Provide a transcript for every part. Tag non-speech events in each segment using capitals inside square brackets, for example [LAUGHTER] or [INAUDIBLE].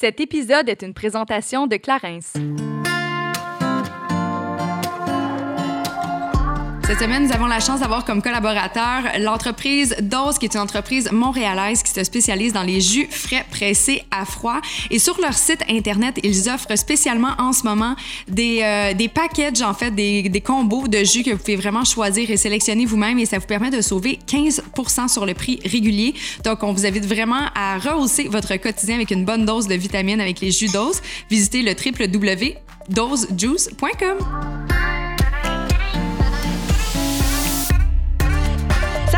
Cet épisode est une présentation de Clarence. Cette semaine, nous avons la chance d'avoir comme collaborateur l'entreprise Dose, qui est une entreprise montréalaise qui se spécialise dans les jus frais pressés à froid. Et sur leur site Internet, ils offrent spécialement en ce moment des, euh, des packages, en fait, des, des combos de jus que vous pouvez vraiment choisir et sélectionner vous-même. Et ça vous permet de sauver 15 sur le prix régulier. Donc, on vous invite vraiment à rehausser votre quotidien avec une bonne dose de vitamines avec les jus Dose. Visitez le www.dosejuice.com.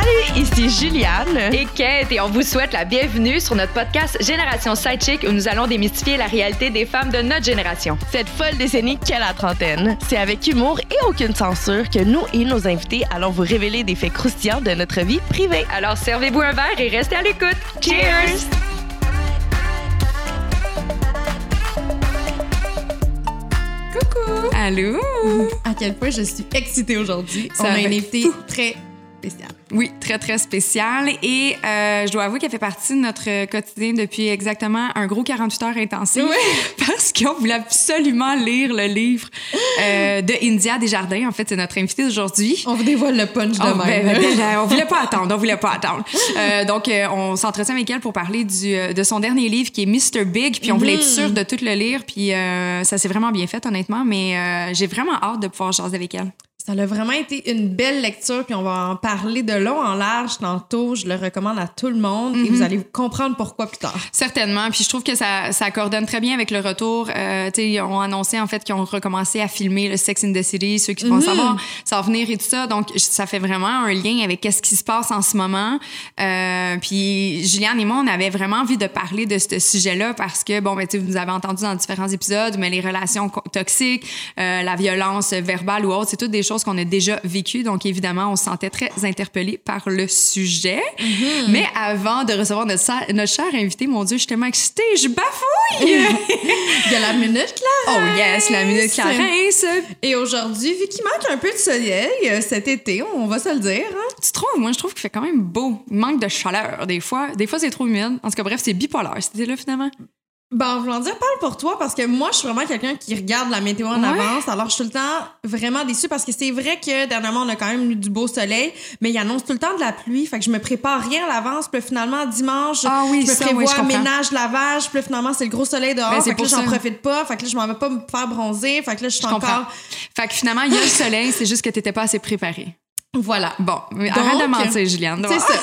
Salut, ici Juliane. Et Kate, et on vous souhaite la bienvenue sur notre podcast Génération Sidechick où nous allons démystifier la réalité des femmes de notre génération. Cette folle décennie qu'est la trentaine, c'est avec humour et aucune censure que nous et nos invités allons vous révéler des faits croustillants de notre vie privée. Alors servez-vous un verre et restez à l'écoute. Cheers! Coucou! Allô? [LAUGHS] À quel point je suis excitée aujourd'hui. Ça On a va une être invitée fou. très Oui, très, très spécial. Et euh, je dois avouer qu'elle fait partie de notre quotidien depuis exactement un gros 48 heures intensif. [LAUGHS] Parce qu'on voulait absolument lire le livre euh, de India Desjardins. En fait, c'est notre invitée d'aujourd'hui. On vous dévoile le punch de même. ben, ben, ben, on voulait pas [LAUGHS] attendre, on voulait pas attendre. Euh, donc, on s'entretient avec elle pour parler du, de son dernier livre qui est Mr. Big, puis on voulait être sûr de tout le lire, puis ça s'est vraiment bien fait, honnêtement, mais j'ai vraiment hâte de pouvoir jaser avec elle. Ça a vraiment été une belle lecture, puis on va en parler de long en large tantôt. Je le recommande à tout le monde et vous allez comprendre pourquoi plus tard. Certainement. Puis je trouve que ça, ça coordonne très bien avec le retour. Euh, ils ont annoncé en fait qu'ils ont recommencé à filmer le Sex in the City, ceux qui vont savoir, ça va venir et tout ça. Donc ça fait vraiment un lien avec qu'est-ce qui se passe en ce moment. Euh, puis Juliane et moi, on avait vraiment envie de parler de ce sujet-là parce que bon, ben tu sais, vous avez entendu dans différents épisodes, mais les relations toxiques, euh, la violence verbale ou autre, c'est toutes des choses qu'on a déjà vécues. Donc évidemment, on se sentait très interpellés par le sujet. Mais avant de recevoir notre, notre cher invité, mon Dieu, je suis tellement excitée, je bafouille! [LAUGHS] Il y a la minute, là. oh yes, la minute Clarence! Et aujourd'hui, vu qu'il manque un peu de soleil euh, cet été, on va se le dire. hein. Tu trouves? Moi, je trouve qu'il fait quand même beau. Il manque de chaleur, des fois. Des fois, c'est trop humide. En tout cas, bref, c'est bipolaire, c'était là, finalement. Ben, dire, parle pour toi parce que moi, je suis vraiment quelqu'un qui regarde la météo en Ouais. avance. Alors, je suis tout le temps vraiment déçue parce que c'est vrai que dernièrement, on a quand même eu du beau soleil, mais il annonce tout le temps de la pluie. Fait que je me prépare rien à l'avance. Puis finalement, dimanche, Ah oui, je me ça, oui, prévois je ménage, lavage. Puis finalement, c'est le gros soleil dehors. Ben, c'est fait que là, j'en profite pas. Fait que là, je m'en vais pas me faire bronzer. Fait que là, je suis Je comprends. encore. Fait que finalement, il y a le soleil, c'est juste que t'étais pas assez préparée. Voilà. Bon, mais Donc, arrête de mentir, Juliane. C'est ça.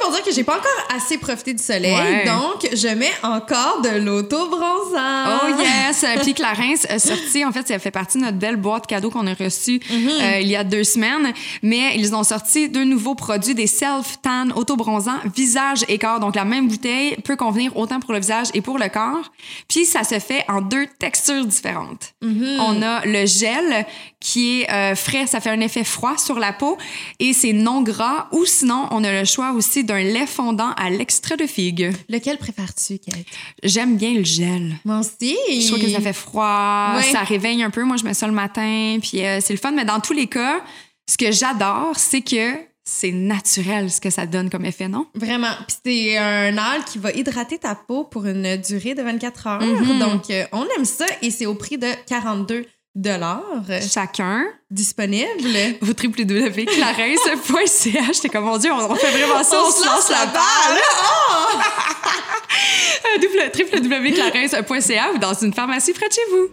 Pour dire que j'ai pas encore assez profité du soleil. Ouais. Donc, je mets encore de l'auto-bronzant. Oh yes! Euh, Puis Clarence a sorti, en fait, ça fait partie de notre belle boîte cadeau qu'on a reçue euh, il y a deux semaines. Mais ils ont sorti deux nouveaux produits, des self-tan auto-bronzants, visage et corps. Donc la même bouteille peut convenir autant pour le visage et pour le corps. Puis ça se fait en deux textures différentes. On a le gel qui est euh, frais, ça fait un effet froid sur la peau et c'est non gras. Ou sinon, on a le choix aussi d'un lait fondant à l'extrait de figue. Lequel préfères-tu, Kate? J'aime bien le gel. Moi aussi. Je trouve que ça fait froid, Ouais. ça réveille un peu. Moi, je mets ça le matin, puis euh, c'est le fun. Mais dans tous les cas, ce que j'adore, c'est que c'est naturel ce que ça donne comme effet, non? Vraiment. Puis c'est un aal qui va hydrater ta peau pour une durée de 24 heures. Mhm. Donc, euh, on aime ça et c'est au prix de 42 dollars Chacun. disponible. [LAUGHS] Au www.clarence.ch. J'étais comme, mon Dieu, on, on fait vraiment ça, on, se lance la balle. Euh, www.clarence.ca ou dans une pharmacie près de chez vous.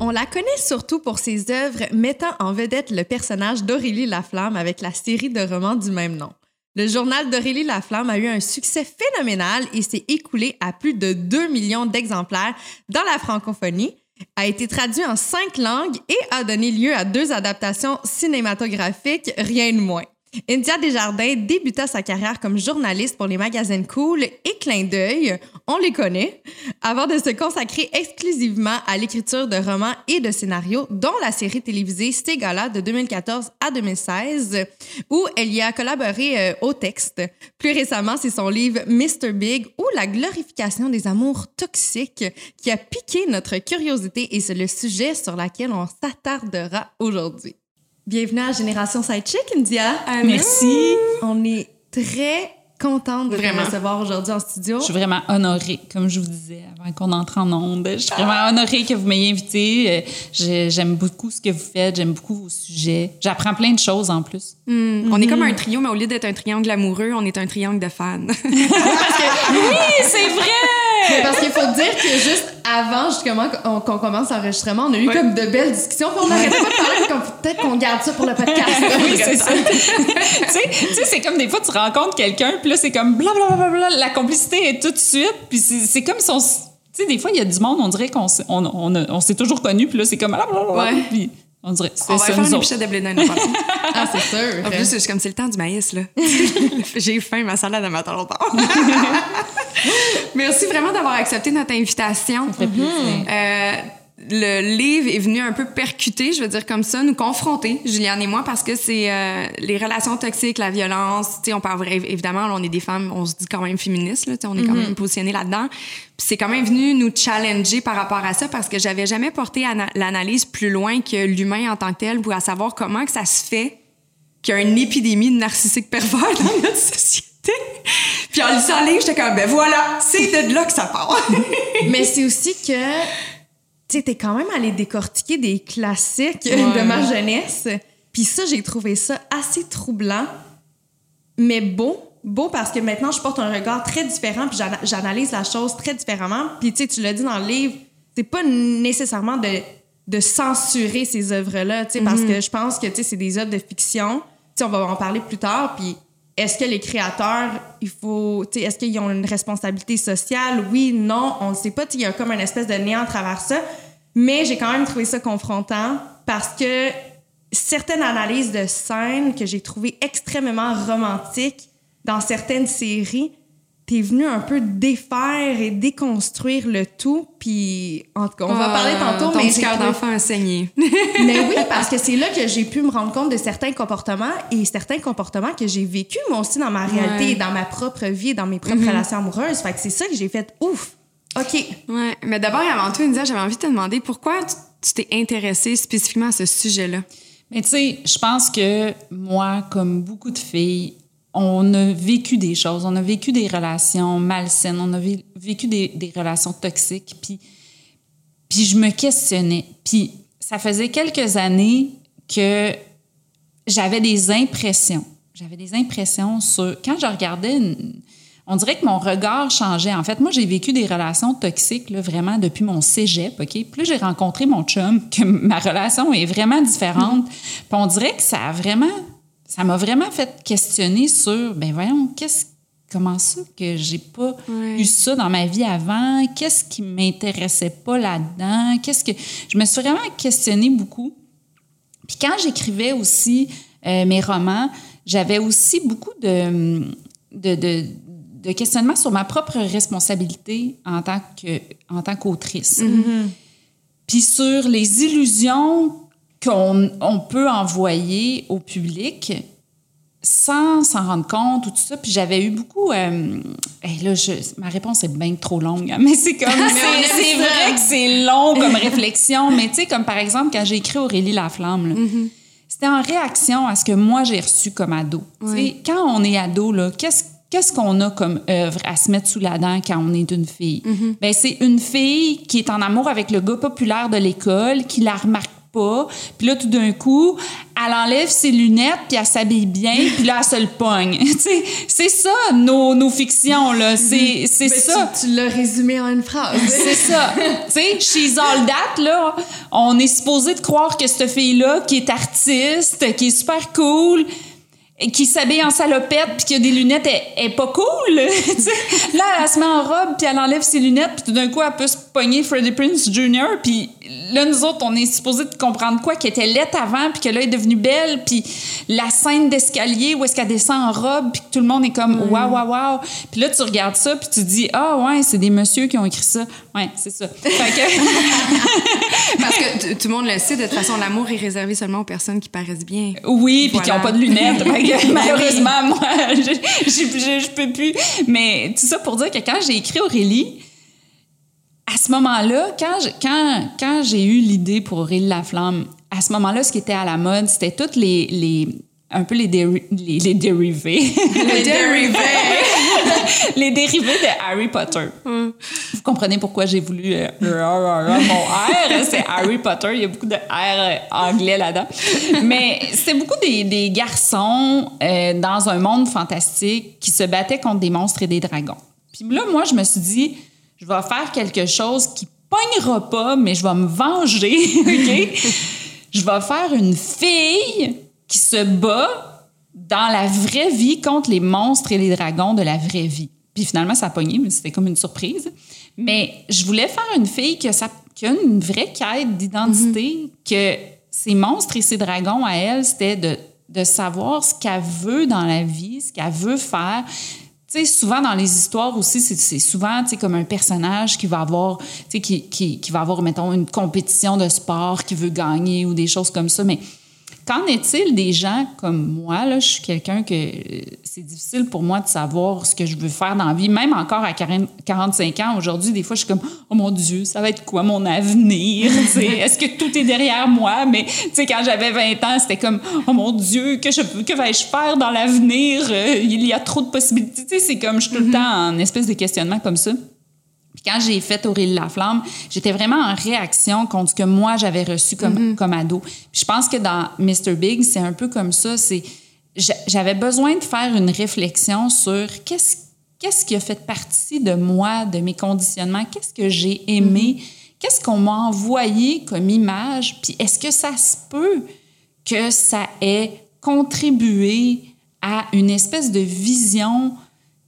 On la connaît surtout pour ses œuvres mettant en vedette le personnage d'Aurélie Laflamme avec la série de romans du même nom. Le journal d'Aurélie Laflamme a eu un succès phénoménal et s'est écoulé à plus de 2 millions d'exemplaires dans la francophonie, a été traduit en cinq langues et a donné lieu à deux adaptations cinématographiques, rien de moins. India Desjardins débuta sa carrière comme journaliste pour les magazines Cool et Clin d'œil, on les connaît, avant de se consacrer exclusivement à l'écriture de romans et de scénarios, dont la série télévisée Ségala de 2014 à 2016, où elle y a collaboré euh, au texte. Plus récemment, c'est son livre Mr. Big ou la glorification des amours toxiques qui a piqué notre curiosité et c'est le sujet sur lequel on s'attardera aujourd'hui. Bienvenue à Génération Sidechick, India. Merci. On est très contente de Vraiment. te recevoir aujourd'hui en studio. Je suis vraiment honorée, comme je vous disais avant qu'on entre en onde. Je suis vraiment honorée que vous m'ayez invitée. Euh, j'ai- J'aime beaucoup ce que vous faites, j'aime beaucoup vos sujets. J'apprends plein de choses en plus. Hmm. On est comme un trio, mais au lieu d'être un triangle amoureux, on est un triangle de fans. [LAUGHS] Oui, c'est vrai! Mais parce qu'il faut dire que juste avant justement qu'on commence l'enregistrement, on a eu Ouais. comme de belles discussions, on n'arrêtait pas de parler, peut-être qu'on garde ça pour le podcast. [LAUGHS] Oui, c'est ça. [LAUGHS] tu sais, tu sais, c'est comme des fois, tu rencontres quelqu'un, puis là, c'est comme blablabla, la complicité est tout de suite, puis c'est c'est comme si on. Tu sais, des fois, il y a du monde, on dirait qu'on s'est- on, on, toujours connus, puis là, c'est comme blablabla, Ouais. puis on dirait, c'est on va ça, faire une autres. épichette de blé. [LAUGHS] Ah, c'est sûr. En plus, je suis comme c'est le temps du maïs, là. [LAUGHS] J'ai faim, ma salade, elle m'attend longtemps. [LAUGHS] Merci vraiment d'avoir accepté notre invitation. Ça fait plaisir. Euh, le livre est venu un peu percuter, je veux dire comme ça, nous confronter, Juliane et moi, parce que c'est euh, les relations toxiques, la violence. Tu sais, on parle évidemment, là, on est des femmes, on se dit quand même féministes, là, on est quand même positionné là-dedans. Puis c'est quand même venu nous challenger par rapport à ça, parce que j'avais jamais porté ana- l'analyse plus loin que l'humain en tant que tel, pour à savoir comment que ça se fait qu'il y a une épidémie de narcissiques pervers dans notre société. Puis en lisant le livre, j'étais comme, ben voilà, c'est de là que ça part. Mais c'est aussi que, tu sais, t'es quand même allé décortiquer des classiques Ouais. [LAUGHS] de ma jeunesse. Puis ça, j'ai trouvé ça assez troublant, mais beau. Beau parce que maintenant, je porte un regard très différent, puis j'ana- j'analyse la chose très différemment. Puis tu sais, tu l'as dit dans le livre, c'est pas nécessairement de, de censurer ces œuvres-là, tu sais, parce que je pense que, tu sais, c'est des œuvres de fiction. Tu sais, on va en parler plus tard, puis est-ce que les créateurs, il faut, est-ce qu'ils ont une responsabilité sociale? Oui, non, on ne sait pas. Il y a comme une espèce de néant à travers ça. Mais j'ai quand même trouvé ça confrontant parce que certaines analyses de scènes que j'ai trouvées extrêmement romantiques dans certaines séries, t'es venu un peu défaire et déconstruire le tout. Puis, en tout cas, on va parler tantôt, Ton mais cœur d'enfant a saigné. [LAUGHS] mais oui, parce que c'est là que j'ai pu me rendre compte de certains comportements et certains comportements que j'ai vécu moi aussi dans ma réalité, Ouais. dans ma propre vie, et dans mes propres relations amoureuses. Fait que c'est ça que j'ai fait ouf. OK. Ouais, mais d'abord et avant tout, India, j'avais envie de te demander pourquoi tu tu t'es intéressée spécifiquement à ce sujet-là? Mais tu sais, je pense que moi, comme beaucoup de filles, on a vécu des choses, on a vécu des relations malsaines, on a vé- vécu des, des relations toxiques, puis, puis je me questionnais. Puis ça faisait quelques années que j'avais des impressions. J'avais des impressions sur... Quand je regardais... une- on dirait que mon regard changeait. En fait, moi, j'ai vécu des relations toxiques, là, vraiment, depuis mon cégep, OK? Là, j'ai rencontré mon chum, que ma relation est vraiment différente. Puis on dirait que ça a vraiment... Ça m'a vraiment fait questionner sur, ben voyons, qu'est-ce... Comment ça que j'ai pas eu ça dans ma vie avant? Qu'est-ce qui m'intéressait pas là-dedans? Qu'est-ce que... Je me suis vraiment questionnée beaucoup. Puis quand j'écrivais aussi euh, mes romans, j'avais aussi beaucoup de, de, de, de questionnements sur ma propre responsabilité en tant que en tant qu'autrice. Puis sur les illusions qu'on on peut envoyer au public sans s'en rendre compte ou tout ça. Puis j'avais eu beaucoup... euh, hey, là, je- ma réponse est bien trop longue, hein, [LAUGHS] mais c'est comme... c'est vrai que c'est long comme [LAUGHS] réflexion, mais tu sais, comme par exemple, quand j'ai écrit Aurélie Laflamme, là, c'était en réaction à ce que moi, j'ai reçu comme ado. Sais, Quand on est ado, qu'est-ce Qu'est-ce qu'on a comme œuvre à se mettre sous la dent quand on est une fille? Ben, c'est une fille qui est en amour avec le gars populaire de l'école, qui la remarque pas. Puis là, tout d'un coup, elle enlève ses lunettes, puis elle s'habille bien, [LAUGHS] puis là, elle se le pogne. [LAUGHS] Tu sais, c'est ça, nos, nos fictions, là. C'est c'est Ben, ça. Tu, tu l'as résumé en une phrase. [LAUGHS] C'est ça. tu sais, She's All That, là, on est supposé de croire que cette fille-là, qui est artiste, qui est super cool, qui s'habille en salopette puis qui a des lunettes est, est pas cool. là, elle se met en robe puis elle enlève ses lunettes puis tout d'un coup, elle peut se pogner Freddie Prince Jr. Puis là, nous autres, on est supposé de comprendre quoi? Qu'elle était laite avant puis que là, elle est devenue belle. Puis la scène d'escalier où est-ce qu'elle descend en robe puis que tout le monde est comme waouh, waouh, waouh. Puis là, tu regardes ça puis tu dis ah ouais, c'est des messieurs qui ont écrit ça. Ouais, c'est ça. Fait que... [LAUGHS] Parce que [LAUGHS] tout le monde le sait, de toute façon, l'amour est réservé seulement aux personnes qui paraissent bien. Oui, puis qui n'ont pas de lunettes. [LAUGHS] Fait que, malheureusement, moi, je, je, je- je peux plus. Mais tout ça pour dire que quand j'ai écrit Aurélie, à ce moment-là, quand, je- quand, quand j'ai eu l'idée pour Aurélie Laflamme, à ce moment-là, ce qui était à la mode, c'était toutes les, les, un peu les, déri- les, les dérivés. [LAUGHS] Les dérivés. [LAUGHS] les dérivés de Harry Potter. Vous comprenez pourquoi j'ai voulu euh, [LAUGHS] mon R, c'est Harry Potter. Il y a beaucoup de R euh, anglais là-dedans. Mais c'était beaucoup des, des garçons euh, dans un monde fantastique qui se battaient contre des monstres et des dragons. Puis là, moi, je me suis dit, je vais faire quelque chose qui pognera pas, mais je vais me venger, [LAUGHS] OK? je vais faire une fille qui se bat dans la vraie vie contre les monstres et les dragons de la vraie vie. Puis finalement, ça a pogné, mais c'était comme une surprise. Mais je voulais faire une fille qui a une vraie quête d'identité, que ces monstres et ces dragons à elle, c'était de, de savoir ce qu'elle veut dans la vie, ce qu'elle veut faire. Sais, souvent dans les histoires aussi, c'est- souvent, tu comme un personnage qui va avoir, tu qui, qui, qui va avoir, mettons, une compétition de sport, qui veut gagner ou des choses comme ça. Mais qu'en est-il des gens comme moi? Là, je suis quelqu'un que euh, c'est difficile pour moi de savoir ce que je veux faire dans la vie. Même encore à 40 45 ans, aujourd'hui, des fois, je suis comme, oh mon Dieu, ça va être quoi mon avenir? [LAUGHS] Est-ce que tout est derrière moi? Mais quand j'avais 20 ans, c'était comme, oh mon Dieu, que, je, que vais-je faire dans l'avenir? Euh, il y a trop de possibilités. C'est comme, je suis tout le temps en espèce de questionnement comme ça. Puis quand j'ai fait Aurélie Laflamme, j'étais vraiment en réaction contre ce que moi j'avais reçu comme, comme ado. Puis je pense que dans Mr. Big, c'est un peu comme ça. C'est j'a- j'avais besoin de faire une réflexion sur qu'est-ce qu'est-ce qui a fait partie de moi, de mes conditionnements, qu'est-ce que j'ai aimé, qu'est-ce qu'on m'a envoyé comme image, puis est-ce que ça se peut que ça ait contribué à une espèce de vision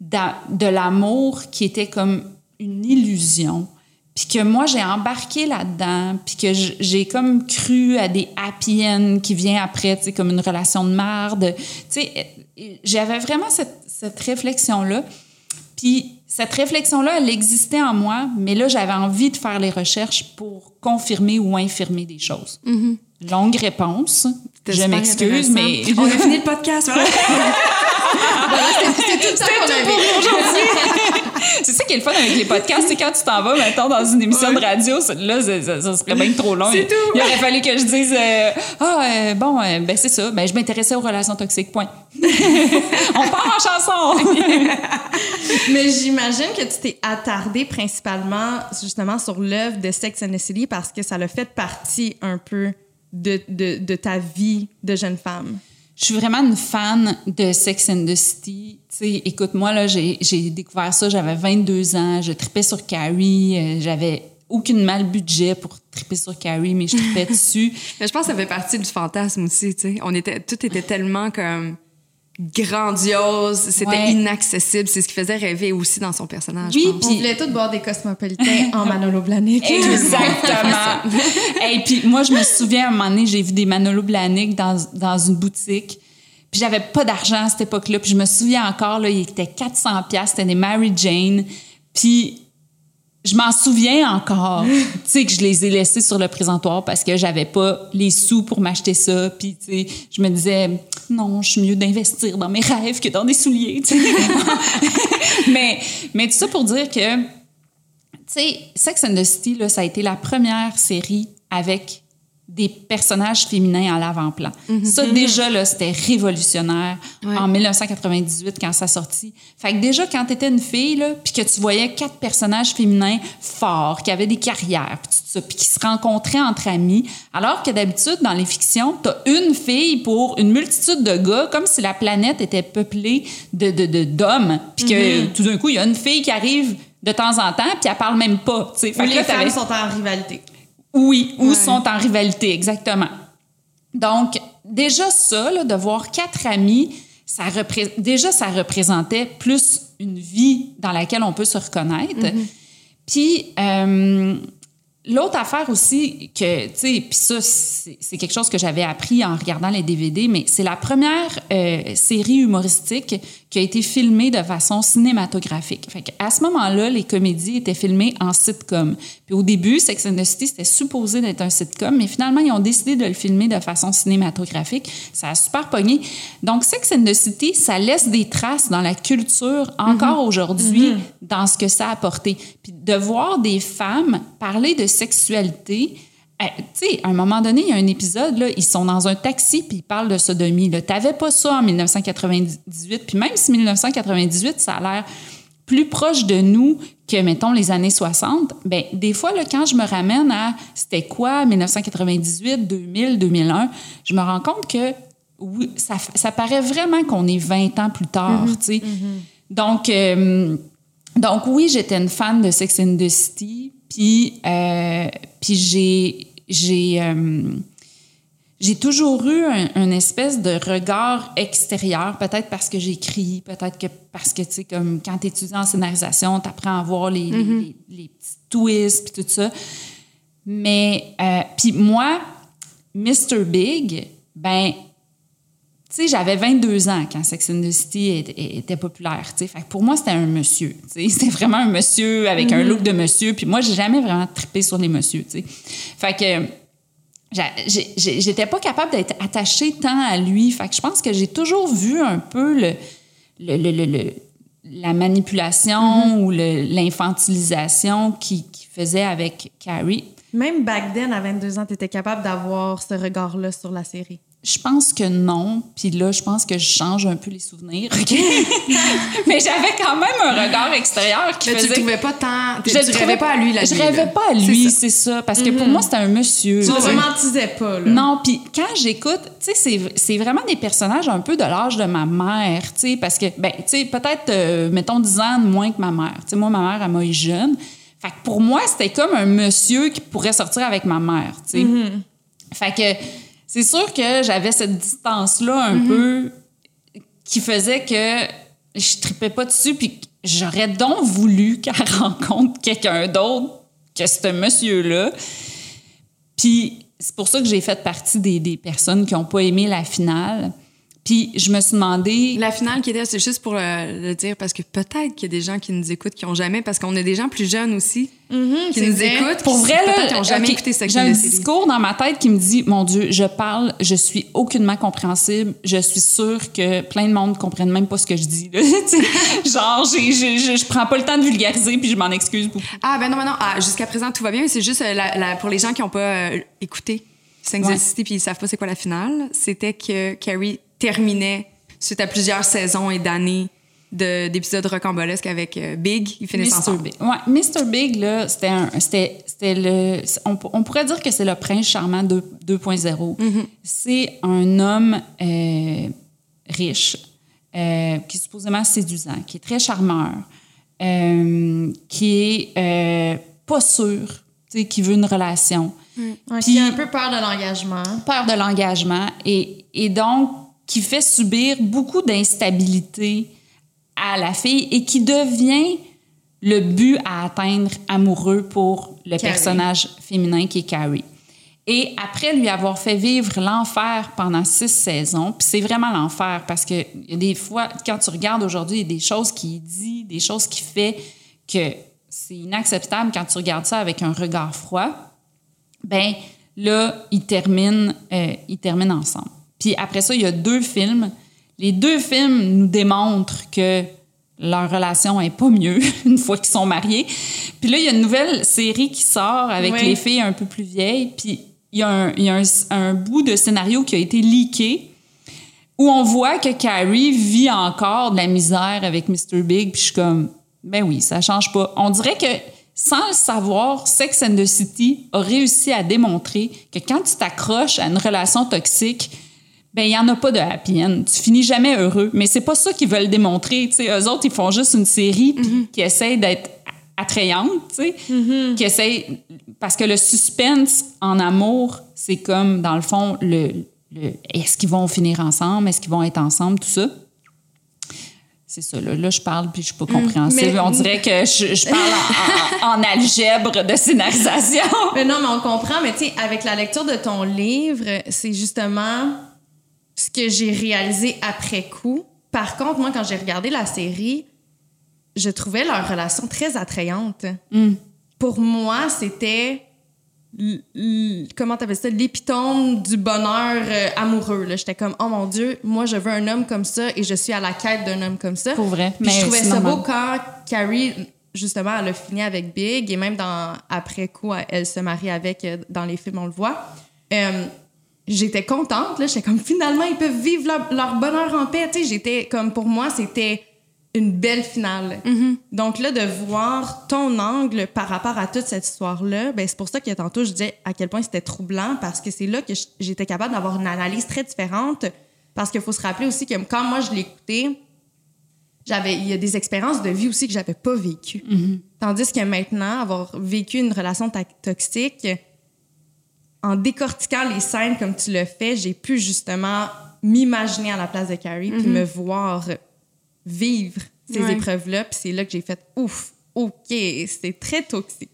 de l'amour qui était comme une illusion. Puis que moi, j'ai embarqué là-dedans, puis que j'ai comme cru à des happy end qui vient après, tu sais, comme une relation de marde. Tu sais, j'avais vraiment cette, cette réflexion-là. Puis cette réflexion-là, elle existait en moi, mais là, j'avais envie de faire les recherches pour confirmer ou infirmer des choses. Longue réponse. Je m'excuse, mais... On a fini le podcast. [LAUGHS] [LAUGHS] C'était tout ça qu'on avait. C'est ça qui est le fun avec les podcasts, c'est quand tu t'en vas, mettons, dans une émission de radio, ça- là, ça, ça- ça serait bien trop long. C'est tout. Il aurait fallu que je dise, euh, ah, euh, bon, euh, ben c'est ça, ben je m'intéressais aux relations toxiques, point. [LAUGHS] On part en chanson! [LAUGHS] Mais j'imagine que tu t'es attardé principalement justement sur l'œuvre de Sex and the City parce que ça l'a fait partie un peu de, de, de ta vie de jeune femme. Je suis vraiment une fan de Sex and the City. Tu sais, écoute, moi, là, j'ai découvert ça, j'avais 22 ans, je tripais sur Carrie, euh, j'avais aucune mal budget pour triper sur Carrie, mais je tripais [LAUGHS] dessus. Mais je pense que ça fait partie du fantasme aussi, tu sais. On était, tout était tellement comme grandiose, c'était Ouais. inaccessible. C'est ce qui faisait rêver aussi dans son personnage. Oui, pense. On Puis- voulait tous boire des cosmopolitains en Manolo Blahnik. [LAUGHS] Exactement. [LAUGHS] Et puis moi, je me souviens, à un moment donné, j'ai vu des Manolo Blahnik dans, dans une boutique. Puis j'avais pas d'argent à cette époque-là. Puis je me souviens encore, là, il était 400 pièces, c'était des Mary Jane. Puis je m'en souviens encore, tu sais, que je les ai laissés sur le présentoir parce que j'avais pas les sous pour m'acheter ça. Puis, tu sais, je me disais, non, je suis mieux d'investir dans mes rêves que dans des souliers, tu sais. [LAUGHS] mais, mais tout ça pour dire que, tu sais, Sex and the City, là, ça a été la première série avec des personnages féminins à l'avant-plan. Ça, déjà, là, c'était révolutionnaire Ouais. en 1998 quand ça sortit. Fait que déjà, quand t'étais une fille, là, puis que tu voyais quatre personnages féminins forts, qui avaient des carrières, puis tout ça, puis qui se rencontraient entre amis, alors que d'habitude, dans les fictions, t'as une fille pour une multitude de gars, comme si la planète était peuplée de, de, d'hommes, puis que tout d'un coup, il y a une fille qui arrive de temps en temps, puis elle parle même pas. Fait que les là, femmes sont en rivalité. Oui, ou Ouais. sont en rivalité, exactement. Donc, déjà ça, là, de voir quatre amis, ça repré- déjà, ça représentait plus une vie dans laquelle on peut se reconnaître. Puis, euh, l'autre affaire aussi, que, tu sais, puis ça, c'est quelque chose que j'avais appris en regardant les DVD, mais c'est la première euh, série humoristique qui a été filmée de façon cinématographique. Fait à ce moment-là, les comédies étaient filmées en sitcom. Puis au début, Sex and the City, c'était supposé d'être un sitcom, mais finalement, ils ont décidé de le filmer de façon cinématographique. Ça a super pogné. Donc, Sex and the City, ça laisse des traces dans la culture encore aujourd'hui, dans ce que ça a apporté. Puis de voir des femmes parler de sexualité, Eh, tu sais, à un moment donné, il y a un épisode, là, ils sont dans un taxi puis ils parlent de sodomie. Tu n'avais pas ça en 1998. Puis même si 1998, ça a l'air plus proche de nous que, mettons, les années 60, ben des fois, là, quand je me ramène à c'était quoi 1998, 2000, 2001, je me rends compte que oui, ça, ça paraît vraiment qu'on est 20 ans plus tard, tu sais. Donc, euh, donc oui, j'étais une fan de Sex and the City, puis, euh, puis j'ai, j'ai, euh, j'ai toujours eu un, une espèce de regard extérieur, peut-être parce que j'écris, peut-être que parce que, tu sais, comme quand tu étudies en scénarisation, tu apprends à voir les, les, les, les petits twists, puis tout ça. Mais, euh, puis moi, Mr. Big, ben, sais, j'avais 22 ans quand Sex and the City était, était populaire, tu sais. Fait que pour moi, c'était un monsieur, tu sais. [LAUGHS] C'était vraiment un monsieur avec un look de monsieur. Puis moi, j'ai jamais vraiment trippé sur les messieurs, tu sais. Fait que j'étais pas capable d'être attachée tant à lui. Fait que je pense que j'ai toujours vu un peu le, le, le- le- le- la manipulation ou le- l'infantilisation qu'il qui faisait avec Carrie. Même back then, à 22 ans, tu étais capable d'avoir ce regard-là sur la série. Je pense que non. Puis là, je pense que je change un peu les souvenirs. [LAUGHS] Mais j'avais quand même un regard extérieur qui Mais tu faisait... le trouvais pas tant. Tu, Je tu rêvais pas à lui, la Je rêvais pas à lui, c'est ça. Parce que pour moi, c'était un monsieur. Tu tu ne sais. romantisais pas, là. Non, puis quand j'écoute, tu sais, c'est, vraiment des personnages un peu de l'âge de ma mère, tu sais, parce que, ben, tu sais, peut-être, euh, mettons, 10 ans de moins que ma mère. Tu sais, moi, ma mère, elle m'a eu jeune. Fait que pour moi, c'était comme un monsieur qui pourrait sortir avec ma mère, tu sais. Fait que c'est sûr que j'avais cette distance-là un peu qui faisait que je tripais pas dessus, puis j'aurais donc voulu [LAUGHS] qu'elle rencontre quelqu'un d'autre que ce monsieur-là. Puis c'est pour ça que j'ai fait partie des, des personnes qui n'ont pas aimé la finale. Puis je me suis demandé... La finale qui était, c'est juste pour le, le dire, parce que peut-être qu'il y a des gens qui nous écoutent qui n'ont jamais, parce qu'on a des gens plus jeunes aussi qui c'est nous vrai. écoutent, Pour qui vrai, peut-être là, qui n'ont jamais ok, écouté Sex j'ai un discours dans ma tête qui me dit, mon Dieu, je parle, je suis aucunement compréhensible, je suis sûre que plein de monde ne comprennent même pas ce que je dis. là. [LAUGHS] Tu sais, Genre, j'ai- j'ai- je je prends pas le temps de vulgariser, puis je m'en excuse beaucoup. Ah, ben non, ben non. Ah, jusqu'à présent, tout va bien. C'est juste euh, la- la- pour les gens qui n'ont pas euh, écouté Sex Ouais. puis ils savent pas c'est quoi la finale, c'était que Carrie terminait suite à plusieurs saisons et d'années de- d'épisodes rocambolesques avec euh, Big. Ils finissent Mr. ensemble. Big. Ouais, Mr. Big, là, c'était un- c'était c'était le. On, on pourrait dire que c'est le prince charmant 2 2.0. C'est un homme euh, riche, euh, qui est supposément séduisant, qui est très charmeur, euh, qui est euh, pas sûr, tu sais, qui veut une relation. Ouais, Puis- qui a un peu peur de l'engagement. peur de l'engagement et, et donc qui fait subir beaucoup d'instabilité à la fille et qui devient le but à atteindre amoureux pour le Carrie. personnage féminin qui est Carrie. Et après lui avoir fait vivre l'enfer pendant six saisons, puis c'est vraiment l'enfer parce que des fois, quand tu regardes aujourd'hui, il y a des choses qu'il dit, des choses qu'il fait que c'est inacceptable quand tu regardes ça avec un regard froid ben là, ils terminent, euh, ils terminent ensemble. Puis après ça, il y a deux films. Les deux films nous démontrent que leur relation est pas mieux [LAUGHS] une fois qu'ils sont mariés. Puis là, il y a une nouvelle série qui sort avec Oui. les filles un peu plus vieilles. Puis il y a, un, il y a un, un bout de scénario qui a été leaké où on voit que Carrie vit encore de la misère avec Mr. Big. Puis je suis comme, ben oui, ça change pas. On dirait que sans le savoir, Sex and the City a réussi à démontrer que quand tu t'accroches à une relation toxique, ben il y en a pas de happy end. Tu finis jamais heureux. Mais c'est pas ça qu'ils veulent démontrer. Tu sais, eux autres, ils font juste une série puis qui essaie d'être attrayante, tu sais, qui essaie parce que le suspense en amour, c'est comme dans le fond le, le- est-ce qu'ils vont finir ensemble, est-ce qu'ils vont être ensemble, tout ça. C'est ça, là, là je parle puis je suis pas compréhensible. mais- On dirait que je, je parle en, en- en algèbre de scénarisation. [LAUGHS] Mais non, mais on comprend. Mais tu sais, avec la lecture de ton livre, c'est justement ce que j'ai réalisé après coup. Par contre, moi, quand j'ai regardé la série, je trouvais leur relation très attrayante. Pour moi, c'était comment t'appelles ça? L'épitome du bonheur euh, amoureux là j'étais comme oh mon dieu moi je veux un homme comme ça et je suis à la quête d'un homme comme ça Pour vrai, Puis mais je trouvais ça normal. beau quand Carrie justement, elle a fini avec Big et même dans après coup, elle se marie avec euh, dans les films, on le voit. Euh, j'étais contente là, j'étais comme finalement ils peuvent vivre leur, leur bonheur en paix. Tu sais, j'étais comme pour moi c'était une belle finale. Donc là, de voir ton angle par rapport à toute cette histoire-là, ben c'est pour ça que tantôt je disais à quel point c'était troublant parce que c'est là que j'étais capable d'avoir une analyse très différente parce qu'il faut se rappeler aussi que quand moi je l'écoutais, j'avais il y a des expériences de vie aussi que j'avais pas vécues. Tandis que maintenant, avoir vécu une relation toxique, en décortiquant les scènes comme tu le fais, j'ai pu justement m'imaginer à la place de Carrie puis me voir vivre ces Ouais. épreuves-là. Puis c'est là que j'ai fait ouf, ok, c'est très toxique.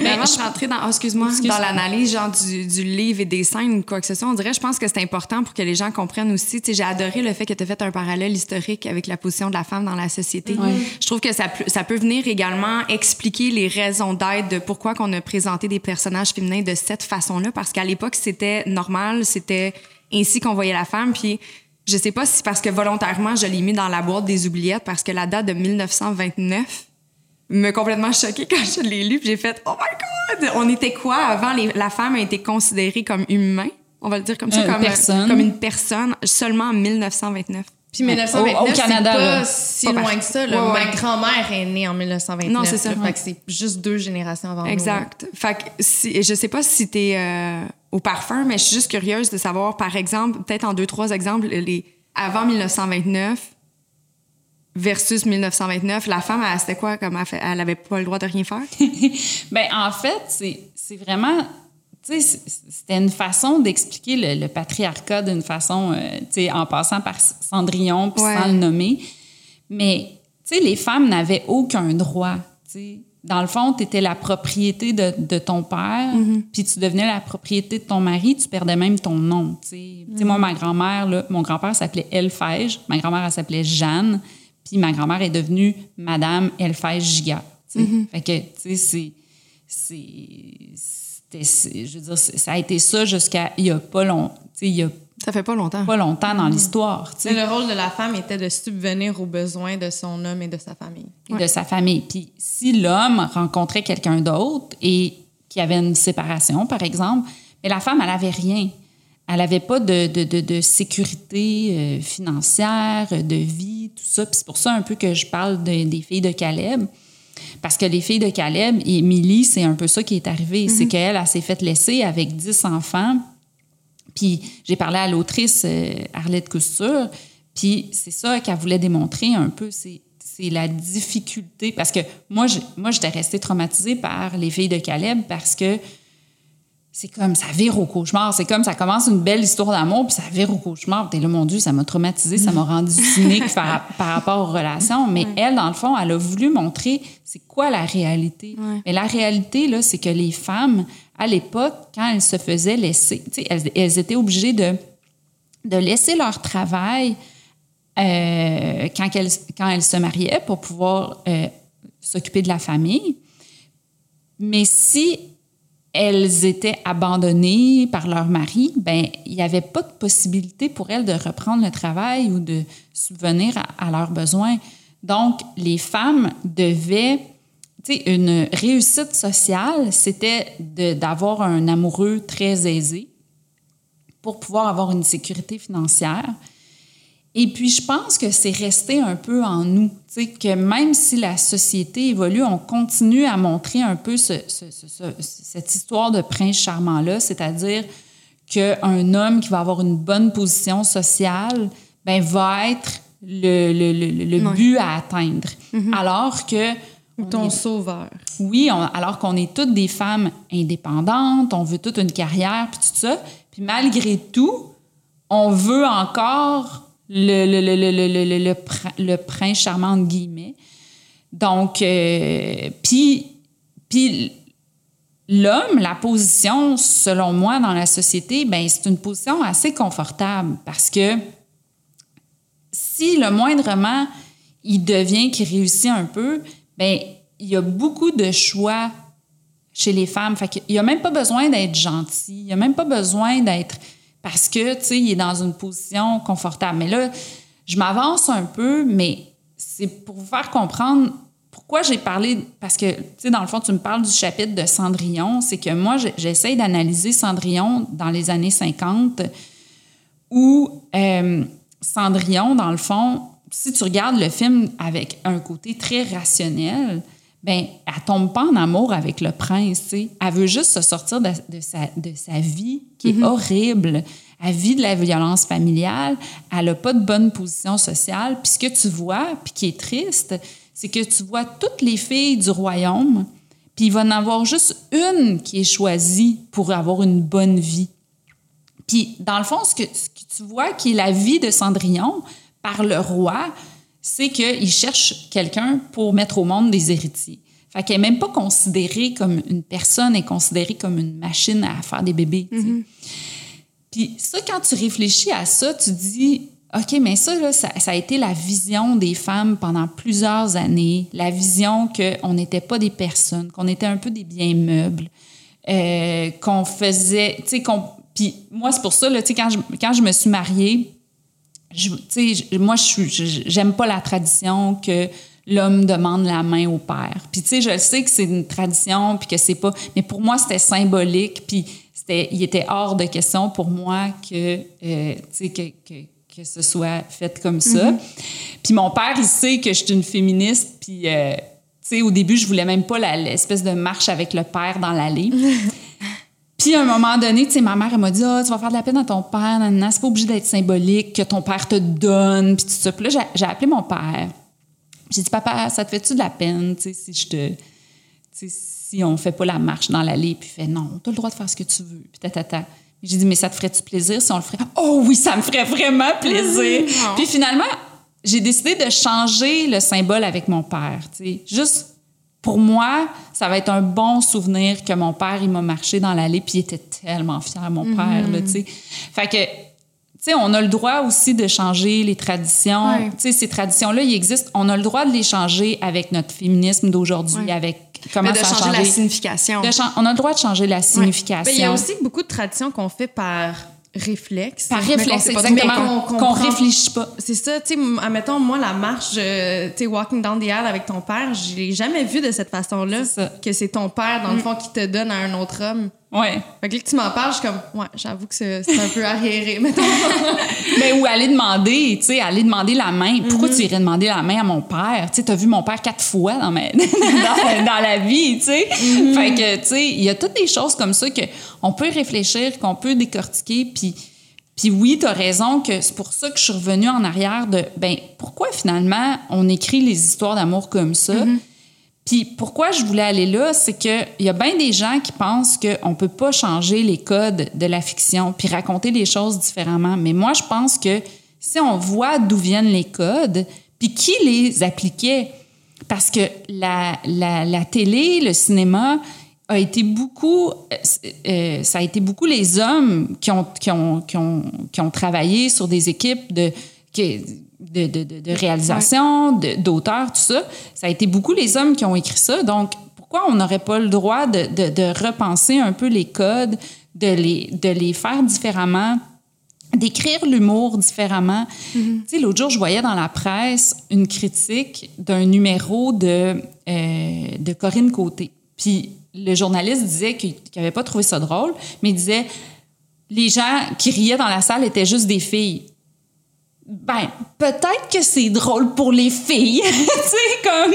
Mais [LAUGHS] avant de rentrer dans, oh, excuse-moi, dans l'analyse genre du, du livre et des scènes ou quoi que ce soit, on dirait, je pense que c'est important pour que les gens comprennent aussi. Tu sais, j'ai adoré le fait que tu as fait un parallèle historique avec la position de la femme dans la société. Je trouve que ça, peut- ça peut venir également expliquer les raisons d'être de pourquoi qu'on a présenté des personnages féminins de cette façon-là, parce qu'à l'époque, c'était normal, c'était ainsi qu'on voyait la femme, puis je sais pas si c'est parce que volontairement, je l'ai mis dans la boîte des oubliettes, parce que la date de 1929 me complètement choquée quand je l'ai lu. Puis j'ai fait, oh my God! On était quoi avant? Les- la femme a été considérée comme humain? On va le dire comme ça, Une comme, personne. comme une personne seulement en 1929. Puis 1929, Au- au Canada, c'est pas là. si Pas loin partout. que ça. là. Ouais, Ma grand-mère est née en 1929. Non, c'est ça. là. Fait que c'est juste deux générations avant nous. Exact. Fait que si, je sais pas si t'es euh, au parfum, mais je suis juste curieuse de savoir, par exemple, peut-être en deux, trois exemples, les, avant 1929 versus 1929, la femme, elle, c'était quoi? Comme elle, fait- elle avait pas le droit de rien faire? [LAUGHS] Ben, en fait, c'est c'est vraiment. Tu sais, c'est- c'était une façon d'expliquer le, le patriarcat d'une façon, euh, tu sais, en passant par Cendrillon puis Ouais. sans le nommer. Mais, tu sais, les femmes n'avaient aucun droit. Tu sais. Dans le fond, tu étais la propriété de, de ton père, puis tu devenais la propriété de ton mari, tu perdais même ton nom. Sais, moi, ma grand-mère, là, mon grand-père s'appelait Elfège, ma grand-mère, elle s'appelait Jeanne, puis ma grand-mère est devenue Madame Elfège Giga. sais. Fait que, tu sais, c'est c'est c'était- c'est- je veux dire c'est- ça a été ça jusqu'à il y a pas long tu sais, il y a Ça fait pas longtemps. pas longtemps dans l'histoire tu sais, Mais le rôle de la femme était de subvenir aux besoins de son homme et de sa famille. de sa famille puis si l'homme rencontrait quelqu'un d'autre et qui avait une séparation par exemple mais la femme elle avait rien elle avait pas de, de, de, de sécurité euh, financière de vie tout ça puis c'est pour ça un peu que je parle de- des filles de Caleb Parce que les filles de Caleb et Millie, c'est un peu ça qui est arrivé. C'est qu'elle, elle s'est faite laisser avec 10 enfants. Puis j'ai parlé à l'autrice euh, Arlette Couture, puis c'est ça qu'elle voulait démontrer un peu, c'est c'est la difficulté. Parce que moi, je- moi j'étais restée traumatisée par les filles de Caleb parce que c'est comme ça vire au cauchemar. C'est comme ça commence une belle histoire d'amour, puis ça vire au cauchemar. T'es là, mon Dieu, ça m'a traumatisée, ça m'a rendu cynique par, [LAUGHS] par rapport aux relations. Mais elle, dans le fond, elle a voulu montrer c'est quoi la réalité. Mais la réalité, là, c'est que les femmes, à l'époque, quand elles se faisaient laisser, elles, elles étaient obligées de, de laisser leur travail euh, quand, elles, quand elles se mariaient pour pouvoir euh, s'occuper de la famille. Mais si elles étaient abandonnées par leur mari, ben il n'y avait pas de possibilité pour elles de reprendre le travail ou de subvenir à, leurs besoins. Donc, les femmes devaient, tu sais, une réussite sociale, c'était d'avoir un amoureux très aisé pour pouvoir avoir une sécurité financière. Et puis, je pense que c'est resté un peu en nous. Tu sais, que même si la société évolue, on continue à montrer un peu ce- ce- ce- ce- cette histoire de prince charmant-là, c'est-à-dire qu'un homme qui va avoir une bonne position sociale ben, va être le, le- le- le but à atteindre. Alors que. on Ton est- sauveur. oui, on- alors qu'on est toutes des femmes indépendantes, on veut toute une carrière, puis tout ça. Puis malgré tout, on veut encore le, le, le, le, le, le, le, le prin- le prince charmant, entre guillemets. Donc, euh, puis, l'homme, la position, selon moi, dans la société, ben c'est une position assez confortable parce que si le moindrement il devient qu'il réussit un peu, ben il y a beaucoup de choix chez les femmes. Fait qu'il n'y a même pas besoin d'être gentil. Il n'y a même pas besoin d'être... Parce que, tu sais, il est dans une position confortable. Mais là, je m'avance un peu, mais c'est pour vous faire comprendre pourquoi j'ai parlé, parce que, tu sais, dans le fond, tu me parles du chapitre de Cendrillon, c'est que moi, j'essaye d'analyser Cendrillon dans les années 50, où euh, Cendrillon, dans le fond, si tu regardes le film avec un côté très rationnel, ben elle tombe pas en amour avec le prince, tu sais. Elle veut juste se sortir de, sa, de sa vie qui est mm-hmm. horrible. Elle vit de la violence familiale, elle n'a pas de bonne position sociale. Puis ce que tu vois, puis qui est triste, c'est que tu vois toutes les filles du royaume, puis il va en avoir juste une qui est choisie pour avoir une bonne vie. Puis, dans le fond, ce que, tu vois qui est la vie de Cendrillon par le roi, c'est qu'il cherche quelqu'un pour mettre au monde des héritiers. Fait qu'elle n'est même pas considérée comme une personne, elle est considérée comme une machine à faire des bébés. Mm-hmm. Puis ça, quand tu réfléchis à ça, tu dis, OK, mais ça, ça, a été la vision des femmes pendant plusieurs années, la vision qu'on n'était pas des personnes, qu'on était un peu des biens meubles, euh, qu'on faisait, tu sais, qu'on... Puis moi, c'est pour ça, tu sais, quand je, quand je me suis mariée, tu sais, moi, je j'aime pas la tradition que l'homme demande la main au père. Puis tu sais, je sais que c'est une tradition, puis que c'est pas... Mais pour moi, c'était symbolique, puis il était hors de question pour moi que, euh, que, que, que, ce soit fait comme ça. Mm-hmm. Puis mon père, il sait que je suis une féministe, puis euh, au début, je voulais même pas l'espèce de marche avec le père dans l'allée. [LAUGHS] Puis à un moment donné, tu ma mère, elle m'a dit ah, tu vas faire de la peine à ton père, c'est pas obligé d'être symbolique, que ton père te donne, puis tout ça. Puis là, j'ai appelé mon père. J'ai dit Papa, ça te fait-tu de la peine, si je te si on fait pas la marche dans l'allée, puis fait non, tu as le droit de faire ce que tu veux, puis tata. J'ai dit, mais ça te ferait-tu plaisir si on le ferait? Oh oui, ça me ferait vraiment plaisir. puis finalement, j'ai décidé de changer le symbole avec mon père. sais. Juste pour moi, ça va être un bon souvenir que mon père, il m'a marché dans l'allée, puis il était tellement fier, mon père. Là, sais. fait que, tu sais, on a le droit aussi de changer les traditions. Tu sais, ces traditions-là, ils existent. On a le droit de les changer avec notre féminisme d'aujourd'hui, avec comment de changer la signification. on a le droit de changer la signification. Il y a aussi beaucoup de traditions qu'on fait par réflexe. Par réflexe, exactement. Qu'on réfléchit pas. C'est ça, tu sais, admettons, moi, la marche, euh, tu sais, walking down the aisle avec ton père, je l'ai jamais vu de cette façon-là. Que c'est ton père, dans le mm. fond, qui te donne à un autre homme. Ouais. Fait que là, que tu m'en parles, je suis comme, ouais, j'avoue que c'est un peu arriéré, mettons. Mais [LAUGHS] ou aller demander, tu sais, aller demander la main. Pourquoi tu mm-hmm. irais demander la main à mon père? Tu sais, t'as vu mon père quatre fois dans, ma... [LAUGHS] dans, la vie, tu sais. Mm-hmm. Fait que, tu sais, il y a toutes des choses comme ça qu'on peut réfléchir, qu'on peut décortiquer, puis. Puis oui, tu as raison que c'est pour ça que je suis revenue en arrière de ben pourquoi finalement on écrit les histoires d'amour comme ça? Mm-hmm. Puis pourquoi je voulais aller là, c'est qu'il y a bien des gens qui pensent qu'on ne peut pas changer les codes de la fiction puis raconter les choses différemment. Mais moi, je pense que si on voit d'où viennent les codes, puis qui les appliquait, parce que la, la, la télé, le cinéma, a été beaucoup, euh, euh, ça a été beaucoup les hommes qui ont, qui ont, qui ont, qui ont travaillé sur des équipes de, de, de, de, réalisation, d'auteurs, tout ça. Ça a été beaucoup les hommes qui ont écrit ça. Donc, pourquoi on n'aurait pas le droit de, repenser un peu les codes, de les, de les faire différemment? d'écrire l'humour différemment? Mm-hmm. Tu sais, l'autre jour, je voyais dans la presse une critique d'un numéro de, euh, de Corinne Côté. Puis le journaliste disait qu'il n'avait pas trouvé ça drôle, mais il disait les gens qui riaient dans la salle étaient juste des filles. Ben, peut-être que c'est drôle pour les filles. [LAUGHS] tu sais, comme,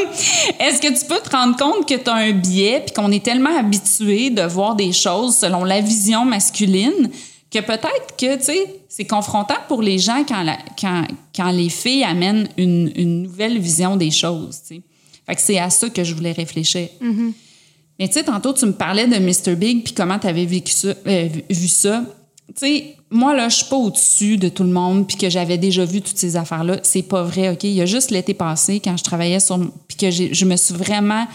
est-ce que tu peux te rendre compte que tu as un biais puis qu'on est tellement habitué de voir des choses selon la vision masculine que peut-être que, tu sais, c'est confrontant pour les gens quand, quand, quand les filles amènent une, une, nouvelle vision des choses, tu sais. Fait que c'est à ça que je voulais réfléchir. Mm-hmm. Mais tu sais, tantôt, tu me parlais de Mr. Big puis comment tu avais vécu ça, euh, vu ça. Tu sais, moi, là, je suis pas au-dessus de tout le monde, puis que j'avais déjà vu toutes ces affaires-là. C'est pas vrai, OK? Il y a juste l'été passé, quand je travaillais sur... Puis que je me suis vraiment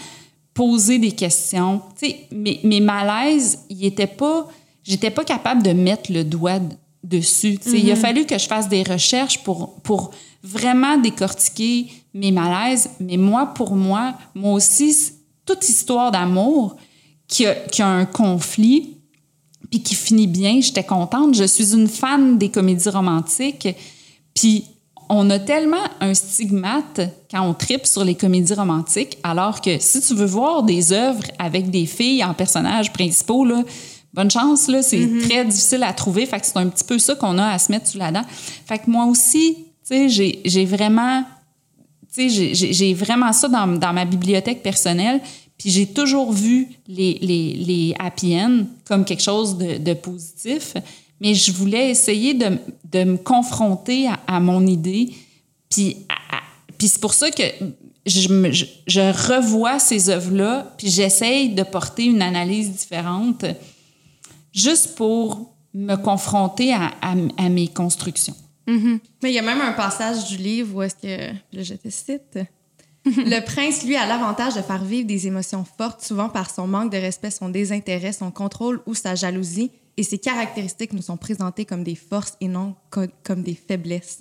posé des questions. Tu sais, mes, mes malaises, ils étaient pas... J'étais pas capable de mettre le doigt dessus. Tu sais, Il a mm-hmm. fallu que je fasse des recherches pour, pour vraiment décortiquer mes malaises. Mais moi, pour moi, moi aussi, toute histoire d'amour qui a, qui a un conflit, puis qui finit bien, j'étais contente. Je suis une fan des comédies romantiques, puis on a tellement un stigmate quand on tripe sur les comédies romantiques, alors que si tu veux voir des œuvres avec des filles en personnages principaux, là, bonne chance, là, c'est très difficile à trouver. Fait que c'est un petit peu ça qu'on a à se mettre sous la dent. Fait que moi aussi, tu sais, j'ai, vraiment, tu sais, j'ai, vraiment ça dans, dans ma bibliothèque personnelle. Puis j'ai toujours vu les, les, les happy end comme quelque chose de, de positif. Mais je voulais essayer de, de me confronter à, mon idée. Puis, puis c'est pour ça que je, je, revois ces œuvres-là, puis j'essaye de porter une analyse différente, juste pour me confronter à, à- mes constructions. Mais il y a même un passage du livre où est-ce que, je te cite. [LAUGHS] Le prince, lui, a l'avantage de faire vivre des émotions fortes, souvent par son manque de respect, son désintérêt, son contrôle ou sa jalousie, et ces caractéristiques nous sont présentées comme des forces et non co- comme des faiblesses.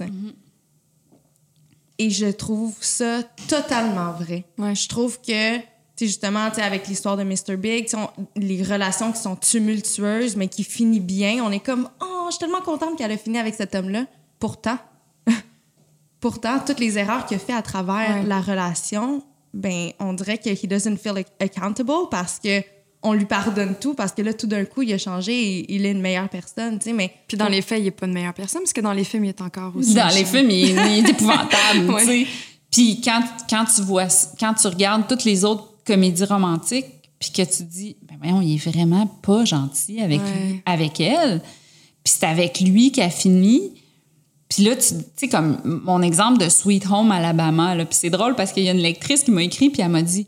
Et je trouve ça totalement vrai. Ouais. Je trouve que, tu justement, avec l'histoire de Mr. Big, on- les relations qui sont tumultueuses, mais qui finissent bien, on est comme, oh, je suis tellement contente qu'elle a fini avec cet homme-là. Pourtant, pourtant, toutes les erreurs qu'il a fait à travers Ouais. la relation, ben, on dirait que he doesn't feel accountable parce que on lui pardonne tout parce que là, tout d'un coup, il a changé et il est une meilleure personne, tu sais, mais... Puis dans les faits, il est pas une meilleure personne, parce que dans les films, il est encore aussi. Dans les films, il, il est épouvantable, [LAUGHS] Ouais. tu sais. Puis quand, quand tu vois, quand tu regardes toutes les autres comédies romantiques, puis que tu dis, ben voyons, il est vraiment pas gentil avec, Ouais. avec elle. Puis c'est avec lui qu'elle finit. Puis là, tu sais, comme mon exemple de Sweet Home Alabama, là, puis c'est drôle parce qu'il y a une lectrice qui m'a écrit, puis elle m'a dit,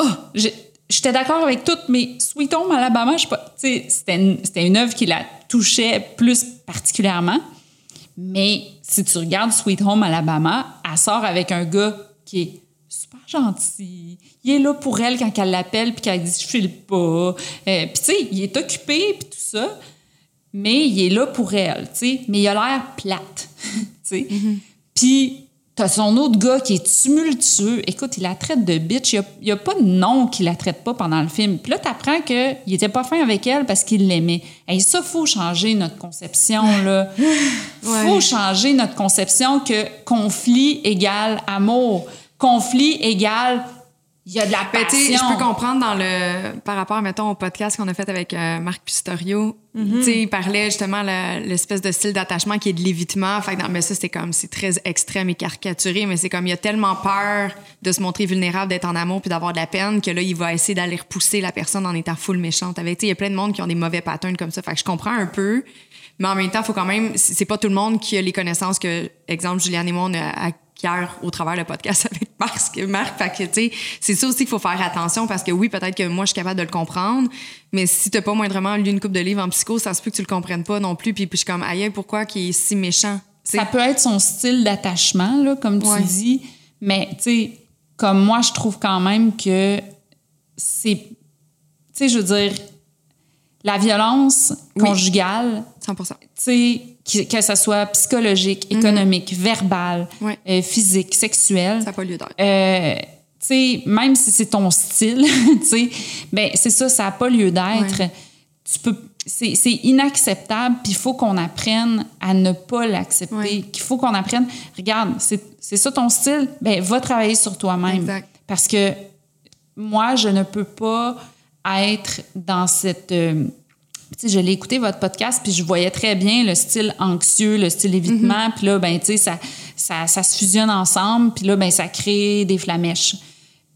oh, j'ai- j'étais d'accord avec tout, mais Sweet Home Alabama, je sais pas, c'était une, c'était œuvre qui la touchait plus particulièrement. Mais si tu regardes Sweet Home Alabama, elle sort avec un gars qui est super gentil. Il est là pour elle quand elle l'appelle puis qu'elle dit je file pas. Euh, puis tu sais, il est occupé puis tout ça, mais il est là pour elle, tu sais. Mais il a l'air plate, [LAUGHS] tu sais. Puis t'as son autre gars qui est tumultueux. Écoute, il la traite de bitch. Il n'y a, pas de nom qu'il la traite pas pendant le film. Puis là, t'apprends qu'il était pas fin avec elle parce qu'il l'aimait. Et ça, faut changer notre conception, là. [LAUGHS] Faut changer notre conception que conflit égale amour. Conflit égale il y a de la Ben, passion. je peux comprendre dans le par rapport mettons au podcast qu'on a fait avec euh, Marc Pistorio. Tu sais il parlait justement l'espèce de style d'attachement qui est de l'évitement. Fait que dans- mais ça c'est comme c'est très extrême et caricaturé mais c'est comme il a tellement peur de se montrer vulnérable d'être en amour puis d'avoir de la peine que là il va essayer d'aller repousser la personne en étant full méchante avec. Tu sais il y a plein de monde qui ont des mauvais patterns comme ça. Fait que je comprends un peu mais en même temps faut quand même c'est c'est pas tout le monde qui a les connaissances que exemple Juliane et moi on a au travers le podcast [LAUGHS] avec Marc, Marc fait que, tu sais, c'est ça aussi qu'il faut faire attention parce que oui, peut-être que moi, je suis capable de le comprendre, mais si t'as pas moindrement lu une coupe de livres en psycho, ça se peut que tu le comprennes pas non plus. Puis, puis je suis comme, aïe, pourquoi qu'il est si méchant? Ça peut être son style d'attachement, là, comme tu Ouais. dis, mais tu sais, comme moi, je trouve quand même que c'est. Tu sais, je veux dire, la violence Oui. conjugale, 100 tu sais, que, ça soit psychologique, économique, Mhm. Ouais. euh, physique, sexuelle. Ça n'a pas lieu d'être. Euh, tu sais, même si c'est ton style, [LAUGHS] tu sais, ben c'est ça, ça n'a pas lieu d'être. Ouais. Tu peux, c'est inacceptable, puis il faut qu'on apprenne à ne pas l'accepter. Ouais. Qu'il faut qu'on apprenne. Regarde, c'est ça ton style, ben va travailler sur toi-même. Parce que moi, je ne peux pas être dans cette. euh, tu sais, je l'ai écouté votre podcast, puis je voyais très bien le style anxieux, le style évitement, puis là, ben, tu sais, ça, ça, ça se fusionne ensemble, puis là, ben, ça crée des flamèches.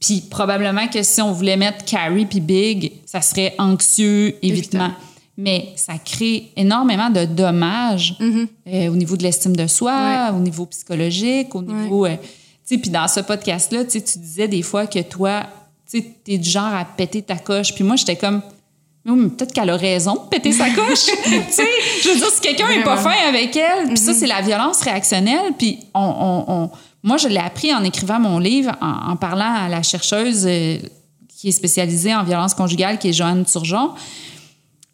Puis probablement que si on voulait mettre Carrie puis Big, ça serait anxieux, évitement. Mais ça crée énormément de dommages euh, au niveau de l'estime de soi, au niveau psychologique, au niveau... euh, tu sais, puis dans ce podcast-là, tu sais, tu disais des fois que toi, tu t'es du genre à péter ta coche. Puis moi, j'étais comme... Peut-être qu'elle a raison de péter sa coche. [LAUGHS] tu sais, je veux dire, si quelqu'un est pas fin avec elle, puis ça, c'est la violence réactionnelle. Puis on, on- on- moi, je l'ai appris en écrivant mon livre, en, en parlant à la chercheuse euh, qui est spécialisée en violence conjugale, qui est Joanne Turgeon.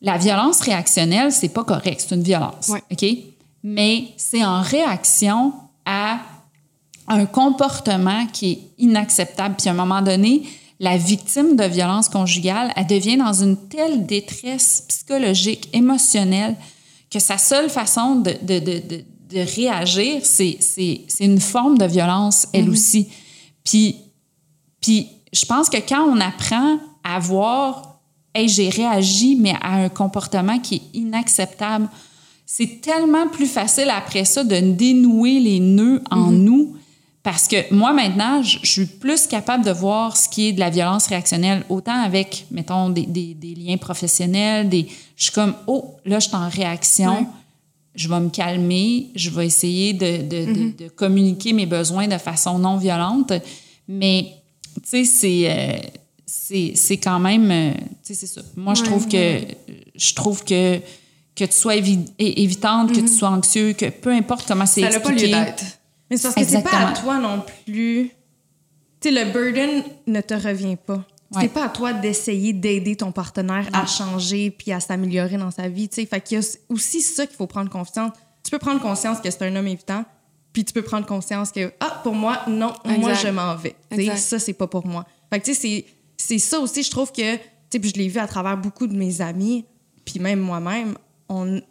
La violence réactionnelle, c'est pas correct, c'est une violence. OK? Mais c'est en réaction à un comportement qui est inacceptable. Puis à un moment donné, la victime de violence conjugale, elle devient dans une telle détresse psychologique, émotionnelle, que sa seule façon de, de, de, de, de réagir, c'est, une forme de violence, elle aussi. Puis, puis je pense que quand on apprend à voir, hey, j'ai réagi, mais à un comportement qui est inacceptable, c'est tellement plus facile après ça de dénouer les nœuds en nous. Parce que moi, maintenant, je je suis plus capable de voir ce qui est de la violence réactionnelle, autant avec, mettons, des, des- des liens professionnels, des... Je suis comme, oh, là, je suis en réaction. Ouais. Je vais me calmer, je vais essayer de, de, de- de communiquer mes besoins de façon non violente. Mais, tu sais, c'est... euh, c'est c'est quand même... euh, tu sais, c'est ça. Moi, je trouve que... Je trouve que que tu sois évi- évitante, que tu sois anxieux, que peu importe comment c'est pas lieu expliqué. Mais c'est parce que c'est pas à toi non plus. Tu sais, le burden ne te revient pas. Ouais. C'est pas à toi d'essayer d'aider ton partenaire à changer puis à s'améliorer dans sa vie. tu sais. Fait qu'il y a aussi ça qu'il faut prendre conscience. Tu peux prendre conscience que c'est un homme évitant, puis tu peux prendre conscience que, ah, pour moi, non, moi, je m'en vais. Tu sais, Exact. Ça, c'est pas pour moi. Fait que, tu sais, c'est- c'est ça aussi, je trouve que, tu sais, puis je l'ai vu à travers beaucoup de mes amis, puis même moi-même, on,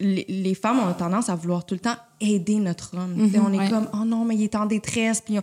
les, les femmes ont tendance à vouloir tout le temps aider notre homme. Tu sais, on est ouais. comme, oh non, mais il est en détresse, puis on-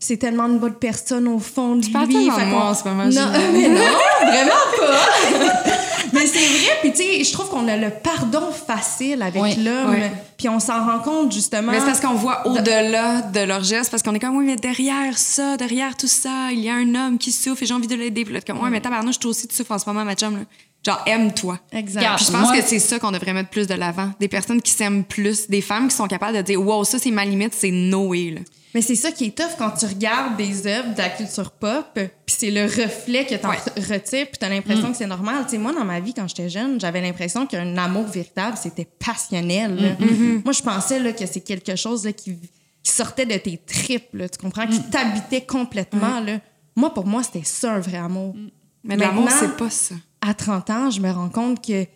c'est tellement une bonne personne au fond de lui. parles tellement de Fait moi en ce moment, Non, [LAUGHS] mais non, vraiment pas. [LAUGHS] mais c'est vrai, puis tu sais, je trouve qu'on a le pardon facile avec Oui, l'homme, oui. puis on s'en rend compte justement. Mais c'est parce qu'on voit au-delà de leurs gestes, parce qu'on est comme, oui, mais derrière ça, derrière tout ça, il y a un homme qui souffre et j'ai envie de l'aider. Puis comme, ouais, mais tabarnouche, toi aussi, tu souffres en ce moment, ma chum. là. Genre, aime-toi. Exact. Puis je pense Moi- que c'est ça qu'on devrait mettre plus de l'avant. Des personnes qui s'aiment plus, des femmes qui sont capables de dire, wow, ça, c'est ma limite, c'est no way. Là. Mais c'est ça qui est tough quand tu regardes des œuvres de la culture pop, puis c'est le reflet que tu Ouais. retires, puis tu as l'impression que c'est normal. Tu sais, moi, dans ma vie, quand j'étais jeune, j'avais l'impression qu'un amour véritable, c'était passionnel. là. Moi, je pensais là, que c'est quelque chose là, qui, qui sortait de tes tripes, là, tu comprends, qui t'habitait complètement. Là. Moi, pour moi, c'était ça un vrai amour. Mais l'amour, c'est pas ça. À 30 ans, je me rends compte que,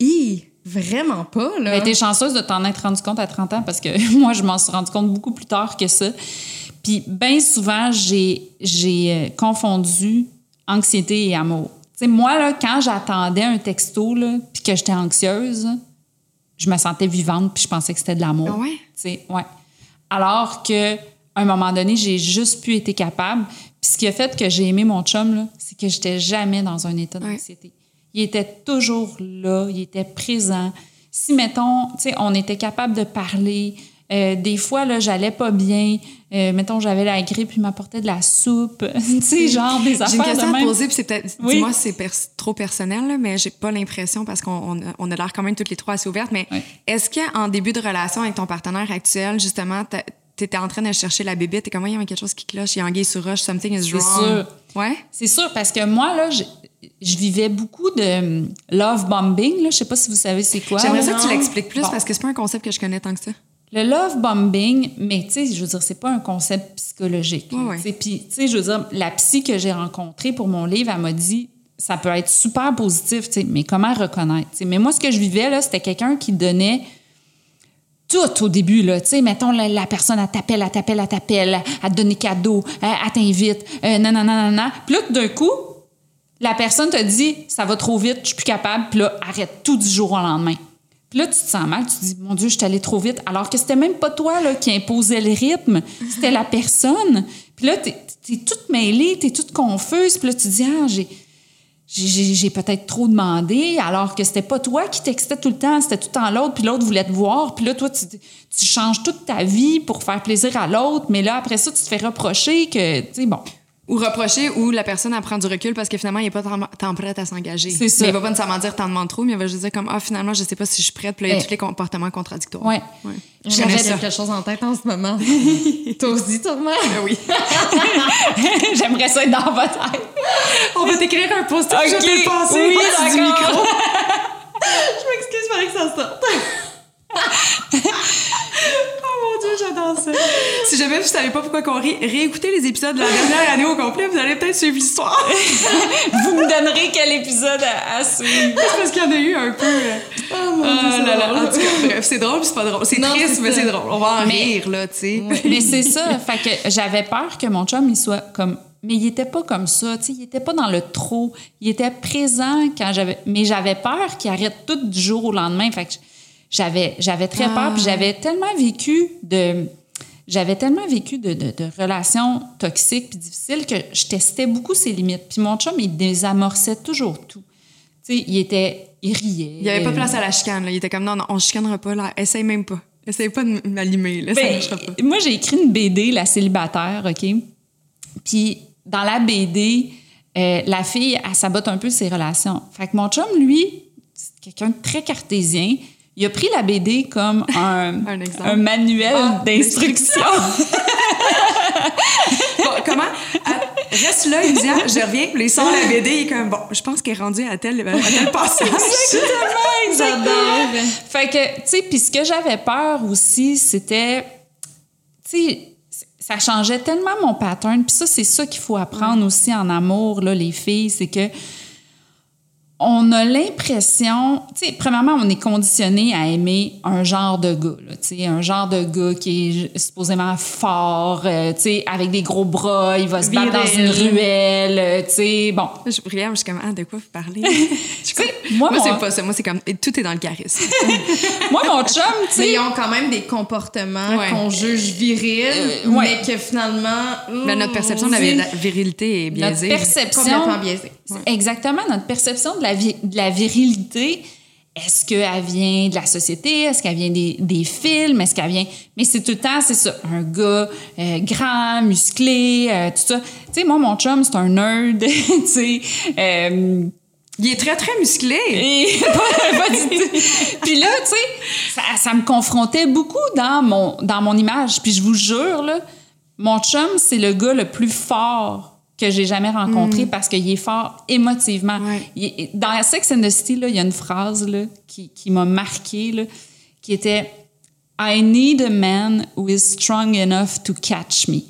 hi, vraiment pas. Là. Mais t'es chanceuse de t'en être rendu compte à 30 ans parce que [LAUGHS] moi, je m'en suis rendu compte beaucoup plus tard que ça. Puis bien souvent, j'ai, euh, confondu anxiété et amour. Tu sais, moi, là, quand j'attendais un texto, là, puis que j'étais anxieuse, je me sentais vivante puis je pensais que c'était de l'amour. Ah ouais? Tu sais, ouais. Alors que à un moment donné, j'ai juste pu été capable. Puis ce qui a fait que j'ai aimé mon chum, c'est que j'étais jamais dans un état Ouais. d'anxiété. Il était toujours là, il était présent. Si, mettons, tu sais, on était capable de parler, euh, des fois, là, j'allais pas bien. Euh, mettons, j'avais la grippe, il m'apportait de la soupe. [LAUGHS] tu sais, genre des J'ai une affaires question de à même. poser, puis c'est peut-être, Oui. dis-moi si c'est pers- trop personnel, là, mais j'ai pas l'impression parce qu'on on a, on a l'air quand même toutes les trois assez ouvertes. Mais est-ce qu'en début de relation avec ton partenaire actuel, justement, t'étais en train de chercher la bébite, t'es comme, il y a quelque chose qui cloche, il y a anguille sur roche, something is C'est wrong. sûr. Ouais? C'est sûr, parce que moi, là, je, je vivais beaucoup de hum, love bombing. Là. Je sais pas si vous savez c'est quoi. J'aimerais ça que tu l'expliques plus Bon. parce que c'est pas un concept que je connais tant que ça. Le love bombing, mais tu sais, je veux dire, c'est pas un concept psychologique. Puis, tu sais, je veux dire, la psy que j'ai rencontrée pour mon livre, elle m'a dit, ça peut être super positif, tu sais, mais comment reconnaître? tu sais. Mais moi, ce que je vivais, là, c'était quelqu'un qui donnait tout au début, là. Tu sais, mettons, la, personne, elle t'appelle, elle t'appelle, elle t'appelle, elle te donne des cadeaux, elle, elle t'invite, euh, non, non. Puis là, d'un coup, la personne te dit, ça va trop vite, je suis plus capable, puis là, arrête tout du jour au lendemain. Puis là, tu te sens mal, tu te dis, mon Dieu, je suis allée trop vite, alors que c'était même pas toi qui imposait le rythme, c'était la personne. Puis là, t'es es toute mêlée, t'es toute confuse, puis là, tu te dis, ah, j'ai j'ai- peut-être trop demandé, alors que c'était pas toi qui textais tout le temps, c'était tout le temps l'autre, puis l'autre voulait te voir, puis là, toi, tu, tu changes toute ta vie pour faire plaisir à l'autre, mais là, après ça, tu te fais reprocher que, tu sais, bon, Ou reprocher, ou la personne elle prend du recul parce que finalement, il est pas tant, tant prête à s'engager. C'est ça. Mais il va pas nécessairement dire t'en demandes trop, mais il va juste dire comme, ah, finalement, je sais pas si je suis prête, puis là, il y a tous les comportements contradictoires. ouais. J'avais J'avais quelque chose en tête en ce moment. [LAUGHS] Toi aussi, Thomas? oui. [LAUGHS] J'aimerais ça être dans votre tête. On va t'écrire un post Ok, je peux le passer oui, du micro. [LAUGHS] Je m'excuse, il fallait que ça sorte. Oh mon Dieu, j'adore ça. Si jamais vous savez pas pourquoi qu'on rit, réécoutez les épisodes de la dernière année au complet, vous allez peut-être suivre l'histoire. [LAUGHS] Vous me donnerez quel épisode à, à suivre. C'est parce qu'il y en a eu un peu. euh, Oh mon Dieu, c'est là là. drôle. En tout cas, bref, c'est drôle, c'est pas drôle. C'est triste, mais c'est drôle. On va en Mais- rire, là, tu sais. Mais c'est ça. Fait que j'avais peur que mon chum, il soit comme. Mais il était pas comme ça, tu sais. Il était pas dans le trop. Il était présent quand j'avais. Mais j'avais peur qu'il arrête tout du jour au lendemain. Fait que j'avais j'avais très peur puis j'avais tellement vécu de j'avais tellement vécu de, de, de relations toxiques puis difficiles que je testais beaucoup ses limites. Puis mon chum, il désamorçait toujours tout. Tu sais, il était... Il riait. Il n'y avait pas place à la chicane. Là. Il était comme, non, non, on chicanera pas. Là. Essaye même pas. Essaye pas de m'allumer. Là, ça Ben, marchera pas. moi, j'ai écrit une BD, La célibataire, OK? Puis dans la BD, euh, la fille, elle sabote un peu ses relations. Fait que mon chum, lui, c'est quelqu'un de très cartésien. Il a pris la BD comme un, [LAUGHS] Un manuel Ah, d'instruction. [LAUGHS] Bon, comment? Ah, reste là, il dit, ah, je reviens. Puis il sort la BD. Il est comme, bon, je pense qu'elle est rendue à tel, à tel [LAUGHS] passage. J'adore. Fait que, tu sais, puis ce que j'avais peur aussi, c'était, tu sais, ça changeait tellement mon pattern. Puis ça, c'est ça qu'il faut apprendre aussi en amour, là, les filles, c'est que on a l'impression, tu sais, premièrement, on est conditionné à aimer un genre de gars, là, tu sais, un genre de gars qui est supposément fort, euh, tu sais, avec des gros bras, il va se battre dans une ruelle, euh, tu sais, bon. Je regarde, je suis comme, ah, de quoi vous parlez? [LAUGHS] Je suis Tu sais, comme- moi, moi, mon- c'est pas ça. Moi, c'est comme, tout est dans le charisme. [LAUGHS] Moi, mon chum, tu Mais sais, ils ont quand même des comportements Ouais. qu'on juge virils, Euh, ouais. mais que finalement. Mais notre perception de la virilité est notre biaisée. perception... complètement biaisé. Exactement, notre perception de la, vi- de la virilité, est-ce qu'elle vient de la société? Est-ce qu'elle vient des, des films? Est-ce qu'elle vient... Mais c'est tout le temps, c'est ça, un gars euh, grand, musclé, euh, tout ça. Tu sais, moi, mon chum, c'est un nerd, [LAUGHS] tu sais... euh, Il est très, très musclé. [LAUGHS] et pas, pas du tout. Puis là, tu sais, ça, ça me confrontait beaucoup dans mon, dans mon image. Puis je vous jure, là, mon chum, c'est le gars le plus fort que j'ai jamais rencontré parce qu'il est fort émotivement. Ouais. Il dans Sex and the City, là, il y a une phrase là, qui, qui m'a marquée, là, qui était « I need a man who is strong enough to catch me ».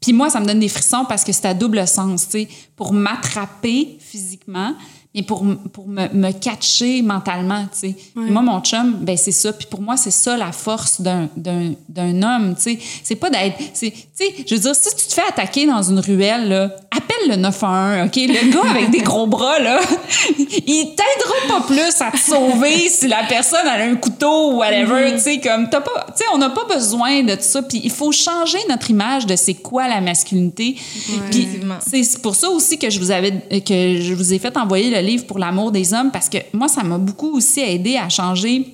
Puis moi, ça me donne des frissons parce que c'est à double sens, tu sais, pour m'attraper physiquement, mais pour, pour me, me catcher mentalement, tu sais. Puis Moi, mon chum, ben c'est ça. Puis pour moi, c'est ça la force d'un, d'un, d'un homme, tu sais. C'est pas d'être... c'est- Tu sais, je veux dire, si tu te fais attaquer dans une ruelle, là, appelle le 911, OK? Le gars [LAUGHS] avec des gros bras, là, [LAUGHS] il t'aidera pas plus à te sauver [LAUGHS] si la personne a un couteau ou whatever, tu sais, comme, t'as pas... Tu sais, on n'a pas besoin de ça. Puis il faut changer notre image de c'est quoi la masculinité. Puis Effectivement. c'est pour ça aussi que je vous avais que je vous ai fait envoyer le livre pour l'amour des hommes parce que moi ça m'a beaucoup aussi aidé à changer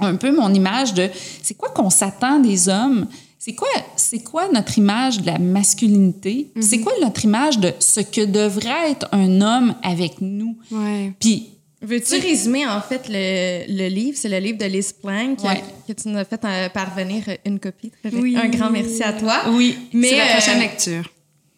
un peu mon image de c'est quoi qu'on s'attend des hommes? C'est quoi c'est quoi notre image de la masculinité? C'est quoi notre image de ce que devrait être un homme avec nous? Ouais. puis Veux-tu résumer en fait le, le livre? C'est le livre de Liz Plank Ouais. que tu nous as fait euh, parvenir une copie. Très. Oui. Un grand merci à toi. oui Mais c'est la prochaine euh, lecture.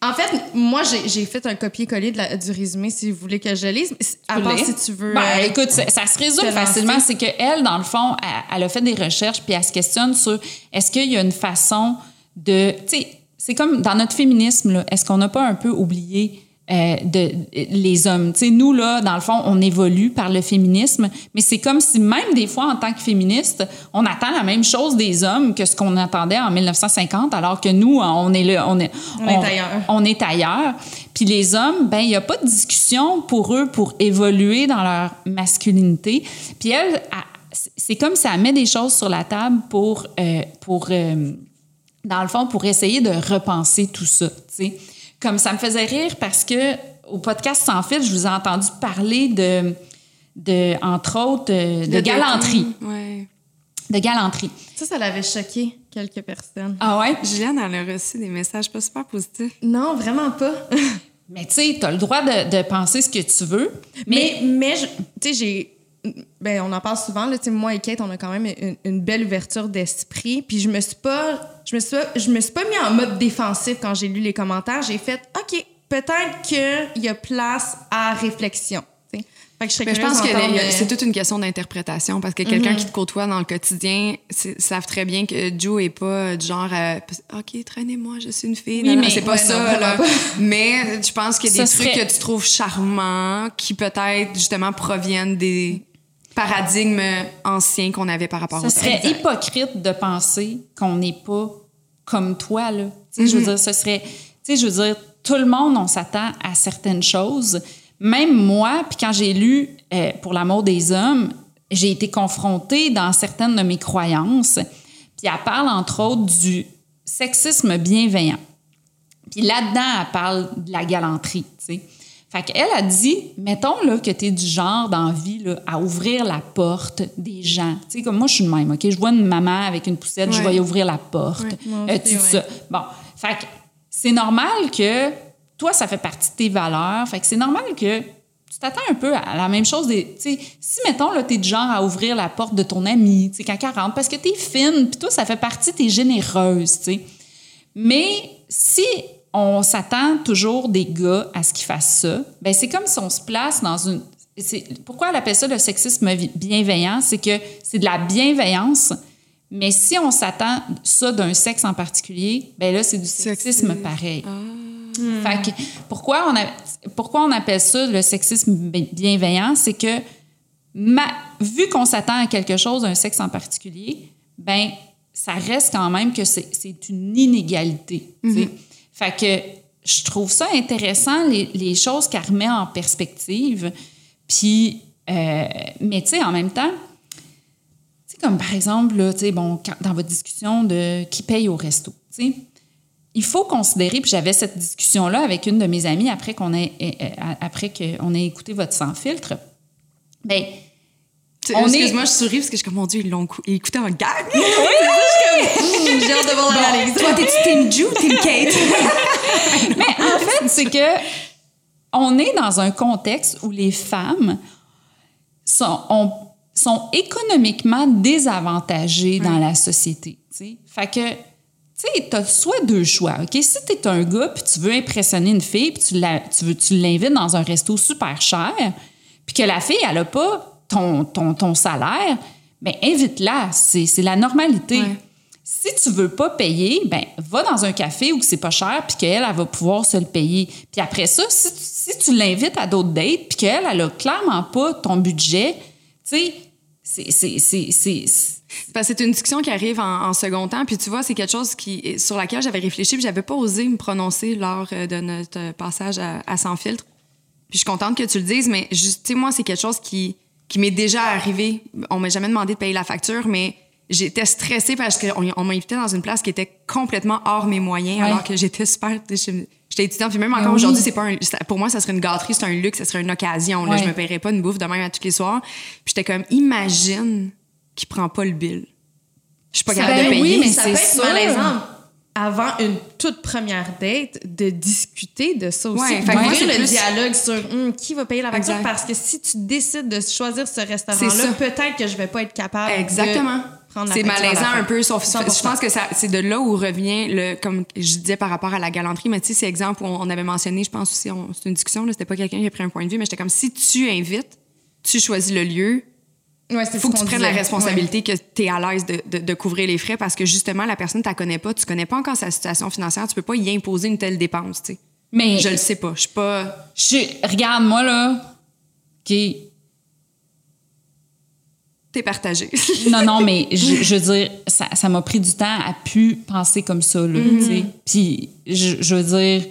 En fait, moi, j'ai fait un copier-coller du résumé si vous voulez que je lise. À part si tu veux. Ben, euh, écoute, ça, ça se résume facilement. C'est qu'elle, dans le fond, elle, elle a fait des recherches puis elle se questionne sur est-ce qu'il y a une façon de. Tu sais, c'est comme dans notre féminisme, est-ce qu'on n'a pas un peu oublié euh, de, les hommes? Tu sais, nous, là, dans le fond, on évolue par le féminisme, mais c'est comme si même des fois, en tant que féministe, on attend la même chose des hommes que ce qu'on attendait en 1950, alors que nous, on est là. On est, On est ailleurs. on est ailleurs. Puis les hommes, ben il n'y a pas de discussion pour eux pour évoluer dans leur masculinité. Puis elle, elle, c'est comme ça met des choses sur la table pour, euh, pour euh, dans le fond, pour essayer de repenser tout ça. tu sais. Comme ça me faisait rire parce que au podcast Sans fil, je vous ai entendu parler de, de entre autres, euh, de galanterie. dating, Ouais. De galanterie. Ça, ça l'avait choqué quelques personnes. Ah ouais? Juliane, elle a reçu des messages pas super positifs. Non, vraiment pas. [LAUGHS] Mais tu sais, tu as le droit de, de penser ce que tu veux. Mais, mais, je- tu sais, j'ai. Ben, on en parle souvent, là. Tu sais, moi et Kate, on a quand même une, une belle ouverture d'esprit. Puis je me suis pas. Je me suis pas, je me suis pas mis en mode défensif quand j'ai lu les commentaires. J'ai fait, OK, peut-être qu'il y a place à réflexion. Fait que je Mais je pense que les- euh, c'est toute une question d'interprétation parce que quelqu'un qui te côtoie dans le quotidien savent très bien que Joe est pas du genre euh, OK, traînez-moi, je suis une fille. Oui, Non, non, mais- c'est pas ouais, ça non, vraiment là. pas. Mais je pense qu'il y a des Ça trucs serait- que tu trouves charmants qui peut-être justement proviennent des paradigmes anciens qu'on avait par rapport Ce aux serait hypocrite de penser qu'on n'est pas comme toi, là. Je veux dire, ce serait... Tu sais, je veux dire, tout le monde, on s'attend à certaines choses. Même moi, puis quand j'ai lu euh, Pour l'amour des hommes, j'ai été confrontée dans certaines de mes croyances. Puis elle parle, entre autres, du sexisme bienveillant. Puis là-dedans, elle parle de la galanterie, tu sais. Fait qu'elle a dit, mettons là, que tu es du genre d'envie là, à ouvrir la porte des gens. Tu sais, comme moi, je suis de même, OK? Je vois une maman avec une poussette, je vais y ouvrir la porte. Euh, tout ouais. ça. Bon, fait que c'est normal que toi, ça fait partie de tes valeurs. Fait que c'est normal que tu t'attends un peu à la même chose. Des, tu si, mettons, là, t'es du genre à ouvrir la porte de ton ami, tu sais, quand elle rentre, parce que t'es fine, puis toi, ça fait partie, t'es généreuse, tu sais. Mais si on s'attend toujours des gars à ce qu'ils fassent ça, ben c'est comme si on se place dans une... Pourquoi elle appelle ça le sexisme bienveillant? C'est que c'est de la bienveillance, mais si on s'attend ça d'un sexe en particulier, ben là, c'est du sexisme Sexisme. pareil. Fait que pourquoi, on a- pourquoi on appelle ça le sexisme bi- bienveillant? C'est que ma- vu qu'on s'attend à quelque chose d'un sexe en particulier, ben ça reste quand même que c'est une inégalité. sais. Fait que je trouve ça intéressant, les, les choses qu'elle remet en perspective. Puis, euh, mais tu sais, en même temps, comme par exemple, là, bon, dans votre discussion de qui paye au resto, il faut considérer, puis j'avais cette discussion-là avec une de mes amies après qu'on ait, euh, euh, après qu'on ait écouté votre sans filtre. Ben, On est- Excuse-moi, je souris parce que je suis comme, mon Dieu, ils l'ont cou- écouté en gang. J'ai hâte de voir l'analyse. Toi, t'es-tu Team Ju ou Team Kate? [LAUGHS] Mais en fait, c'est que on est dans un contexte où les femmes sont, on- sont économiquement désavantagées dans la société. tu sais. Fait que, tu sais, t'as soit deux choix, OK? Si t'es un gars puis tu veux impressionner une fille puis tu, la- tu, veux- tu l'invites dans un resto super cher puis que la fille, elle a pas ton, ton, ton salaire, ben invite-la. C'est c'est la normalité. Ouais. Si tu veux pas payer, ben va dans un café où c'est pas cher puis qu'elle elle va pouvoir se le payer. Puis après ça, si tu, si tu l'invites à d'autres dates puis qu'elle elle a clairement pas ton budget, tu sais, c'est c'est c'est c'est Parce que c'est une discussion qui arrive en, en second temps, puis tu vois, c'est quelque chose qui, sur laquelle j'avais réfléchi, puis j'avais pas osé me prononcer lors euh, de notre passage à, à Sans filtre. Puis je suis contente que tu le dises, mais juste, tu sais, moi, c'est quelque chose qui, qui m'est déjà arrivé. On m'a jamais demandé de payer la facture, mais j'étais stressée parce qu'on on m'a invité dans une place qui était complètement hors mes moyens, Ouais. alors que j'étais super. J'étais étudiante, puis même encore oui. aujourd'hui, c'est pas un, pour moi, ça serait une gâterie, c'est un luxe, ça serait une occasion. Là, Ouais. Je me paierais pas une bouffe de même à tous les soirs. Puis j'étais comme, imagine qu'il prend pas le bill. Je suis pas Ça- capable ben de payer. oui, mais ça c'est peut être sûr. malaisant avant une toute première date de discuter de ça aussi. Ouais, fait que moi, D'ouvrir le plus- dialogue sur Hum, qui va payer la facture? Exact. parce que si tu décides de choisir ce restaurant-là, peut-être que je vais pas être capable Exactement. de prendre la C'est malaisant un peu, sauf 100%. je pense que ça, c'est de là où revient le, comme je disais par rapport à la galanterie, mais tu sais, c'est exemple où on, avait mentionné, je pense aussi, c'est une discussion, c'était pas quelqu'un qui a pris un point de vue, mais j'étais comme si tu invites, tu choisis le lieu, Ouais, faut que tu prennes la responsabilité que tu es à l'aise de, de- de couvrir les frais parce que justement, la personne, tu la connais pas, tu connais pas encore sa situation financière, tu peux pas y imposer une telle dépense, tu sais. mais Je le sais pas, je suis pas. je regarde moi là qui T'es partagé. [LAUGHS] non, non, mais je, je veux dire, ça ça m'a pris du temps à pu penser comme ça, là, tu sais. Puis, je, je veux dire,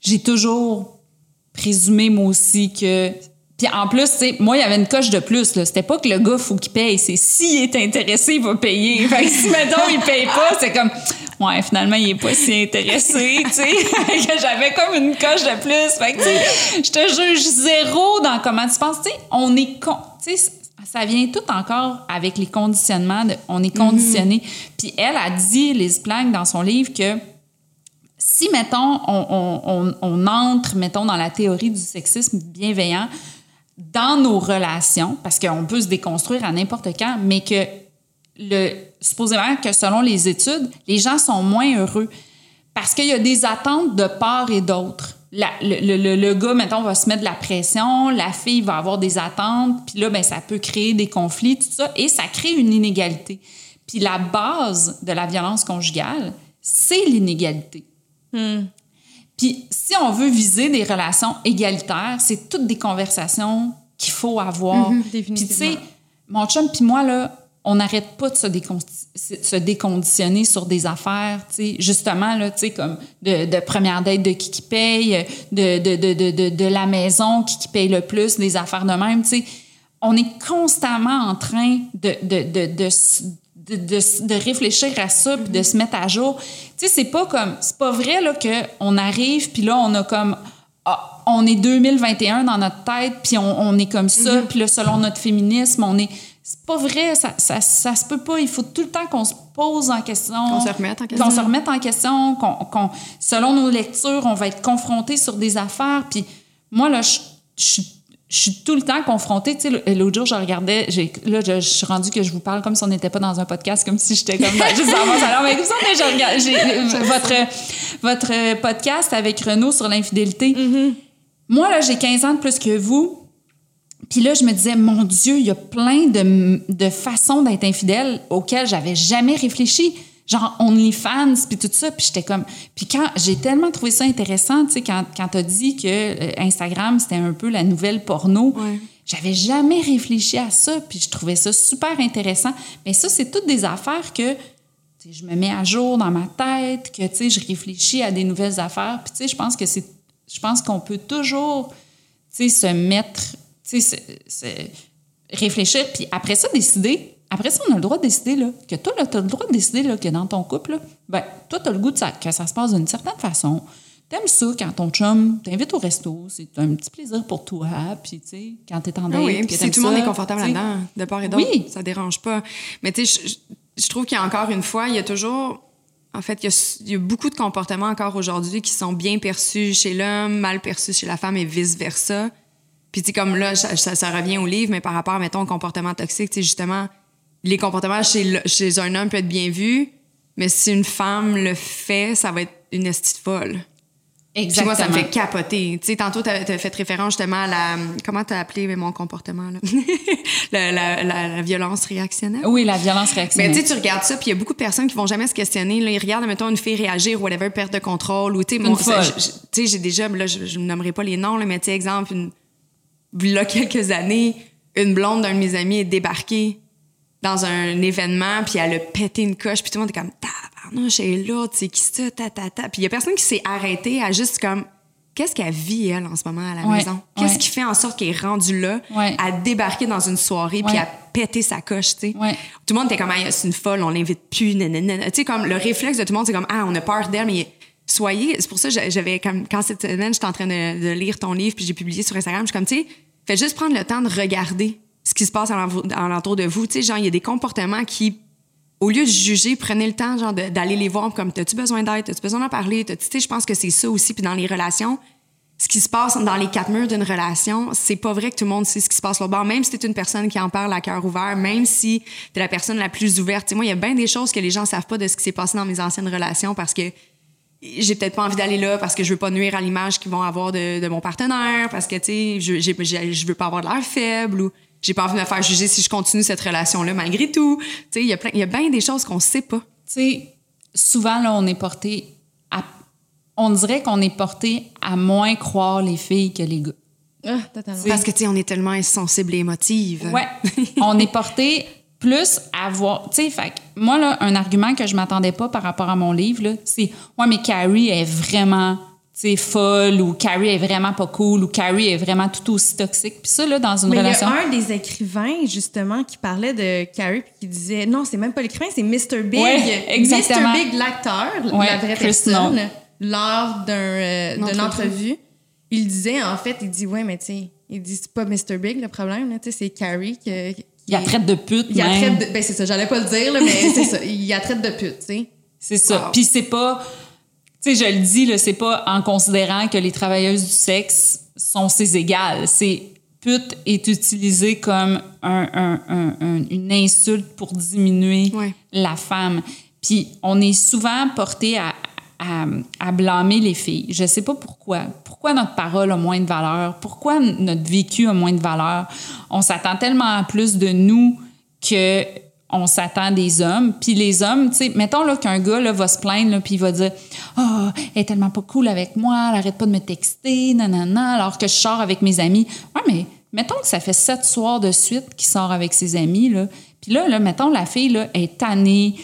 j'ai toujours présumé, moi aussi, que... Puis en plus, tu sais, moi, il y avait une coche de plus. C'était pas que le gars, faut qu'il paye. C'est s'il est intéressé, il va payer. [LAUGHS] Fait que si, mettons, il paye pas, c'est comme... Ouais, finalement, il est pas si intéressé, tu sais. [LAUGHS] J'avais comme une coche de plus. Fait que, tu sais, je te juge zéro dans comment tu penses. Tu sais, on est... Con... Tu sais, ça vient tout encore avec les conditionnements. De, on est conditionné. Puis elle a dit, Liz Plank, dans son livre, que si, mettons, on, on- on- on entre, mettons, dans la théorie du sexisme bienveillant dans nos relations, parce qu'on peut se déconstruire à n'importe quand, mais que le, supposément que selon les études, les gens sont moins heureux parce qu'il y a des attentes de part et d'autre. La- le, le- le- gars, mettons, va se mettre de la pression, la fille va avoir des attentes, puis là, ben, ça peut créer des conflits, tout ça, et ça crée une inégalité. Puis la base de la violence conjugale, c'est l'inégalité. Puis si on veut viser des relations égalitaires, c'est toutes des conversations qu'il faut avoir. Puis tu sais, mon chum puis moi là, on n'arrête pas de se, décon- se déconditionner sur des affaires, tu sais, justement là, tu sais comme de, de première date de qui qui paye, de de, de, de, de, de la maison qui qui paye le plus, des affaires de même, tu sais. on est constamment en train de, de, de, de, réfléchir à ça puis de se mettre à jour. Tu sais, c'est pas comme... C'est pas vrai, là, qu'on arrive puis là, on a comme... ah, on est 2021 dans notre tête, puis on, on est comme ça, puis là, selon notre féminisme, on est... C'est pas vrai, ça, ça, ça se peut pas. Il faut tout le temps qu'on se pose en question. Qu'on se remette en Qu'on question. se remette en question, qu'on, qu'on- selon nos lectures, on va être confronté sur des affaires. Puis moi, là, je je- je suis tout le temps confrontée. Tu sais, l'autre jour, je regardais, là, je, je suis rendue que je vous parle comme si on n'était pas dans un podcast, comme si j'étais comme dans, juste dans mon salon. Mais comme ça, mais je regarde, j'ai, [LAUGHS] votre, votre podcast avec Renaud sur l'infidélité. Moi, là, j'ai 15 ans de plus que vous. Puis là, je me disais, mon Dieu, il y a plein de, de façons d'être infidèle auxquelles j'avais jamais réfléchi. Genre OnlyFans, puis tout ça. Puis j'étais comme... Puis quand... J'ai tellement trouvé ça intéressant, tu sais, quand, quand t'as dit que euh, Instagram, c'était un peu la nouvelle porno. Ouais. J'avais jamais réfléchi à ça, puis je trouvais ça super intéressant. Mais ça, c'est toutes des affaires que je me mets à jour dans ma tête, que tu sais, je réfléchis à des nouvelles affaires. Puis tu sais, je pense que c'est... Je pense qu'on peut toujours tu sais, se mettre, tu sais, se- se- réfléchir, puis après ça, décider. Après ça, on a le droit de décider, là, que toi, tu as le droit de décider là, que dans ton couple, là, ben, toi, tu as le goût de ça, que ça se passe d'une certaine façon. T'aimes ça quand ton chum t'invite au resto, c'est un petit plaisir pour toi, puis tu sais, quand t'es en Ah date, oui, puis si tout le monde est confortable là-dedans, de part et d'autre, Oui. ça dérange pas. Mais tu sais, je, je- je trouve qu'il y a encore une fois, il y a toujours... En fait, il y, a, il y a beaucoup de comportements encore aujourd'hui qui sont bien perçus chez l'homme, mal perçus chez la femme et vice-versa. Puis tu sais, comme là, ça, ça- ça revient au livre, mais par rapport, mettons, au comportement toxique, tu sais, justement, les comportements chez, le- chez un homme peuvent être bien vus, mais si une femme le fait, ça va être une estie folle. Puis Exactement. moi, ça me fait capoter. Tu sais, tantôt, t'as as fait référence justement à la... Comment t'as appelé mon comportement, là? [LAUGHS] la, la, la, la violence réactionnelle? Oui, la violence Mais réactionnelle. tu sais, tu regardes ça, puis il y a beaucoup de personnes qui vont jamais se questionner. Là, ils regardent, mettons, une fille réagir, whatever, perte de contrôle, ou tu sais, tu j'ai déjà, là, je, je ne nommerai pas les noms, là, mais tu sais, exemple, une, là, quelques années, une blonde d'un de mes amis est débarquée dans un événement, puis elle a pété une coche, puis tout le monde est comme, tabarnouche, elle est là, tu sais, qui ça, ta, ta, ta. Puis il y a personne qui s'est arrêté à juste comme, qu'est-ce qu'elle vit, elle, en ce moment, à la Ouais, maison? Qu'est-ce ouais. qui fait en sorte qu'elle est rendue là, Ouais. à débarquer dans une soirée, puis à péter sa coche, tu sais? Tout le monde était comme, ah, c'est une folle, on l'invite plus, nanana. Tu sais, comme le réflexe de tout le monde, c'est comme, ah, on a peur d'elle, mais soyez. C'est pour ça j'avais, comme, quand cette semaine, j'étais en train de, de lire ton livre, puis j'ai publié sur Instagram, je suis comme, tu sais, faites juste prendre le temps de regarder ce qui se passe alentour de vous. Tu sais, genre, il y a des comportements qui, au lieu de juger, prenez le temps, genre, d'aller les voir, comme, t'as-tu besoin d'aide, t'as-tu besoin d'en parler, tu sais, je pense que c'est ça aussi, puis dans les relations, ce qui se passe dans les quatre murs d'une relation, c'est pas vrai que tout le monde sait ce qui se passe là-bas. Même si t'es une personne qui en parle à cœur ouvert, même si t'es la personne la plus ouverte. Tu sais, moi, il y a bien des choses que les gens savent pas de ce qui s'est passé dans mes anciennes relations parce que j'ai peut-être pas envie d'aller là parce que je veux pas nuire à l'image qu'ils vont avoir de, de mon partenaire, parce que, tu sais, je, j'ai- je veux pas avoir de l'air faible ou j'ai pas envie de me faire juger si je continue cette relation-là malgré tout. Tu sais, il y a plein, il y a bien des choses qu'on sait pas. Tu sais, souvent, là, on est porté à. On dirait qu'on est porté à moins croire les filles que les gars. Ah, totalement. Parce que, tu sais, on est tellement insensible et émotive. Ouais. [LAUGHS] on est porté plus à voir. Tu sais, fait que moi, là, un argument que je m'attendais pas par rapport à mon livre, là, c'est Ouais, mais Carrie est vraiment. Sais, folle ou Carrie est vraiment pas cool ou Carrie est vraiment tout aussi toxique. Puis ça, là, dans une Mais il y relation. a un des écrivains, justement, qui parlait de Carrie puis qui disait non, c'est même pas l'écrivain, c'est Mr. Big. Ouais, exactement. Mr. Big, l'acteur, Ouais, la vraie Chris personne, lors d'un, euh, d'une entrevue. entrevue, il disait, en fait, il dit, ouais, mais tu sais, il dit, c'est pas Mr. Big le problème, là, tu sais, c'est Carrie qui. qui- Il la traite de pute, Il la même. traite de. Ben, c'est ça, j'allais pas le dire, là, mais c'est ça. Il la traite de pute, tu sais. C'est ça. Wow. Puis c'est pas. Tu sais, je le dis, c'est pas en considérant que les travailleuses du sexe sont ses égales. C'est pute est utilisé comme un- un- un- un- une insulte pour diminuer Ouais. la femme. Puis on est souvent porté à, à, à blâmer les filles. Je sais pas pourquoi. Pourquoi notre parole a moins de valeur? Pourquoi notre vécu a moins de valeur? On s'attend tellement plus de nous que on s'attend des hommes. Puis les hommes, tu sais, mettons là qu'un gars là, va se plaindre, puis il va dire « Ah, elle est tellement pas cool avec moi, elle arrête pas de me texter, nanana, alors que je sors avec mes amis. » Ouais, mais mettons que ça fait sept soirs de suite qu'il sort avec ses amis, là. Puis là, là, mettons, la fille, là, est tannée,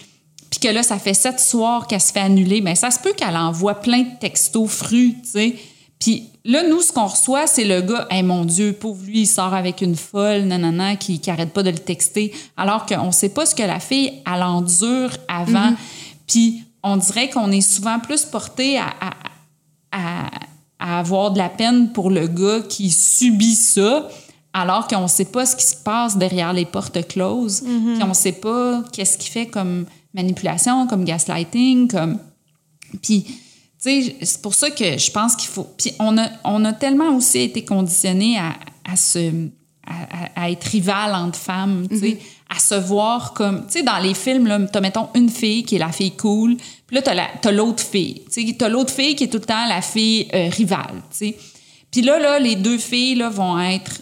puis que là, ça fait sept soirs qu'elle se fait annuler, mais ça se peut qu'elle envoie plein de textos frus, tu sais. Puis là, nous, ce qu'on reçoit, c'est le gars, hey, mon Dieu, pauvre lui, il sort avec une folle, nanana, qui, qui arrête pas de le texter, alors qu'on sait pas ce que la fille, elle endure avant. Puis on dirait qu'on est souvent plus porté à, à, à, à avoir de la peine pour le gars qui subit ça, alors qu'on sait pas ce qui se passe derrière les portes closes, puis on sait pas qu'est-ce qu'il fait comme manipulation, comme gaslighting, comme... Puis, c'est pour ça que je pense qu'il faut... Puis on a, on a tellement aussi été conditionnés à, à se... À, être rival entre femmes, tu sais, à se voir comme... Tu sais, dans les films, là, t'as, mettons, une fille qui est la fille cool, puis là, t'as, la, t'as l'autre fille. Tu sais, t'as l'autre fille qui est tout le temps la fille euh, rivale, tu sais. Puis là, là, les deux filles, là, vont être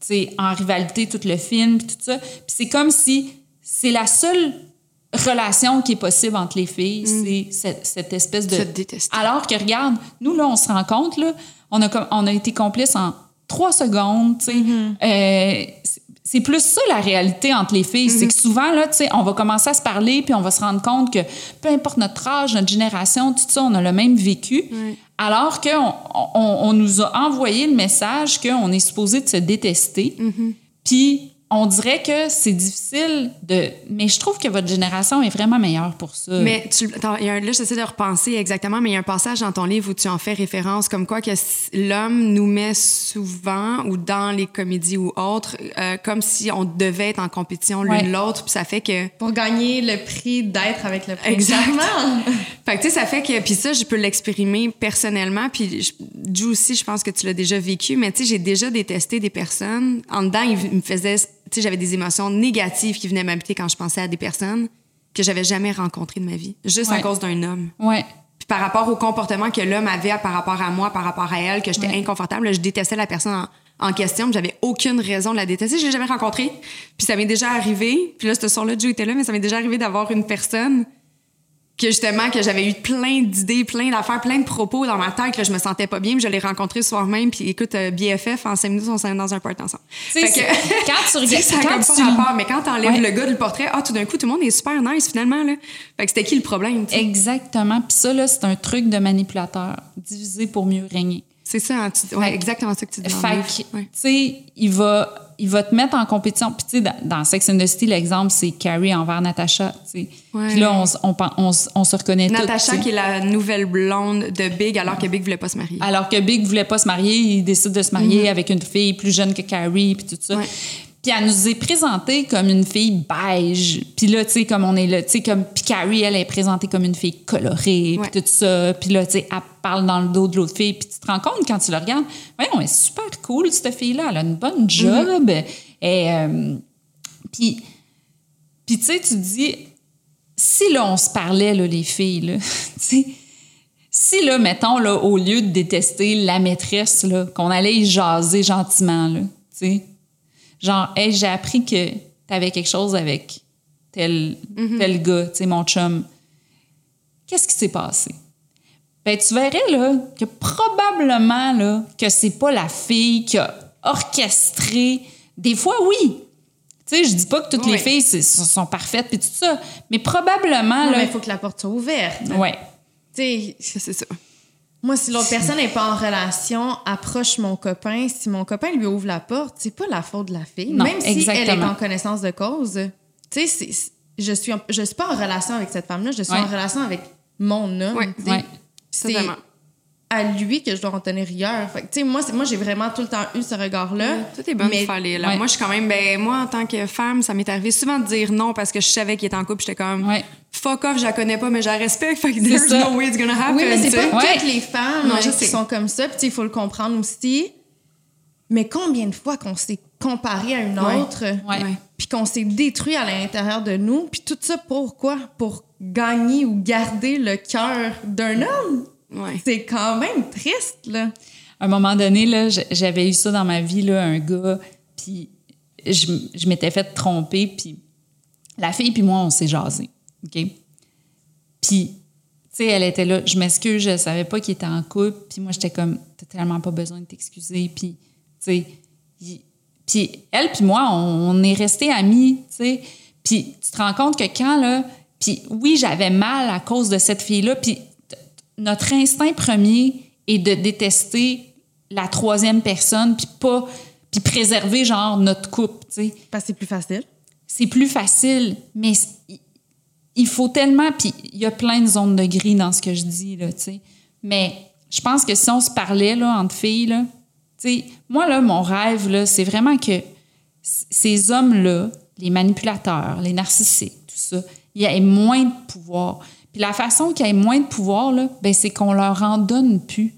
tu sais, en rivalité tout le film, puis tout ça. Puis c'est comme si c'est la seule relation qui est possible entre les filles, c'est cette, cette espèce de... Se. Alors que, regarde, nous, là, on se rend compte, là, on a, comme- on a été complices en trois secondes, tu sais. Euh, c'est- plus ça, la réalité entre les filles. C'est que souvent, là, tu sais, on va commencer à se parler, puis on va se rendre compte que peu importe notre âge, notre génération, tout ça, on a le même vécu. Alors qu'on on, on nous a envoyé le message qu'on est supposé de se détester. Puis on dirait que c'est difficile de... Mais je trouve que votre génération est vraiment meilleure pour ça. Mais tu, attends, il y a un- là, j'essaie de repenser exactement, mais il y a un passage dans ton livre où tu en fais référence comme quoi que l'homme nous met souvent, ou dans les comédies ou autres, euh, comme si on devait être en compétition l'une Ouais. l'autre, puis ça fait que... Pour gagner le prix d'être avec le prince Exact. charmant. [LAUGHS] Fait que, tu sais, ça fait que... Puis ça, je peux l'expérimer personnellement, puis je- Ju aussi, je pense que tu l'as déjà vécu, mais tu sais, j'ai déjà détesté des personnes. En dedans, ils me faisaient... Tu sais, j'avais des émotions négatives qui venaient m'habiter quand je pensais à des personnes que j'avais jamais rencontrées de ma vie, juste à Ouais. cause d'un homme. Ouais. Puis par rapport au comportement que l'homme avait par rapport à moi, par rapport à elle, que j'étais Ouais. inconfortable, là, je détestais la personne en, en question, j'avais aucune raison de la détester. Je l'ai jamais rencontrée. Puis ça m'est déjà arrivé. Puis là, ce soir-là, Joe était là, mais ça m'est déjà arrivé d'avoir une personne que justement, que j'avais eu plein d'idées, plein d'affaires, plein de propos dans ma tête, que je me sentais pas bien. Puis je l'ai rencontré le soir même. Puis écoute, euh, BFF, en cinq minutes, on s'est dans un party ensemble. Fait que- [LAUGHS] quand tu regardes- ça quand tu- rapport, mais quand t'enlèves Ouais. le gars du portrait, ah, tout d'un coup, tout le monde est super nice finalement, là. Fait que c'était qui le problème? Exactement. Puis ça, là, c'est un truc de manipulateur. Diviser pour mieux régner. C'est ça, hein, tu- ouais, exactement ça que tu dis. Fait que, Ouais. tu sais, il va, il va te mettre en compétition. Puis, tu sais, dans, dans Sex and the City, l'exemple, c'est Carrie envers Natasha, tu sais. Ouais. Puis là, on, se reconnaît toutes, sais. qui est la nouvelle blonde de Big, alors que Big voulait pas se marier. Alors que Big voulait pas se marier, il décide de se marier avec une fille plus jeune que Carrie, puis tout ça. Puis elle nous est présentée comme une fille beige. Puis là, tu sais, comme on est là, tu sais, comme... Puis Carrie, elle est présentée comme une fille colorée, puis tout ça. Puis là, tu sais, elle parle dans le dos de l'autre fille. Puis tu te rends compte, quand tu la regardes, voyons, elle est super cool, cette fille-là. Elle a une bonne job. Mhm. Et... euh, puis... Puis tu sais, tu dis... Si là, on se parlait, là, les filles, là, [LAUGHS] tu sais... Si, là, mettons, là, au lieu de détester la maîtresse, là, qu'on allait y jaser gentiment, là, tu sais, genre, hey, j'ai appris que t'avais quelque chose avec tel, tel gars, tu sais, mon chum. Qu'est-ce qui s'est passé? Ben, tu verrais, là, que probablement, là, que c'est pas la fille qui a orchestré. Des fois, oui. Tu sais, je dis pas que toutes les filles sont, parfaites puis tout ça, mais probablement, Non, là. mais il faut que la porte soit ouverte. Ouais. Tu sais, c'est ça. Moi, si l'autre personne n'est pas en relation, approche mon copain. Si mon copain lui ouvre la porte, c'est pas la faute de la fille. Non, Même si elle est en connaissance de cause. Tu sais, je suis, en- je suis pas en relation avec cette femme-là, je suis Ouais. en relation avec mon homme. Ouais. Ouais. C'est. À lui que je dois en tenir rigueur. Fait tu sais, moi, moi j'ai vraiment tout le temps eu ce regard-là. Tout est bonne Mais- les- là. Ouais. Moi, je suis quand même, ben, moi, en tant que femme, ça m'est arrivé souvent de dire non parce que je savais qu'il était en couple. J'étais comme, Ouais. fuck off, je la connais pas, mais je la respecte. Fait que there's ça. no way it's gonna happen. Oui, mais c'est pas Ouais. toutes les femmes Non, euh, je qui sais. sont comme ça. Puis il faut le comprendre aussi. Mais combien de fois qu'on s'est comparé à une autre, puis qu'on s'est détruit à l'intérieur de nous, puis tout ça pourquoi? Pour gagner ou garder le cœur d'un homme? C'est quand même triste, là. À un moment donné, là, j'avais eu ça dans ma vie, là, un gars, puis je, je m'étais fait tromper, puis la fille puis moi, on s'est jasé, OK? Puis, tu sais, elle était là, je m'excuse, je savais pas qu'il était en couple, puis moi, j'étais comme, t'as tellement pas besoin de t'excuser, puis, tu sais, puis elle puis moi, on, on est restés amis, tu sais, puis tu te rends compte que quand, là, puis oui, j'avais mal à cause de cette fille-là, puis notre instinct premier et de détester la troisième personne, puis pas, puis préserver genre notre couple, tu sais. Parce que c'est plus facile. C'est plus facile, mais il faut tellement, puis il y a plein de zones de gris dans ce que je dis là, tu sais. Mais je pense que si on se parlait là entre filles là, tu sais, moi là mon rêve là, c'est vraiment que ces hommes-là, les manipulateurs, les narcissiques, tout ça, il y ait moins de pouvoir. Puis la façon qu'il y ait moins de pouvoir, là, ben, c'est qu'on leur en donne plus.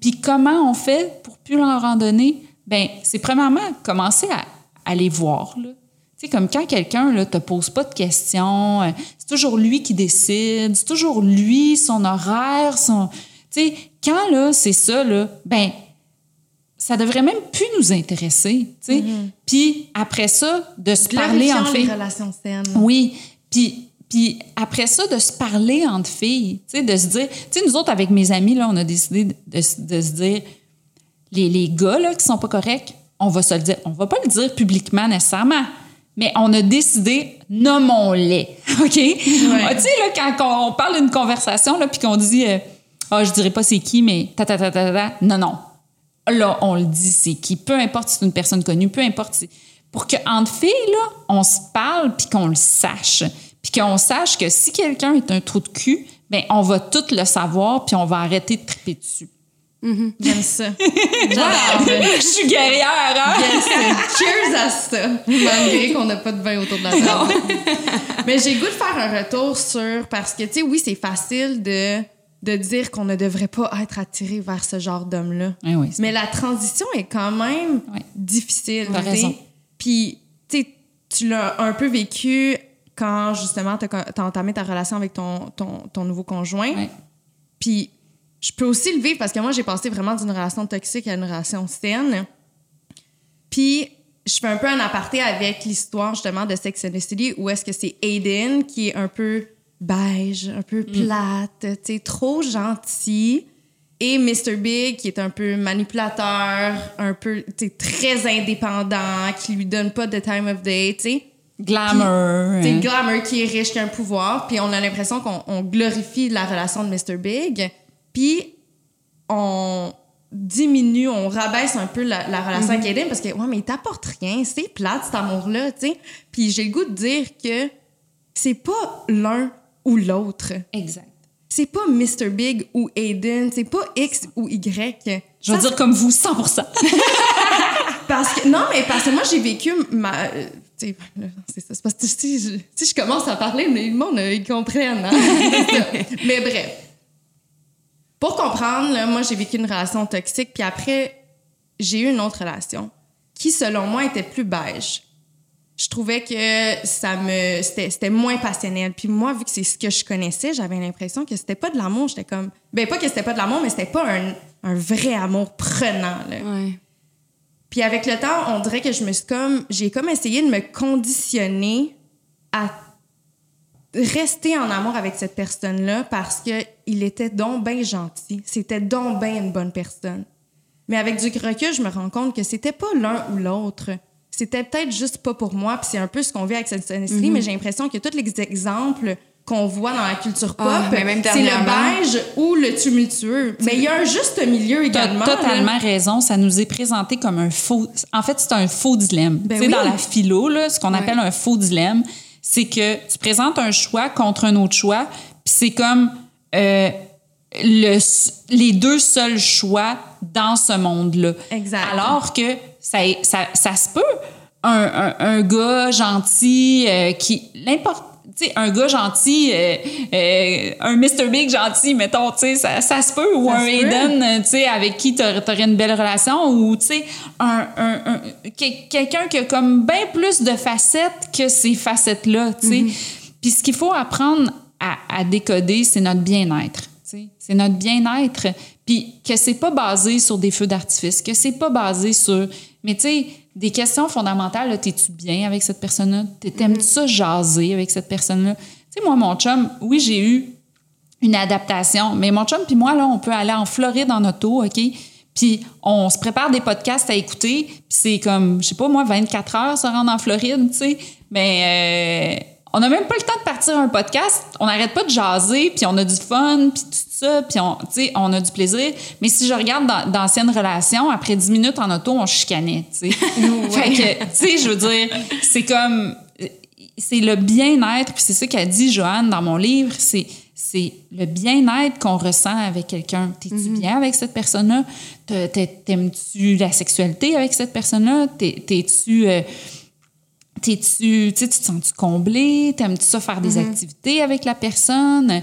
Puis comment on fait pour plus leur en donner? Ben, c'est premièrement commencer à, à les voir. Là. Tu sais, comme quand quelqu'un ne te pose pas de questions, euh, c'est toujours lui qui décide, c'est toujours lui, son horaire, son... Tu sais, quand là, c'est ça, là, ben, ça devrait même plus nous intéresser, tu sais. Puis après ça, de se parler en fait. les relations saines. Oui. Puis, puis après ça, de se parler entre filles, tu sais, de se dire, tu sais, nous autres, avec mes amis, là, on a décidé de, de se- dire, les, les gars, là, qui sont pas corrects, on va se le dire. On va pas le dire publiquement nécessairement, mais on a décidé, nommons-les, [LAUGHS] OK? Ah, tu sais, là, quand on parle d'une conversation, là, puis qu'on dit, euh, ah, je dirais pas c'est qui, mais ta, ta, ta, ta, ta, non, non. Là, on le dit, c'est qui. Peu importe si c'est une personne connue, peu importe si... Pour qu'entre filles, là, on se parle puis qu'on le sache. Puis qu'on sache que si quelqu'un est un trou de cul, ben on va tout le savoir puis on va arrêter de triper dessus. J'aime ça. [LAUGHS] Je suis guerrière, hein? Yes, cheers à ça, malgré qu'on n'a pas de vin autour de la table. [LAUGHS] Mais j'ai le goût de faire un retour sur parce que tu sais oui c'est facile de de dire qu'on ne devrait pas être attiré vers ce genre d'homme-là. Eh oui, Mais la transition est quand même difficile. T'as raison. Puis tu sais, tu l'as un peu vécu quand justement tu as entamé ta relation avec ton, ton, ton nouveau conjoint. Ouais. Puis je peux aussi le vivre parce que moi, j'ai passé vraiment d'une relation toxique à une relation saine. Puis je fais un peu un aparté avec l'histoire justement de Sex and the City où est-ce que c'est Aiden qui est un peu beige, un peu plate, tu sais, trop gentil. Et Mr. Big qui est un peu manipulateur, un peu très indépendant, qui lui donne pas de time of day, tu sais. Glamour. C'est hein. Glamour qui est riche, qui a un pouvoir, puis on a l'impression qu'on on glorifie la relation de Mr. Big, puis on diminue, on rabaisse un peu la, la relation avec Aiden parce que, ouais, mais il t'apporte rien, c'est plate cet amour-là, tu sais. Puis j'ai le goût de dire que c'est pas l'un ou l'autre. Exact. C'est pas Mr. Big ou Aiden, c'est pas X ou Y. Je veux dire comme vous, 100 [LAUGHS] non, mais parce que moi, j'ai vécu ma. euh, là, c'est ça. C'est parce que si je, si je commence à parler, mais le monde, euh, ils comprennent. hein. [LAUGHS] Mais bref. Pour comprendre, moi, j'ai vécu une relation toxique, puis après, j'ai eu une autre relation qui, selon moi, était plus beige. Je trouvais que ça me c'était moins passionnel. Puis moi, vu que c'est ce que je connaissais, j'avais l'impression que c'était pas de l'amour. J'étais comme. Ben, pas que c'était pas de l'amour, mais c'était pas un, un vrai amour prenant, là. Puis avec le temps, on dirait que je me suis comme j'ai comme essayé de me conditionner à rester en amour avec cette personne-là parce que il était donc bien gentil, c'était donc bien une bonne personne. Mais avec du recul, je me rends compte que c'était pas l'un ou l'autre. C'était peut-être juste pas pour moi, puis c'est un peu ce qu'on vit avec cette série, mais j'ai l'impression que tous les exemples qu'on voit dans la culture pop, Ah, même c'est le beige ou le tumultueux. Mais il y a un juste milieu T'as également. là. totalement raison. Ça nous est présenté comme un faux. En fait, c'est un faux dilemme. Ben tu sais, oui. dans la philo, là, ce qu'on appelle un faux dilemme, c'est que tu présentes un choix contre un autre choix, puis c'est comme euh, le, les deux seuls choix dans ce monde-là. Exact. Alors que ça, ça, ça se peut. Un, un, un gars gentil euh, qui. L'importe. Tu sais, un gars gentil, euh, euh, un Mr. Big gentil, mettons, tu sais, ça, ça se peut, ou Ça un. Aiden, euh, tu sais, avec qui t'aurais t'aurais une belle relation, ou, tu sais, un, un, un- que- quelqu'un qui a comme bien plus de facettes que ces facettes-là, tu sais. Puis ce qu'il faut apprendre à, à décoder, c'est notre bien-être, tu sais. C'est notre bien-être, puis que c'est pas basé sur des feux d'artifice, que c'est pas basé sur... Mais tu sais, des questions fondamentales, là, t'es-tu bien avec cette personne-là? T'aimes-tu ça jaser avec cette personne-là? Tu sais, moi, mon chum, oui, j'ai eu une adaptation. Mais mon chum puis moi, là, on peut aller en Floride en auto, OK? Puis on se prépare des podcasts à écouter. Puis c'est comme, je sais pas, moi, 24 heures se rendre en Floride, tu sais. Mais euh, on n'a même pas le temps de partir un podcast. On n'arrête pas de jaser, puis on a du fun, puis tout ça, puis on, on a du plaisir. Mais si je regarde dans- d'anciennes relations, après 10 minutes en auto, on chicanait, [LAUGHS] tu sais. je veux dire, c'est comme, c'est le bien-être, puis c'est ça qu'a dit Joanne dans mon livre, c'est c'est le bien-être qu'on ressent avec quelqu'un. T'es-tu bien avec cette personne-là? T'aimes-tu la sexualité avec cette personne-là? T'es- T'es-tu... euh, T'es-tu, tu te sens-tu comblé? T'aimes-tu ça faire des activités avec la personne?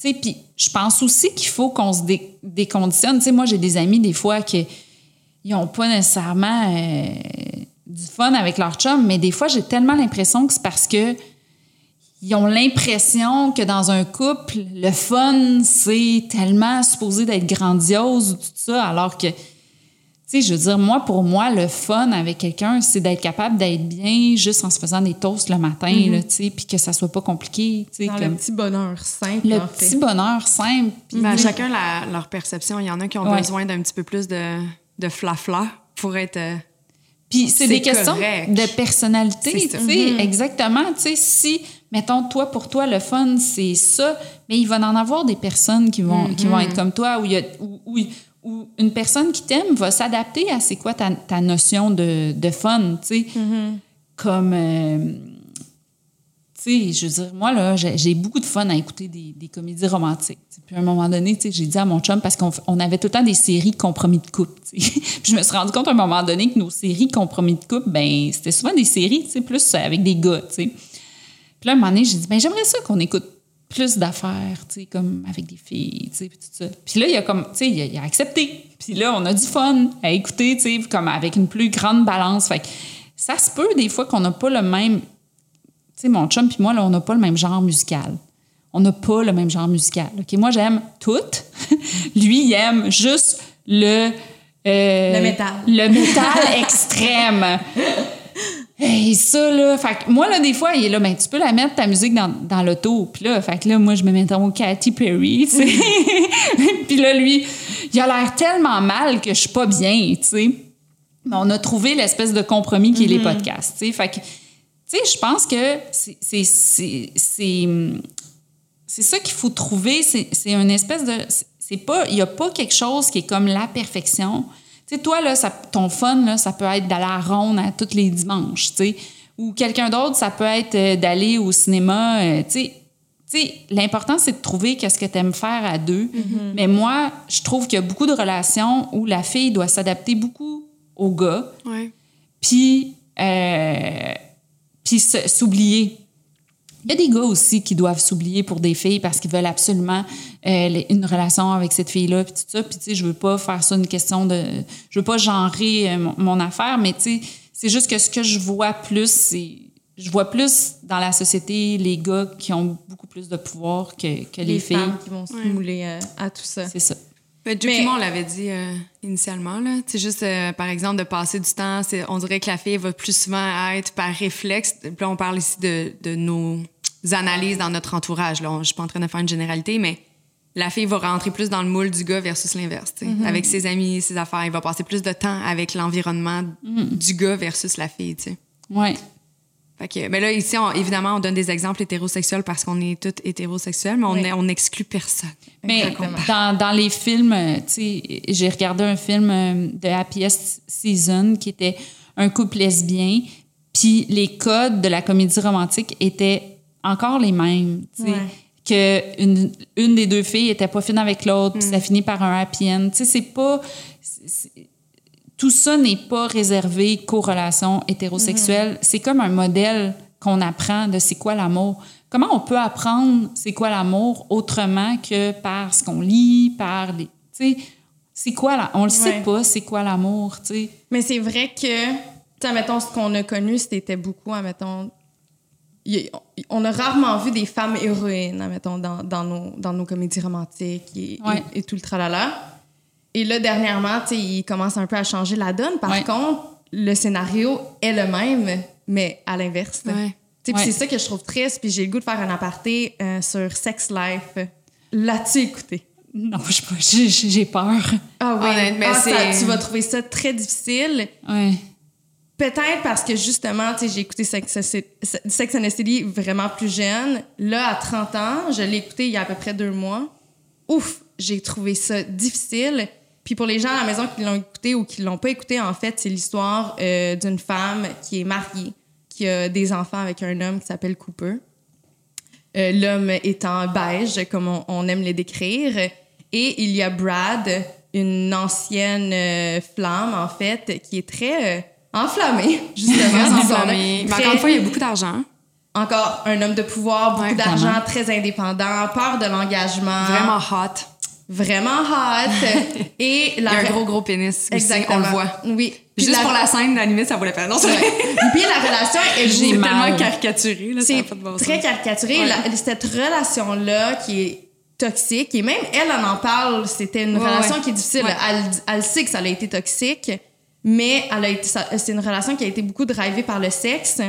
Tu sais, puis je pense aussi qu'il faut qu'on se dé- déconditionne. Tu sais, moi, j'ai des amis, des fois, qui ils ont pas nécessairement euh, du fun avec leur chum, mais des fois, j'ai tellement l'impression que c'est parce que ils ont l'impression que dans un couple, le fun, c'est tellement supposé d'être grandiose ou tout ça, alors que, tu sais, je veux dire, moi, pour moi, le fun avec quelqu'un, c'est d'être capable d'être bien juste en se faisant des toasts le matin, là, tu sais, puis que ça soit pas compliqué, tu sais, Dans le petit bonheur simple, le en fait. petit bonheur simple. Ben, chacun la- leur perception. Il y en a qui ont Ouais. besoin d'un petit peu plus de, de flafla pour être. euh, Puis c'est C'est des questions de personnalité, C'est tu sais, exactement. Tu sais, si, mettons, toi, pour toi, le fun, c'est ça, mais il va en avoir des personnes qui vont, qui vont être comme toi, où, il y a, où, où- où une personne qui t'aime va s'adapter à c'est quoi ta, ta notion de, de fun, tu sais. Comme, euh, tu sais, je veux dire, moi, là, j'ai beaucoup de fun à écouter des, des comédies romantiques. Puis à un moment donné, tu sais, j'ai dit à mon chum, parce qu'on avait tout le temps des séries compromis de couple, tu sais. [LAUGHS] Puis je me suis rendu compte à un moment donné que nos séries compromis de couple, ben c'était souvent des séries, tu sais, plus avec des gars, tu sais. Puis là, à un moment donné, j'ai dit, ben j'aimerais ça qu'on écoute plus d'affaires, tu sais, comme avec des filles, tu sais, puis tout ça. Puis là, il a comme, tu sais, il, a- il a accepté. Puis là, on a du fun à écouter, tu sais, comme avec une plus grande balance. Fait que ça se peut des fois qu'on n'a pas le même... Tu sais, mon chum puis moi, là, on n'a pas le même genre musical. On n'a pas le même genre musical. OK, moi, j'aime tout. [LAUGHS] Lui, il aime juste le... euh, Le métal. Le métal extrême. [LAUGHS] Hey, ça, là. Fait que moi, là, des fois, il est là, ben, tu peux la mettre, ta musique, dans, dans l'auto. Puis là, fait que là, moi, je me mets dans mon Katy Perry, tu sais. [LAUGHS] Puis là, lui, il a l'air tellement mal que je suis pas bien, tu sais. Mais on a trouvé l'espèce de compromis qui est les podcasts, tu sais. Fait que, tu sais, je pense que c'est- ça qu'il faut trouver. C'est une espèce de. C'est pas. Il n'y a pas quelque chose qui est comme la perfection. Tu sais, toi, là, ça, ton fun, là, ça peut être d'aller à ronde à tous les dimanches, tu sais. Ou quelqu'un d'autre, ça peut être euh, d'aller au cinéma, euh, tu sais. Tu sais, l'important, c'est de trouver qu'est-ce que tu aimes faire à deux. Mais moi, je trouve qu'il y a beaucoup de relations où la fille doit s'adapter beaucoup au gars Ouais. puis euh, puis s'oublier. Il y a des gars aussi qui doivent s'oublier pour des filles parce qu'ils veulent absolument euh, une relation avec cette fille-là, puis tout ça. Puis, tu sais, je veux pas faire ça une question de... Je veux pas genrer euh, mon, mon affaire, mais, tu sais, c'est juste que ce que je vois plus, c'est... Je vois plus dans la société les gars qui ont beaucoup plus de pouvoir que, que les, les filles. femmes qui vont se mouler euh, à tout ça. C'est ça. Ben, Mais- Joe on l'avait dit euh, initialement. là. C'est juste, euh, par exemple, de passer du temps. c'est- On dirait que la fille va plus souvent être par réflexe. Puis là, on parle ici de, de nos analyses dans notre entourage. Là. On- Je suis pas en train de faire une généralité, mais la fille va rentrer plus dans le moule du gars versus l'inverse. Mm-hmm. Avec ses amis, ses affaires, il va passer plus de temps avec l'environnement Mm. du gars versus la fille. Ouais. Fait que, mais là, ici, on- évidemment, on donne des exemples hétérosexuels parce qu'on est tous hétérosexuels, mais on Oui. n'exclut personne. Mais dans, dans les films, euh, j'ai regardé un film euh, de Happiest Season qui était un couple lesbien, puis les codes de la comédie romantique étaient encore les mêmes. Ouais. Que une, une des deux filles était pas fine avec l'autre, puis ça finit par un happy end. Tu sais, c'est pas. c'est- tout ça n'est pas réservé qu'aux relations hétérosexuelles. C'est comme un modèle qu'on apprend de c'est quoi l'amour. Comment on peut apprendre c'est quoi l'amour autrement que par ce qu'on lit, par les. Tu sais, c'est quoi là? On le sait Ouais. pas, c'est quoi l'amour, tu sais. Mais c'est vrai que, mettons, ce qu'on a connu, c'était beaucoup, mettons, on a rarement vu des femmes héroïnes, mettons, dans, dans, nos, dans nos comédies romantiques et, Ouais. et, et tout le tralala. Et là, dernièrement, tu sais, il commence un peu à changer la donne. Par Ouais. contre, le scénario est le même, mais à l'inverse. Ouais. C'est ça que je trouve triste. Puis j'ai le goût de faire un aparté euh, sur Sex Life. L'as-tu écouté? Non, je sais pas, j'ai- peur. Ah oui, Ah, ça, tu vas trouver ça très difficile. Ouais. Peut-être parce que justement, j'ai écouté Sex, and the City vraiment plus jeune. Là, à 30 ans, je l'ai écouté il y a à peu près deux mois. Ouf, j'ai trouvé ça difficile. Puis pour les gens à la maison qui l'ont écouté ou qui l'ont pas écouté, en fait, c'est l'histoire euh, d'une femme qui est mariée, qui a des enfants avec un homme qui s'appelle Cooper. Euh, L'homme étant beige, comme on, on aime les décrire. Et il y a Brad, une ancienne euh, flamme, en fait, qui est très enflammée, [LAUGHS] justement. Enflammé. Mais encore une fois, il y a beaucoup d'argent. encore un homme de pouvoir, beaucoup Ouais, d'argent, très indépendant, peur de l'engagement. Vraiment hot. Vraiment hot. [LAUGHS] Et Il y la a un gros, gros pénis aussi, Exactement. on le voit. Oui. Puis Juste la- pour la scène, la limite, ça vaut la peine. Non, Ouais. Puis la relation est tellement caricaturé, là, ça C'est bon très caricaturé. Ouais. La- cette relation-là qui est toxique, et même elle, elle en parle, c'était une relation qui est difficile. Elle, elle sait que ça a été toxique, mais elle a été, ça- c'est une relation qui a été beaucoup drivée par le sexe.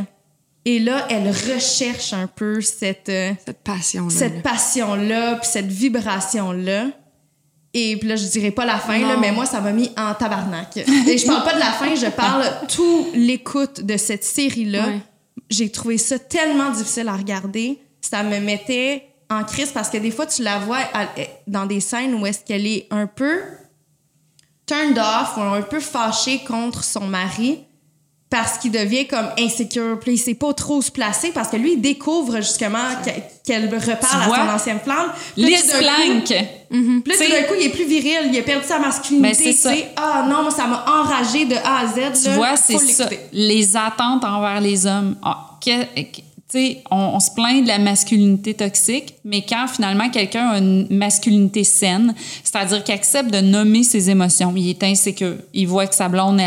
Et là, elle recherche un peu cette, euh, Cette passion-là. cette passion-là, puis cette vibration-là. Et puis là, je dirais pas la fin, là, mais moi, ça m'a mis en tabarnak. Et je parle pas de la fin, je parle tout l'écoute de cette série-là. Ouais. J'ai trouvé ça tellement difficile à regarder. Ça me mettait en crise parce que des fois, tu la vois dans des scènes où est-ce qu'elle est un peu turned off ou un peu fâchée contre son mari parce qu'il devient comme insécure. Puis il sait pas trop se placer parce que lui, il découvre justement que- qu'elle reparle à son ancienne flamme. D'un coup- Plank. puis là, tout T'sais- d'un coup, il est plus viril, il a perdu sa masculinité. Ben. Ah non, moi, ça m'a enragé de A à Z. Tu là. vois, c'est ça. Les attentes envers les hommes. Ah, que- sais, on, on se plaint de la masculinité toxique, mais quand finalement quelqu'un a une masculinité saine, c'est-à-dire qu'il accepte de nommer ses émotions, il est insécure, il voit que sa blonde,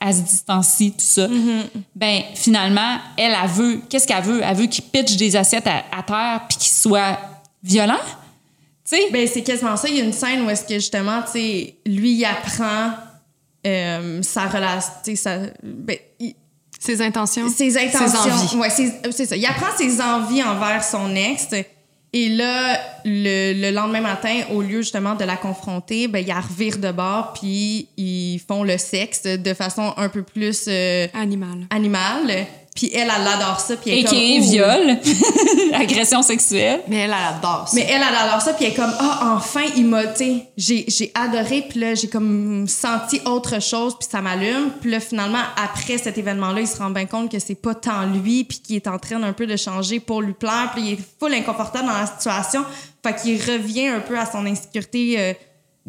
elle se distancie, tout ça, Mm-hmm. ben finalement, elle, elle veut, qu'est-ce qu'elle veut? Elle veut qu'il pitche des assiettes à, à terre puis qu'il soit violent. Tu sais, Ben, c'est quasiment ça. Il y a une scène où est-ce que justement, tu sais, lui, il apprend euh, sa relation, tu sais, sa- ben, il- Ses intentions? ses intentions. Ses envies. Ouais, euh, c'est ça. Il apprend ses envies envers son ex. Et là, le, le lendemain matin, au lieu justement de la confronter, ben, il la revire de bord, puis ils font le sexe de façon un peu plus euh, Animal. animale. Puis elle, elle adore ça. Puis elle est et comme, qui est Ouh. viol, [LAUGHS] agression sexuelle. Mais elle, elle adore ça. Mais elle, elle adore ça, puis elle est comme, ah, enfin, il m'a, tu sais, j'ai, j'ai adoré, puis là, j'ai comme senti autre chose, puis ça m'allume. Puis là, finalement, après cet événement-là, il se rend bien compte que c'est pas tant lui, puis qu'il est en train un peu de changer pour lui plaire, puis il est full inconfortable dans la situation. Fait qu'il revient un peu à son insécurité, euh,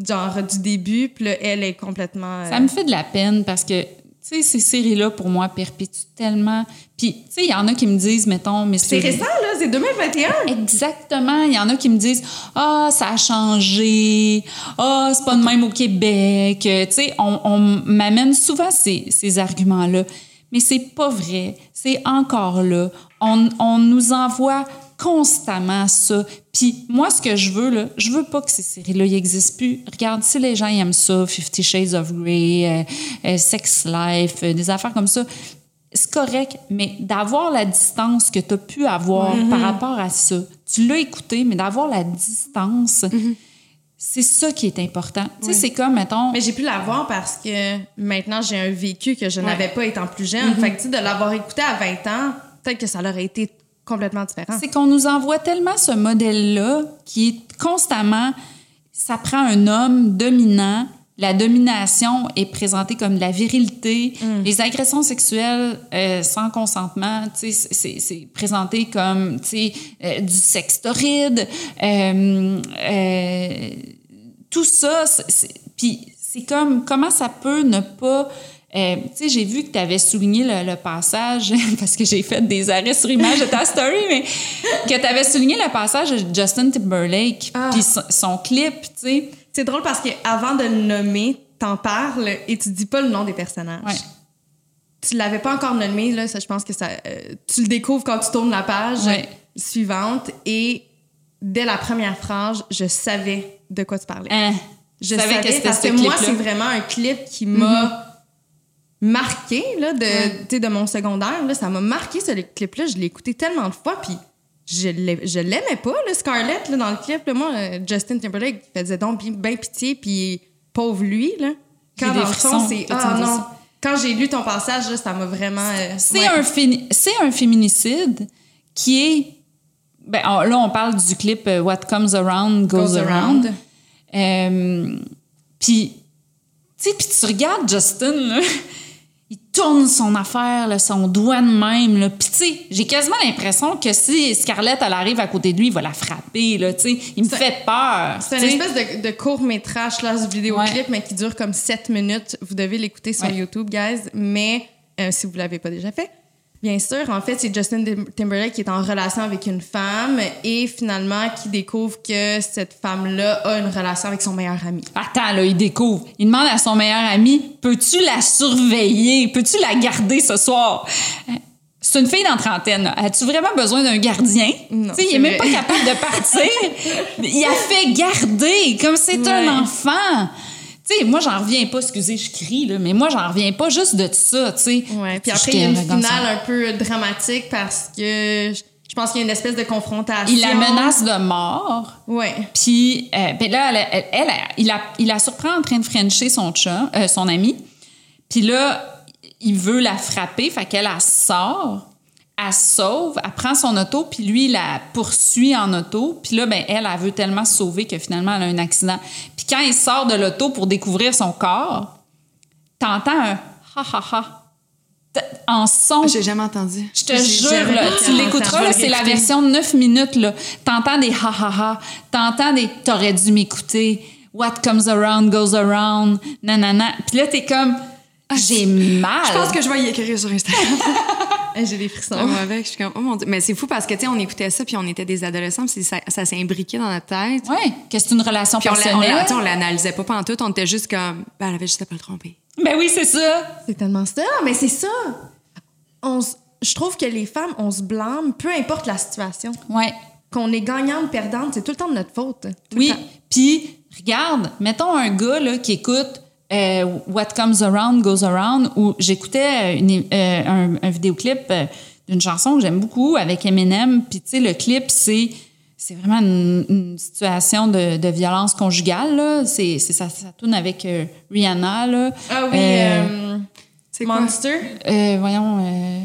genre, du début, puis là, elle est complètement... euh, Ça me fait de la peine parce que, sais, ces séries-là, pour moi, perpétuent tellement. Puis, tu sais, il y en a qui me disent, mettons, mais C'est récent, là, c'est 2021. Exactement. Il y en a qui me disent Ah, ça a changé. Ah, c'est pas de même au Québec. Tu sais, on, on m'amène souvent ces, ces arguments-là. Mais c'est pas vrai. C'est encore là. On, on nous envoie constamment ça. Puis moi, ce que je veux, là, je veux pas que ces séries-là n'existent plus. Regarde, si les gens aiment ça, Fifty Shades of Grey, euh, euh, Sex Life, euh, des affaires comme ça, c'est correct, mais d'avoir la distance que tu as pu avoir par rapport à ça, tu l'as écouté, mais d'avoir la distance, c'est ça qui est important. Tu sais, c'est comme, mettons, Mais j'ai pu l'avoir parce que maintenant, j'ai un vécu que je n'avais pas étant plus jeune. Mm-hmm. Fait que, tu sais, de l'avoir écouté à 20 ans, peut-être que ça aurait été complètement différent. c'est qu'on nous envoie tellement ce modèle-là qui est constamment, ça prend un homme dominant. La domination est présentée comme de la virilité. Les agressions sexuelles euh, sans consentement, c'est- présenté comme, euh, du sexe torride. Euh, euh, tout ça, puis c'est comme, comment ça peut ne pas... euh, tu sais, j'ai vu que tu avais souligné le, le passage, [LAUGHS] parce que j'ai fait des arrêts sur image de ta story, mais que tu avais souligné le passage de Justin Timberlake, Ah. puis son, son clip, tu sais. C'est drôle parce que avant de le nommer, t'en parles et tu dis pas le nom des personnages. Ouais. Tu l'avais pas encore nommé, là, ça, je pense que ça, euh, tu le découvres quand tu tournes la page Ouais. suivante et dès la première phrase, je savais de quoi tu parlais. Hein, Je savais savais que c'était parce ce que moi, c'est vraiment un clip qui m'a marqué là, de, Ouais. de mon secondaire. Là, ça m'a marqué ce clip-là. Je l'ai écouté tellement de fois, puis je l'ai- je l'aimais pas, le Scarlett, là, dans le clip. là. Moi, euh, Justin Timberlake faisait donc bien, bien pitié, puis pauvre lui. Là. Quand dans le fond, c'est... Ah non. ça. Quand j'ai lu ton passage, là, ça m'a vraiment... euh, C'est ouais. un, un féminicide qui est... Ben, on- là, on parle du clip euh, What Comes Around Goes, Goes around. around. Euh, puis, tu sais, puis tu regardes Justin, là, il tourne son affaire, là, son doigt de même. Là. Puis, tu sais, j'ai quasiment l'impression que si Scarlett, elle arrive à côté de lui, il va la frapper. Là, tu sais. Il me fait peur. C'est sais. espèce de, de court-métrage, là, ce vidéoclip, Ouais. mais qui dure comme 7 minutes. Vous devez l'écouter sur Ouais. YouTube, guys. Mais euh, si vous l'avez pas déjà fait, bien sûr, en fait, c'est Justin Tim- Timberlake qui est en relation avec une femme et finalement qui découvre que cette femme-là a une relation avec son meilleur ami. Attends, là, il découvre. Il demande à son meilleur ami Peux-tu la surveiller? Peux-tu la garder ce soir? Euh, C'est une fille dans trentaine. As-tu vraiment besoin d'un gardien? Non, il c'est est même pas capable de partir. [LAUGHS] il a fait garder comme c'est Ouais. un enfant. Tu sais, moi, j'en reviens pas, excusez, je crie, là, mais moi, j'en reviens pas juste de ça, tu sais. Ouais, puis après, il y a une finale un peu dramatique parce que je pense qu'il y a une espèce de confrontation. Il la menace de mort. Ouais. Puis, euh, ben là, elle, elle, elle, il, la, il la surprend en train de frencher son chat, euh, son ami. Puis là, il veut la frapper, fait qu'elle, elle sort, elle sauve, elle prend son auto, puis lui, il la poursuit en auto. Puis là, ben, elle, elle veut tellement se sauver que finalement, elle a un accident. Puis quand il sort de l'auto pour découvrir son corps, t'entends un ha-ha-ha t- en son. J'ai jamais entendu. Je te jure, là, tu l'écouteras, c'est la version de 9 minutes. là. T'entends des ha ha ha, t'entends des t'aurais dû m'écouter, what comes around goes around, nanana. Puis là, t'es comme, j'ai mal. Je pense que je vais y écrire sur Instagram. [LAUGHS] Eh, J'ai des frissons. Moi, avec, je suis comme, oh mon Dieu. Mais c'est fou parce que, tu sais, on écoutait ça, puis on était des adolescents, puis ça, ça s'est imbriqué dans notre tête. Ouais, que c'est une relation Puis on on personnelle. tu sais, on l'analysait pas pendant tout, on était juste comme, ben, elle avait juste à pas le tromper. Ben oui, c'est ça. C'est tellement ça, mais c'est ça. On je trouve que les femmes, on se blâme, peu importe la situation. Ouais. Qu'on est gagnante, perdante, c'est tout le temps de notre faute. Oui, puis regarde, mettons un gars là, qui écoute euh, What Comes Around Goes Around, où j'écoutais une- euh, un, un vidéoclip euh, d'une chanson que j'aime beaucoup avec Eminem, puis tu sais, le clip, c'est c'est vraiment une, une situation de, de violence conjugale, là. C'est, c'est- ça, ça tourne avec euh, Rihanna, là. Ah oui, Euh, euh, C'est quoi? Monster? euh, voyons... euh,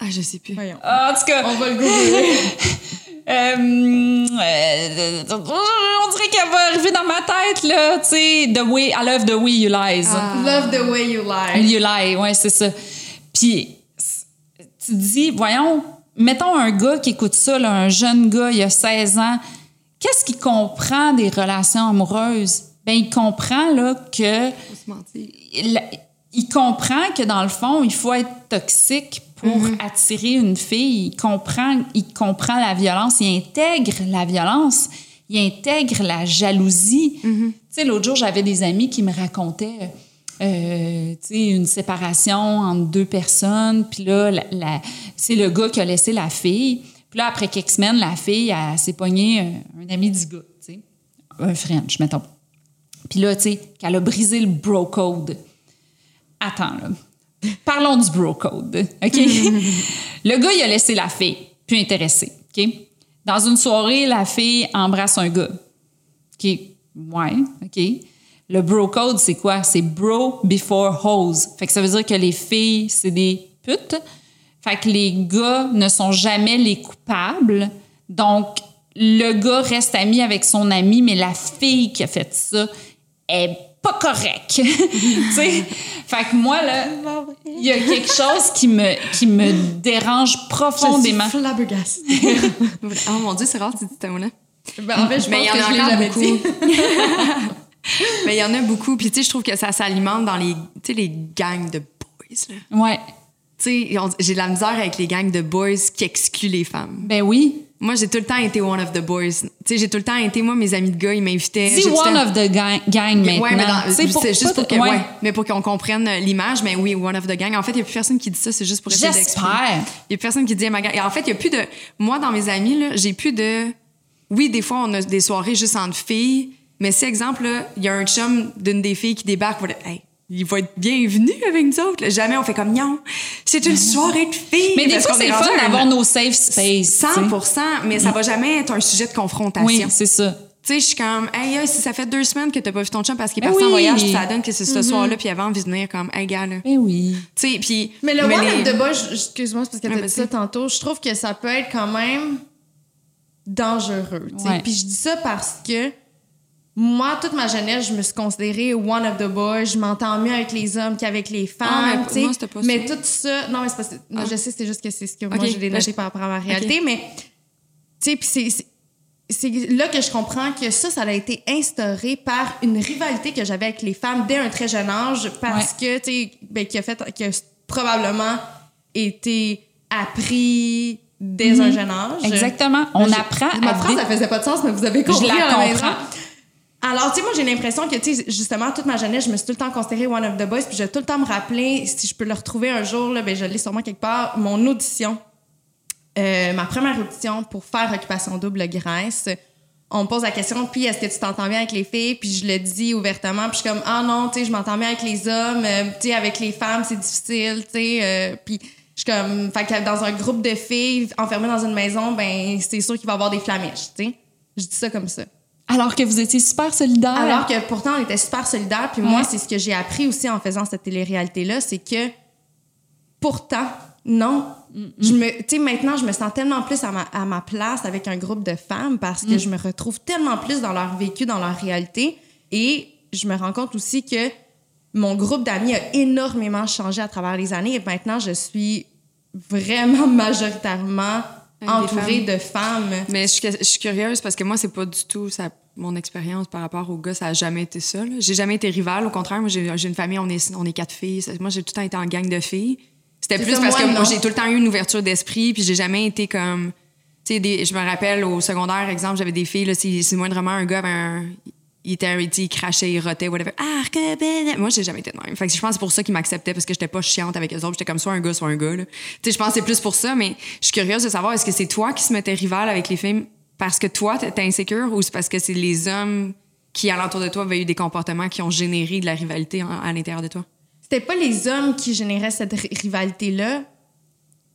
Ah, je sais plus. Voyons. ah, en tout cas... On va le [LAUGHS] googler. Euh, euh, on dirait qu'elle va arriver dans ma tête, là, tu sais, The Way, I love the way you lies. Love the way you lie. You lie, ouais, c'est ça. Puis, tu dis, voyons, mettons un gars qui écoute ça, là, un jeune gars, il a 16 ans, qu'est-ce qu'il comprend des relations amoureuses? Ben, il comprend, là, que Faut se mentir. il, il comprend que dans le fond, il faut être toxique pour attirer une fille. Il comprend, il comprend la violence, il intègre la violence, il intègre la jalousie. Tu sais, l'autre jour, j'avais des amis qui me racontaient. euh, une séparation entre deux personnes, puis là, la- la- c'est le gars qui a laissé la fille. Puis là, après quelques semaines, la fille, elle, s'est pognée euh, un ami du gars, tu sais, un French, mettons. Puis là, tu sais, qu'elle a brisé le bro code. Attends, là. Parlons du bro code, OK? le gars, il a laissé la fille, plus intéressé, OK? Dans une soirée, la fille embrasse un gars. OK? Ouais, OK? Le bro code, c'est quoi? C'est bro before hose. Fait que ça veut dire que les filles, c'est des putes. Fait que les gars ne sont jamais les coupables. Donc, le gars reste ami avec son ami, mais la fille qui a fait ça est pas correcte. [LAUGHS] tu sais? Fait que moi, là, il y a quelque chose qui me, qui me dérange Je suis profondément. flabbergastée. [LAUGHS] Oh mon Dieu, c'est rare tu dis ce mot-là. Ben, en fait, je Mais il y pense en a que je l'ai beaucoup. [LAUGHS] Mais il y en a beaucoup. Puis, tu sais, je trouve que ça s'alimente dans les, tu sais, les gangs de boys, là. Ouais. Tu sais, j'ai de la misère avec les gangs de boys qui excluent les femmes. Ben oui. Moi, j'ai tout le temps été one of the boys. Tu sais, j'ai tout le temps été, moi, mes amis de gars, ils m'invitaient. Dis one temps- of the gang, gang maintenant. Ouais, mais dans- pour- c'est juste pour que, ouais. ouais, mais pour qu'on comprenne l'image, mais oui, one of the gang. En fait, il n'y a plus personne qui dit ça, c'est juste pour essayer. J'espère. Il y a personne qui dit ma gang. Et en fait, il y a plus de. Moi, dans mes amis, là, j'ai plus de. Oui, des fois, on a des soirées juste entre filles, mais si, exemple, il y a un chum d'une des filles qui débarque, hey, il va être bienvenu avec nous autres. là. Jamais on fait comme, non, c'est une soirée de filles. Mais des fois, c'est fun d'avoir nos safe space. 100 mais ça va jamais être un sujet de confrontation. Oui, c'est ça. Tu sais, je suis comme, hey, hey, si ça fait deux semaines que t'as pas vu ton chum parce qu'il est Ben parti en voyage, ça donne que c'est ce soir-là, puis il avait envie de venir comme, hey, gars, là. Ben oui. Tu sais, puis. Mais le one les- boys, je- excuse-moi, c'est parce que t'as dit ça tantôt, je trouve que ça peut être quand même dangereux. tu sais. Ouais. Puis je dis ça parce que moi, toute ma jeunesse, je me suis considérée one of the boys. Je m'entends mieux avec les hommes qu'avec les femmes. Ah, mais tu sais. moi, pas mais ça. tout ça. Non, mais c'est que. non, Ah. Je sais, c'est juste que c'est ce que moi, j'ai dénoté ben, par rapport à ma réalité. Mais, tu sais, puis c'est- là que je comprends que ça, ça a été instauré par une rivalité que j'avais avec les femmes dès un très jeune âge parce que, tu sais, ben, qui a fait, qui a probablement été appris dès un jeune âge. Exactement. On Je- apprend Ma à phrase, dé- ça faisait pas de sens, mais vous avez compris. Je la maison. comprends. Alors, tu sais, moi, j'ai l'impression que, tu sais, justement, toute ma jeunesse, je me suis tout le temps considérée one of the boys, puis je vais tout le temps me rappeler, si je peux le retrouver un jour, là, ben, je l'ai sûrement quelque part, mon audition, euh, ma première audition pour faire Occupation Double Grèce. On me pose la question, puis est-ce que tu t'entends bien avec les filles? Puis je le dis ouvertement, puis je suis comme, ah non, tu sais, je m'entends bien avec les hommes, euh, tu sais, avec les femmes, c'est difficile, tu sais. euh, puis je suis comme, fait que dans un groupe de filles enfermées dans une maison, ben, c'est sûr qu'il va y avoir des flamiches, tu sais. Je dis ça comme ça. Alors que vous étiez super solidaire. Alors que pourtant, on était super solidaires. Puis moi, c'est ce que j'ai appris aussi en faisant cette télé-réalité-là, c'est que pourtant, non. Je me, tu sais, maintenant, je me sens tellement plus à ma, à ma place avec un groupe de femmes parce que je me retrouve tellement plus dans leur vécu, dans leur réalité. Et je me rends compte aussi que mon groupe d'amis a énormément changé à travers les années. Et maintenant, je suis vraiment majoritairement entourée de femmes. Mais je, suis- je suis curieuse parce que moi, c'est pas du tout ça, mon expérience par rapport aux gars. Ça a jamais été ça. là. J'ai jamais été rivale. Au contraire, moi, j'ai j'ai une famille, on est, on est quatre filles. Moi, j'ai tout le temps été en gang de filles. C'était C'est plus ça, parce moi, que moi, j'ai tout le temps eu une ouverture d'esprit, puis j'ai jamais été comme. Tu sais, des- je me rappelle au secondaire, exemple, j'avais des filles, là, si, si moindrement un gars avait un. Il était sais, il crachait, il rotait, whatever. Ah, que ben! Moi, j'ai jamais été de même. Fait que je pense que c'est pour ça qu'ils m'acceptaient, parce que j'étais pas chiante avec eux autres. J'étais comme soit un gars, soit un gars, là. Tu sais, je pense que c'est plus pour ça, mais je suis curieuse de savoir, est-ce que c'est toi qui se mettais rival avec les filles parce que toi, t'es insécure ou c'est parce que c'est les hommes qui, alentour de toi, avaient eu des comportements qui ont généré de la rivalité en- à l'intérieur de toi? C'était pas les hommes qui généraient cette ri- rivalité-là.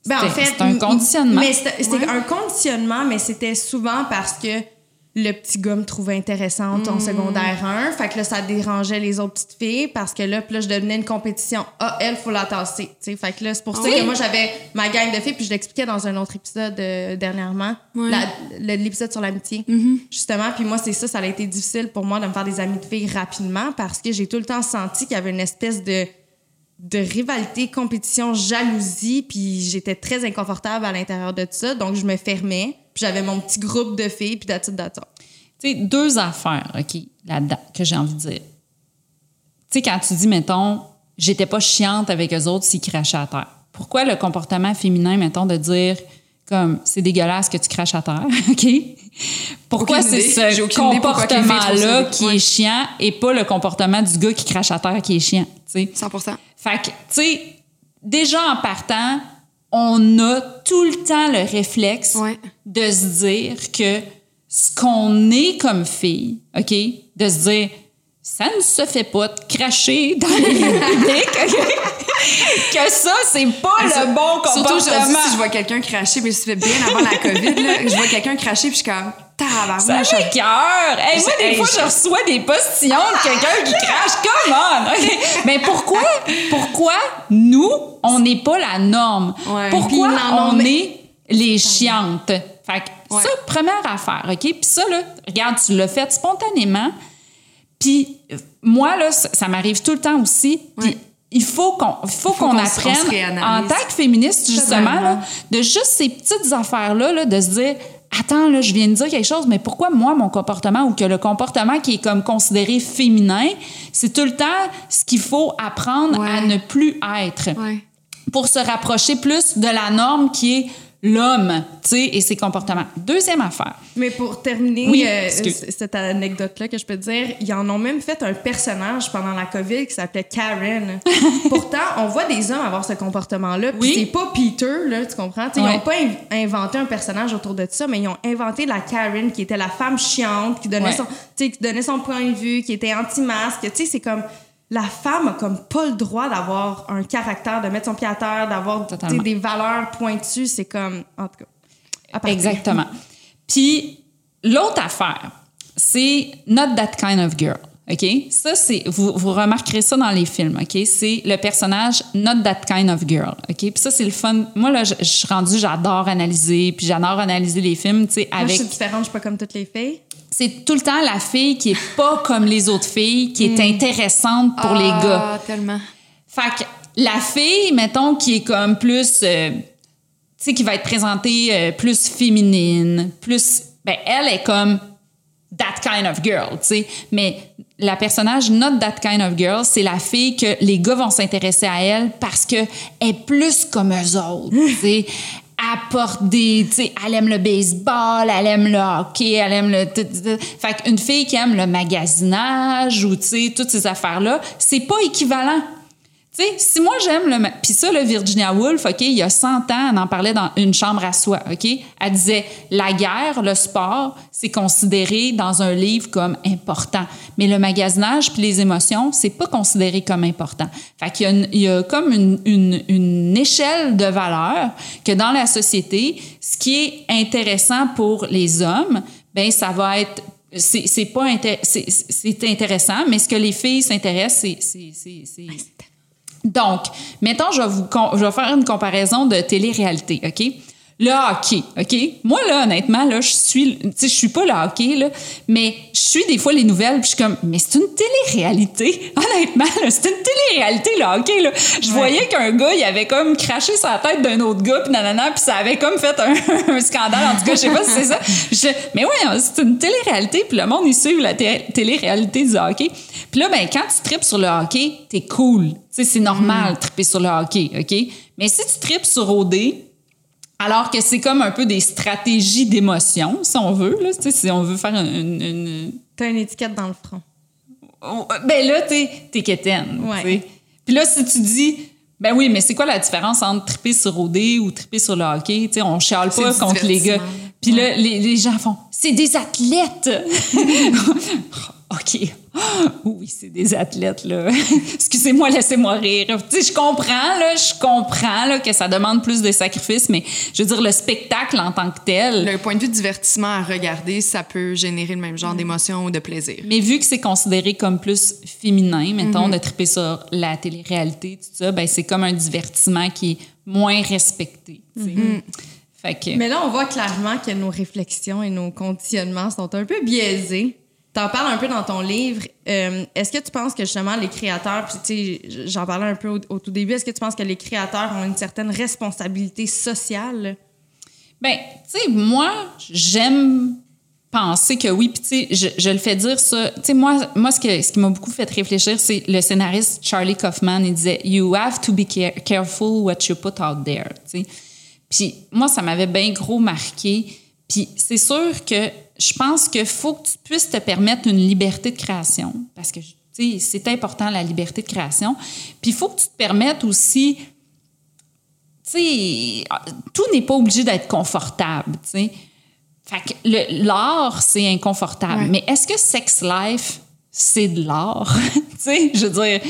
Ben, en fait, c'était un conditionnement. Mais c'était c'était Ouais. un conditionnement, mais c'était souvent parce que le petit gars me trouvait intéressante Hmm. en secondaire 1. Fait que là, ça dérangeait les autres petites filles parce que là, puis là je devenais une compétition. Ah, elle, faut la tasser. Fait que là, c'est pour ça Oui? que moi, j'avais ma gang de filles, puis je l'expliquais dans un autre épisode euh, dernièrement, l'épisode sur l'amitié. Mm-hmm. Justement, puis moi, c'est ça, ça a été difficile pour moi de me faire des amis de filles rapidement parce que j'ai tout le temps senti qu'il y avait une espèce de de rivalité, compétition, jalousie, puis j'étais très inconfortable à l'intérieur de tout ça, donc je me fermais, puis j'avais mon petit groupe de filles, puis that's all. Tu sais, deux affaires, OK, là-dedans, que j'ai envie de dire. Tu sais, quand tu dis, mettons, j'étais pas chiante avec eux autres s'ils crachaient à terre. Pourquoi le comportement féminin, mettons, de dire, comme, c'est dégueulasse que tu craches à terre, [LAUGHS] OK? Pourquoi c'est ce comportement-là qui est chiant et pas le comportement du gars qui crache à terre qui est chiant, tu sais? 100 Fait que, tu sais, déjà en partant, on a tout le temps le réflexe Ouais. de se dire que ce qu'on est comme fille, OK, de se dire, ça ne se fait pas de cracher dans les [LAUGHS] lieux publics, OK? que ça, c'est pas le bon Surtout aujourd'hui, comportement. si je vois quelqu'un cracher, puis ça fait bien avant la COVID, là, je vois quelqu'un cracher, puis je suis comme, Ça tabarnouche. m'écoeure! Hey, moi, des Hey, fois, je- je reçois des postillons de quelqu'un qui crache. Come on! Mais pourquoi, pourquoi nous, on n'est pas la norme? Ouais. Pourquoi on est les chiantes? Fait que Ouais. ça, première affaire, OK? Puis ça, là, regarde, tu l'as fait spontanément. Puis euh, moi, là, ça, ça m'arrive tout le temps aussi. Puis Ouais. il faut qu'on il faut faut qu'on apprenne, en tant que féministe, justement, là, de juste ces petites affaires-là, là, de se dire Attends, là, je viens de dire quelque chose, mais pourquoi moi, mon comportement ou que le comportement qui est comme considéré féminin, c'est tout le temps ce qu'il faut apprendre Ouais. à ne plus être? Ouais. pour se rapprocher plus de la norme qui est l'homme, tu sais, et ses comportements. Deuxième affaire. Mais pour terminer Oui, euh, cette anecdote-là que je peux te dire, ils en ont même fait un personnage pendant la COVID qui s'appelait Karen. [LAUGHS] Pourtant, on voit des hommes avoir ce comportement-là. Puis Oui. c'est pas Peter, là, tu comprends? T'sais, Ils Ouais. n'ont pas inv- inventé un personnage autour de ça, mais ils ont inventé la Karen qui était la femme chiante, qui donnait, Ouais. son, qui donnait son point de vue, qui était anti-masque. Tu sais, c'est comme... La femme a comme pas le droit d'avoir un caractère, de mettre son pied à terre, d'avoir des valeurs pointues. C'est comme... En tout cas... Exactement. Puis l'autre affaire, c'est not that kind of girl. OK? Ça, c'est. Vous, vous remarquerez ça dans les films, OK? C'est le personnage not that kind of girl. OK? Puis ça, c'est le fun. Moi, là, je, je suis rendue, j'adore analyser, puis j'adore analyser les films, tu sais, Moi, je avec. suis différente, je suis pas comme toutes les filles. C'est tout le temps la fille qui est pas comme les autres filles, qui est intéressante pour les gars. Ah, tellement. Fait que la fille, mettons, qui est comme plus. euh, tu sais, qui va être présentée euh, plus féminine, plus. Ben, elle est comme that kind of girl, tu sais. Mais la personnage not that kind of girl, c'est la fille que les gars vont s'intéresser à elle parce que elle est plus comme eux autres, tu sais. Elle porte des, tu sais, elle aime le baseball, elle aime le hockey, elle aime le... Fait qu'une fille qui aime le magasinage ou, tu sais, toutes ces affaires-là, c'est pas équivalent. Si moi j'aime le. Puis ça, le Virginia Woolf, OK, il y a 100 ans, elle en parlait dans Une chambre à soi, OK? Elle disait la guerre, le sport, c'est considéré dans un livre comme important. Mais le magasinage puis les émotions, c'est pas considéré comme important. Fait qu'il y a, il y a comme une, une, une échelle de valeur que dans la société, ce qui est intéressant pour les hommes, ben ça va être c'est pas c'est intéressant mais ce que les filles s'intéressent c'est c'est donc, mettons, je vais, vous, je vais faire une comparaison de télé-réalité, OK? Le hockey, OK? Moi, là, honnêtement, là, je suis, tu sais, je suis pas le hockey, là, mais je suis des fois les nouvelles, puis je suis comme, mais c'est une télé-réalité. [LAUGHS] Honnêtement, là, c'est une télé-réalité, le hockey, là. Je voyais qu'un gars, il avait comme craché sur la tête d'un autre gars, puis nanana, puis ça avait comme fait un, [LAUGHS] un scandale. En tout cas, je sais pas si c'est ça. Je- mais oui, c'est une télé-réalité, puis le monde, ils suivent la té- télé-réalité du hockey. Puis là, ben, quand tu tripes sur le hockey, t'es cool. Tu sais, c'est normal de triper sur le hockey, OK? Mais si tu tripes sur OD, alors que c'est comme un peu des stratégies d'émotion, si on veut, là, si on veut faire une... une- T'as une étiquette dans le front. Oh, ben là, t'es, t'es quétaine, Ouais. Puis là, si tu dis... Ben oui, mais c'est quoi la différence entre triper sur OD ou triper sur le hockey? Tu sais, on chiale pas contre les gars. Puis là, les, les gens font « C'est des athlètes! [LAUGHS] » [LAUGHS] OK. [GASPS] Oui, c'est des athlètes, là. [LAUGHS] Excusez-moi, laissez-moi rire. Tu sais, je comprends, là, je comprends, là, que ça demande plus de sacrifices, mais je veux dire, le spectacle en tant que tel... Le point de vue de divertissement à regarder, ça peut générer le même genre d'émotion ou de plaisir. Mais vu que c'est considéré comme plus féminin, mettons, de triper sur la télé-réalité, tout ça, ben c'est comme un divertissement qui est moins respecté. Fait que... Mais là, on voit clairement que nos réflexions et nos conditionnements sont un peu biaisés. T'en parles un peu dans ton livre. Euh, est-ce que tu penses que justement les créateurs, puis tu sais, j'en parlais un peu au, tout début, est-ce que tu penses que les créateurs ont une certaine responsabilité sociale? Ben, tu sais, moi, j'aime penser que oui, puis tu sais, je, le fais dire ça. Tu sais, moi, moi ce, qui m'a beaucoup fait réfléchir, c'est le scénariste Charlie Kaufman, il disait « You have to be care- careful what you put out there ». Puis moi, ça m'avait bien gros marqué. Puis c'est sûr que je pense qu'il faut que tu puisses te permettre une liberté de création, parce que, tu sais, c'est important, la liberté de création. Puis il faut que tu te permettes aussi tu sais, tout n'est pas obligé d'être confortable, tu sais. Fait que l'art, c'est inconfortable. Ouais. Mais est-ce que Sex Life, c'est de l'art? [LAUGHS] tu sais, je veux dire,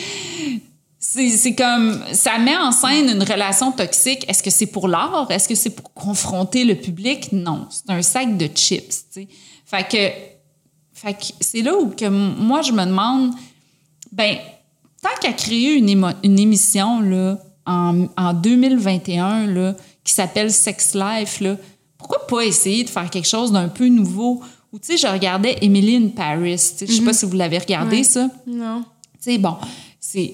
c'est c'est comme, ça met en scène une relation toxique. Est-ce que c'est pour l'art? Est-ce que c'est pour confronter le public? Non, c'est un sac de chips, tu sais. Fait que, fait que c'est là où que moi, je me demande, ben, tant qu'à créer une, émo- une émission là, en, en 2021 là, qui s'appelle Sex Life, là, pourquoi pas essayer de faire quelque chose d'un peu nouveau? Ou tu sais, je regardais Emily in Paris. sais, Je sais pas si vous l'avez regardé, ça. Non. Tu sais, bon, c'est, c'est-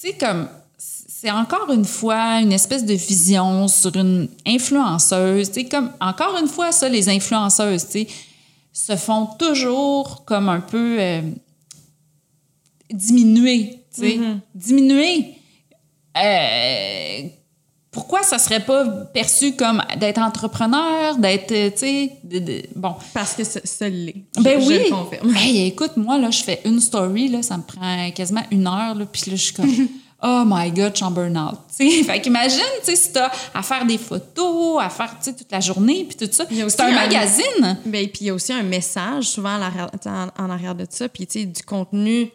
tu sais, comme, c'est encore une fois une espèce de vision sur une influenceuse. Tu sais, comme, encore une fois, ça, les influenceuses, tu sais, se font toujours comme un peu euh, diminuer, tu sais, diminuer. Euh, pourquoi ça serait pas perçu comme d'être entrepreneur, d'être, euh, tu sais, de- de- bon. Parce que ça, ça l'est. Ben je, oui. Je le confirme. Hey, écoute, moi, là, je fais une story, là, ça me prend quasiment une heure, là, puis là, je suis comme, [LAUGHS] oh my God, je suis en burn-out. Tu sais, [LAUGHS] fait qu'imagine, tu sais, si t'as à faire des photos, à faire, tu sais, toute la journée, puis tout ça. C'est un un- magazine. Ben, puis il y a aussi un message souvent en, en arrière de ça. Puis, tu sais, du contenu,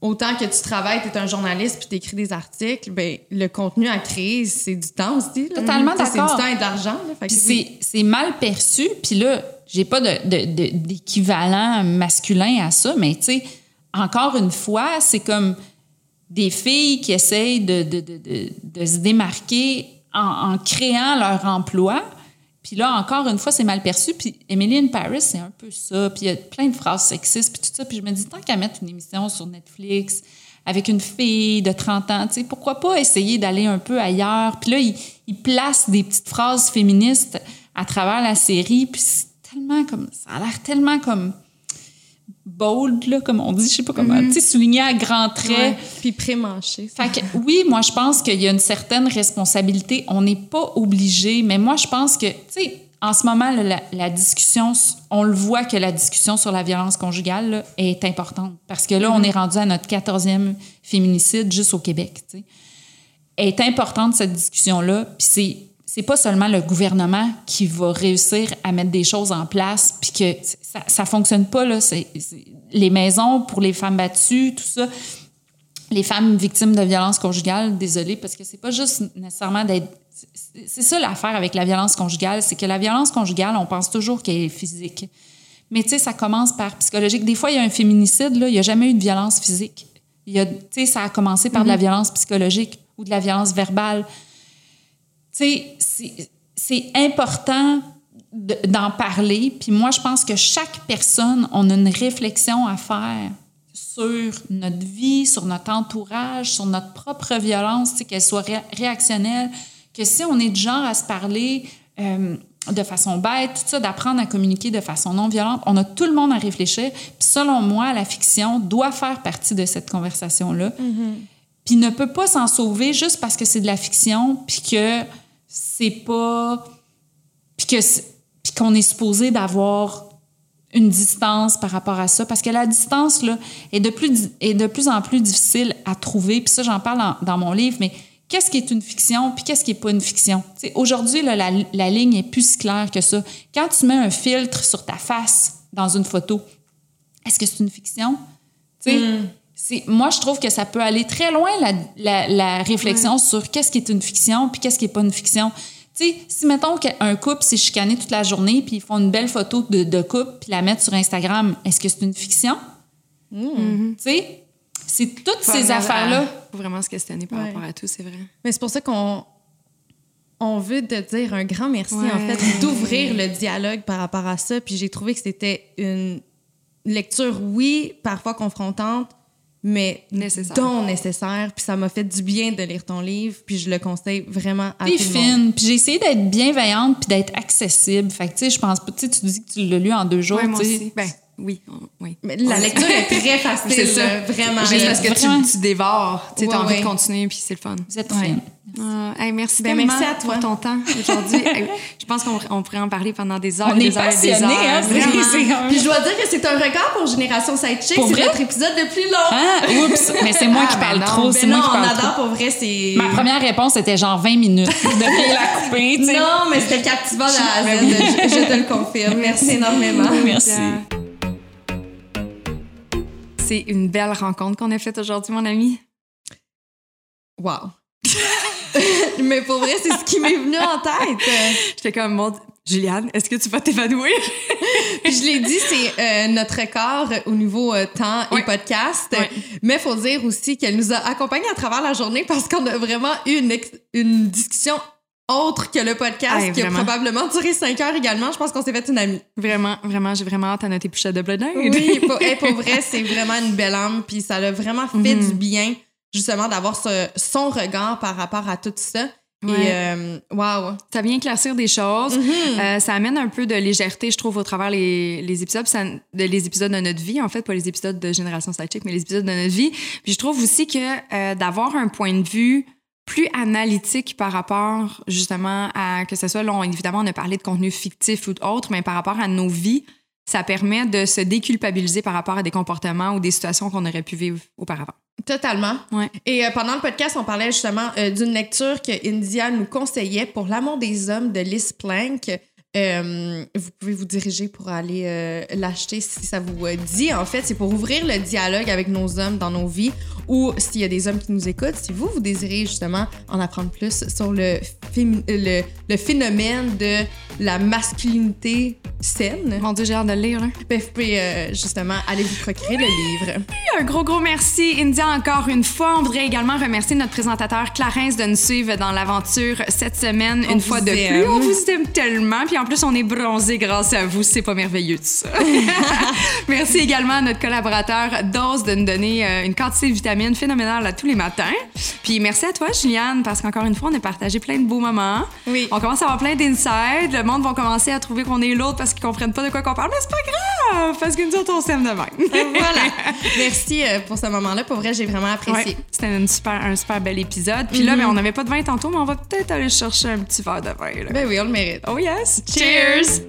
autant que tu travailles, tu es un journaliste puis tu écris des articles, ben, le contenu à créer, c'est du temps aussi. là. Totalement d'accord. C'est du temps et de l'argent. oui. c'est, mal perçu, puis là, j'ai pas de, de- de- d'équivalent masculin à ça, mais tu sais, encore une fois, c'est comme des filles qui essayent de, se démarquer en, en créant leur emploi, puis là, encore une fois, c'est mal perçu. Puis Emily in Paris, c'est un peu ça. Puis il y a plein de phrases sexistes, puis tout ça. Puis je me dis, tant qu'à mettre une émission sur Netflix avec une fille de 30 ans, tu sais, pourquoi pas essayer d'aller un peu ailleurs? Puis là, il, il place des petites phrases féministes à travers la série. Puis c'est tellement comme... Ça a l'air tellement comme bold, là, comme on dit, je sais pas comment, tu sais, souligné à grands traits. Puis pré-manché. Fait que, oui, moi, je pense qu'il y a une certaine responsabilité. On n'est pas obligé, mais moi, je pense que, tu sais, en ce moment, là, la, la discussion, on le voit que la discussion sur la violence conjugale là, est importante. Parce que là, on est rendu à notre 14e féminicide juste au Québec, tu sais. Est importante, cette discussion-là. Puis c'est c'est pas seulement le gouvernement qui va réussir à mettre des choses en place, puis que ça, ça fonctionne pas là. Les maisons pour les femmes battues, tout ça, les femmes victimes de violences conjugales, désolée, parce que c'est pas juste nécessairement d'être. c'est- ça l'affaire avec la violence conjugale, c'est que la violence conjugale, on pense toujours qu'elle est physique. Mais tu sais, ça commence par psychologique. Des fois, il y a un féminicide, là, il n'y a jamais eu de violence physique. Il y a, tu sais, ça a commencé par de la violence psychologique ou de la violence verbale. Tu sais, c'est- important de- d'en parler. Puis moi, je pense que chaque personne, on a une réflexion à faire sur notre vie, sur notre entourage, sur notre propre violence, tu sais, qu'elle soit ré- réactionnelle, que si on est du genre à se parler euh, de façon bête, tout ça, d'apprendre à communiquer de façon non violente, on a tout le monde à réfléchir. Puis selon moi, la fiction doit faire partie de cette conversation-là. Puis ne peut pas s'en sauver juste parce que c'est de la fiction, puis que c'est pas... Puis que c'est- puis qu'on est supposé d'avoir une distance par rapport à ça. Parce que la distance là est de plus est de plus en plus difficile à trouver. Puis ça j'en parle dans, mon livre mais qu'est-ce qui est une fiction puis qu'est-ce qui est pas une fiction? Aujourd'hui la, la ligne est plus claire que ça. Quand tu mets un filtre sur ta face dans une photo est-ce que c'est une fiction? C'est moi je trouve que ça peut aller très loin la, la, la réflexion sur qu'est-ce qui est une fiction puis qu'est-ce qui est pas une fiction tu sais, si mettons qu'un couple s'est chicané toute la journée puis ils font une belle photo de, de couple puis la mettent sur Instagram, est-ce que c'est une fiction? Tu sais, c'est toutes Faut ces affaires-là. Faut vraiment se questionner par Ouais. rapport à tout, c'est vrai. Mais c'est pour ça qu'on on veut te dire un grand merci, Ouais. en fait, d'ouvrir le dialogue par rapport à ça. Puis j'ai trouvé que c'était une lecture, oui, parfois confrontante, mais Nécessaire. dont nécessaire. Puis ça m'a fait du bien de lire ton livre. Puis je le conseille vraiment à T'es tout le monde. fine. Puis j'ai essayé d'être bienveillante puis d'être accessible. Fait que, tu sais, je pense pas... Tu sais, tu dis que tu l'as lu en deux jours, Ouais, moi aussi. Ben, oui, on- oui. Mais la lecture est très [LAUGHS] facile, C'est ça. vraiment. Juste parce que Vraiment. tu, tu dévores. Tu sais, t'as Ouais, envie ouais. de continuer, puis c'est le fun. Vous êtes Ouais. Ah, hey, merci Ben, tellement merci à toi. pour ton temps aujourd'hui. Hey, je pense qu'on on pourrait en parler pendant des heures On et est des heures et des passionnés, heures. hein? Puis je dois dire que c'est un record pour Génération Sidechick. Pour C'est vrai? notre épisode le plus long. Ah, oups! Mais c'est moi Ah, qui ben parle non. trop. Ben C'est non, moi qui on parle adore trop. pour vrai, c'est. Ma première réponse était genre 20 minutes. [LAUGHS] Devriez la couper, tu sais. Non, mais c'était captivant de [LAUGHS] je, je te le confirme. Merci énormément. Merci. C'est une belle rencontre qu'on a faite aujourd'hui, mon ami. Wow. [LAUGHS] mais pour vrai, c'est ce qui m'est venu en tête. J'étais comme, mon Juliane, est-ce que tu vas t'évanouir? [LAUGHS] Puis je l'ai dit, c'est euh, notre record au niveau euh, temps Ouais. et podcast. Mais il faut dire aussi qu'elle nous a accompagnés à travers la journée parce qu'on a vraiment eu une discussion autre que le podcast qui a probablement duré cinq heures également. Je pense qu'on s'est fait une amie. Vraiment, vraiment, j'ai vraiment hâte à notre épisode de Blood Oui, pour, hey, pour vrai, c'est vraiment une belle âme. Puis ça l'a vraiment fait Mhm. du bien, justement, d'avoir son regard par rapport à tout ça. Ouais. Et, euh, wow. Ça vient éclaircir des choses. Mhm. Euh, ça amène un peu de légèreté, je trouve, au travers les, les épisodes, ça- de, les épisodes de notre vie, en fait, pas les épisodes de Génération Sidechick, mais les épisodes de notre vie. Puis je trouve aussi que euh, d'avoir un point de vue plus analytique par rapport, justement, à que ce soit, là, on- évidemment, on a parlé de contenu fictif ou autre, mais par rapport à nos vies, ça permet de se déculpabiliser par rapport à des comportements ou des situations qu'on aurait pu vivre auparavant. Totalement. Ouais. Et euh, pendant le podcast, on parlait justement euh, d'une lecture que India nous conseillait pour l'amour des hommes de Liz Plank. Euh, vous pouvez vous diriger pour aller euh, l'acheter si ça vous euh, dit. En fait, c'est pour ouvrir le dialogue avec nos hommes dans nos vies ou s'il y a des hommes qui nous écoutent, si vous, vous désirez justement en apprendre plus sur le, le, le phénomène de la masculinité saine. Mon Dieu, j'ai hâte de le lire. Là. Ben, vous pouvez justement aller vous procurer le livre. Un gros, gros merci, India, encore une fois. On voudrait également remercier notre présentateur Clarence de nous suivre dans l'aventure cette semaine, On une fois de plus. On vous aime tellement. Puis en plus, on est bronzé grâce à vous. C'est pas merveilleux, tout ça. [LAUGHS] merci également à notre collaborateur Dose de nous donner euh, une quantité de vitamines phénoménale à tous les matins. Puis merci à toi, Juliane, parce qu'encore une fois, on a partagé plein de beaux moments. Oui. On commence à avoir plein d'insides. Le monde va commencer à trouver qu'on est l'autre parce qu'ils comprennent pas de quoi qu'on parle. Mais c'est pas grave, parce que nous autres, on s'aime de même. voilà. Merci euh, pour ce moment-là. Pour vrai, j'ai vraiment apprécié. Ouais, c'était super, un super bel épisode. Puis là, ben, on n'avait pas de vin tantôt, mais on va peut-être aller chercher un petit verre de vin. là. Ben oui, on le mérite. Oh yes! Cheers!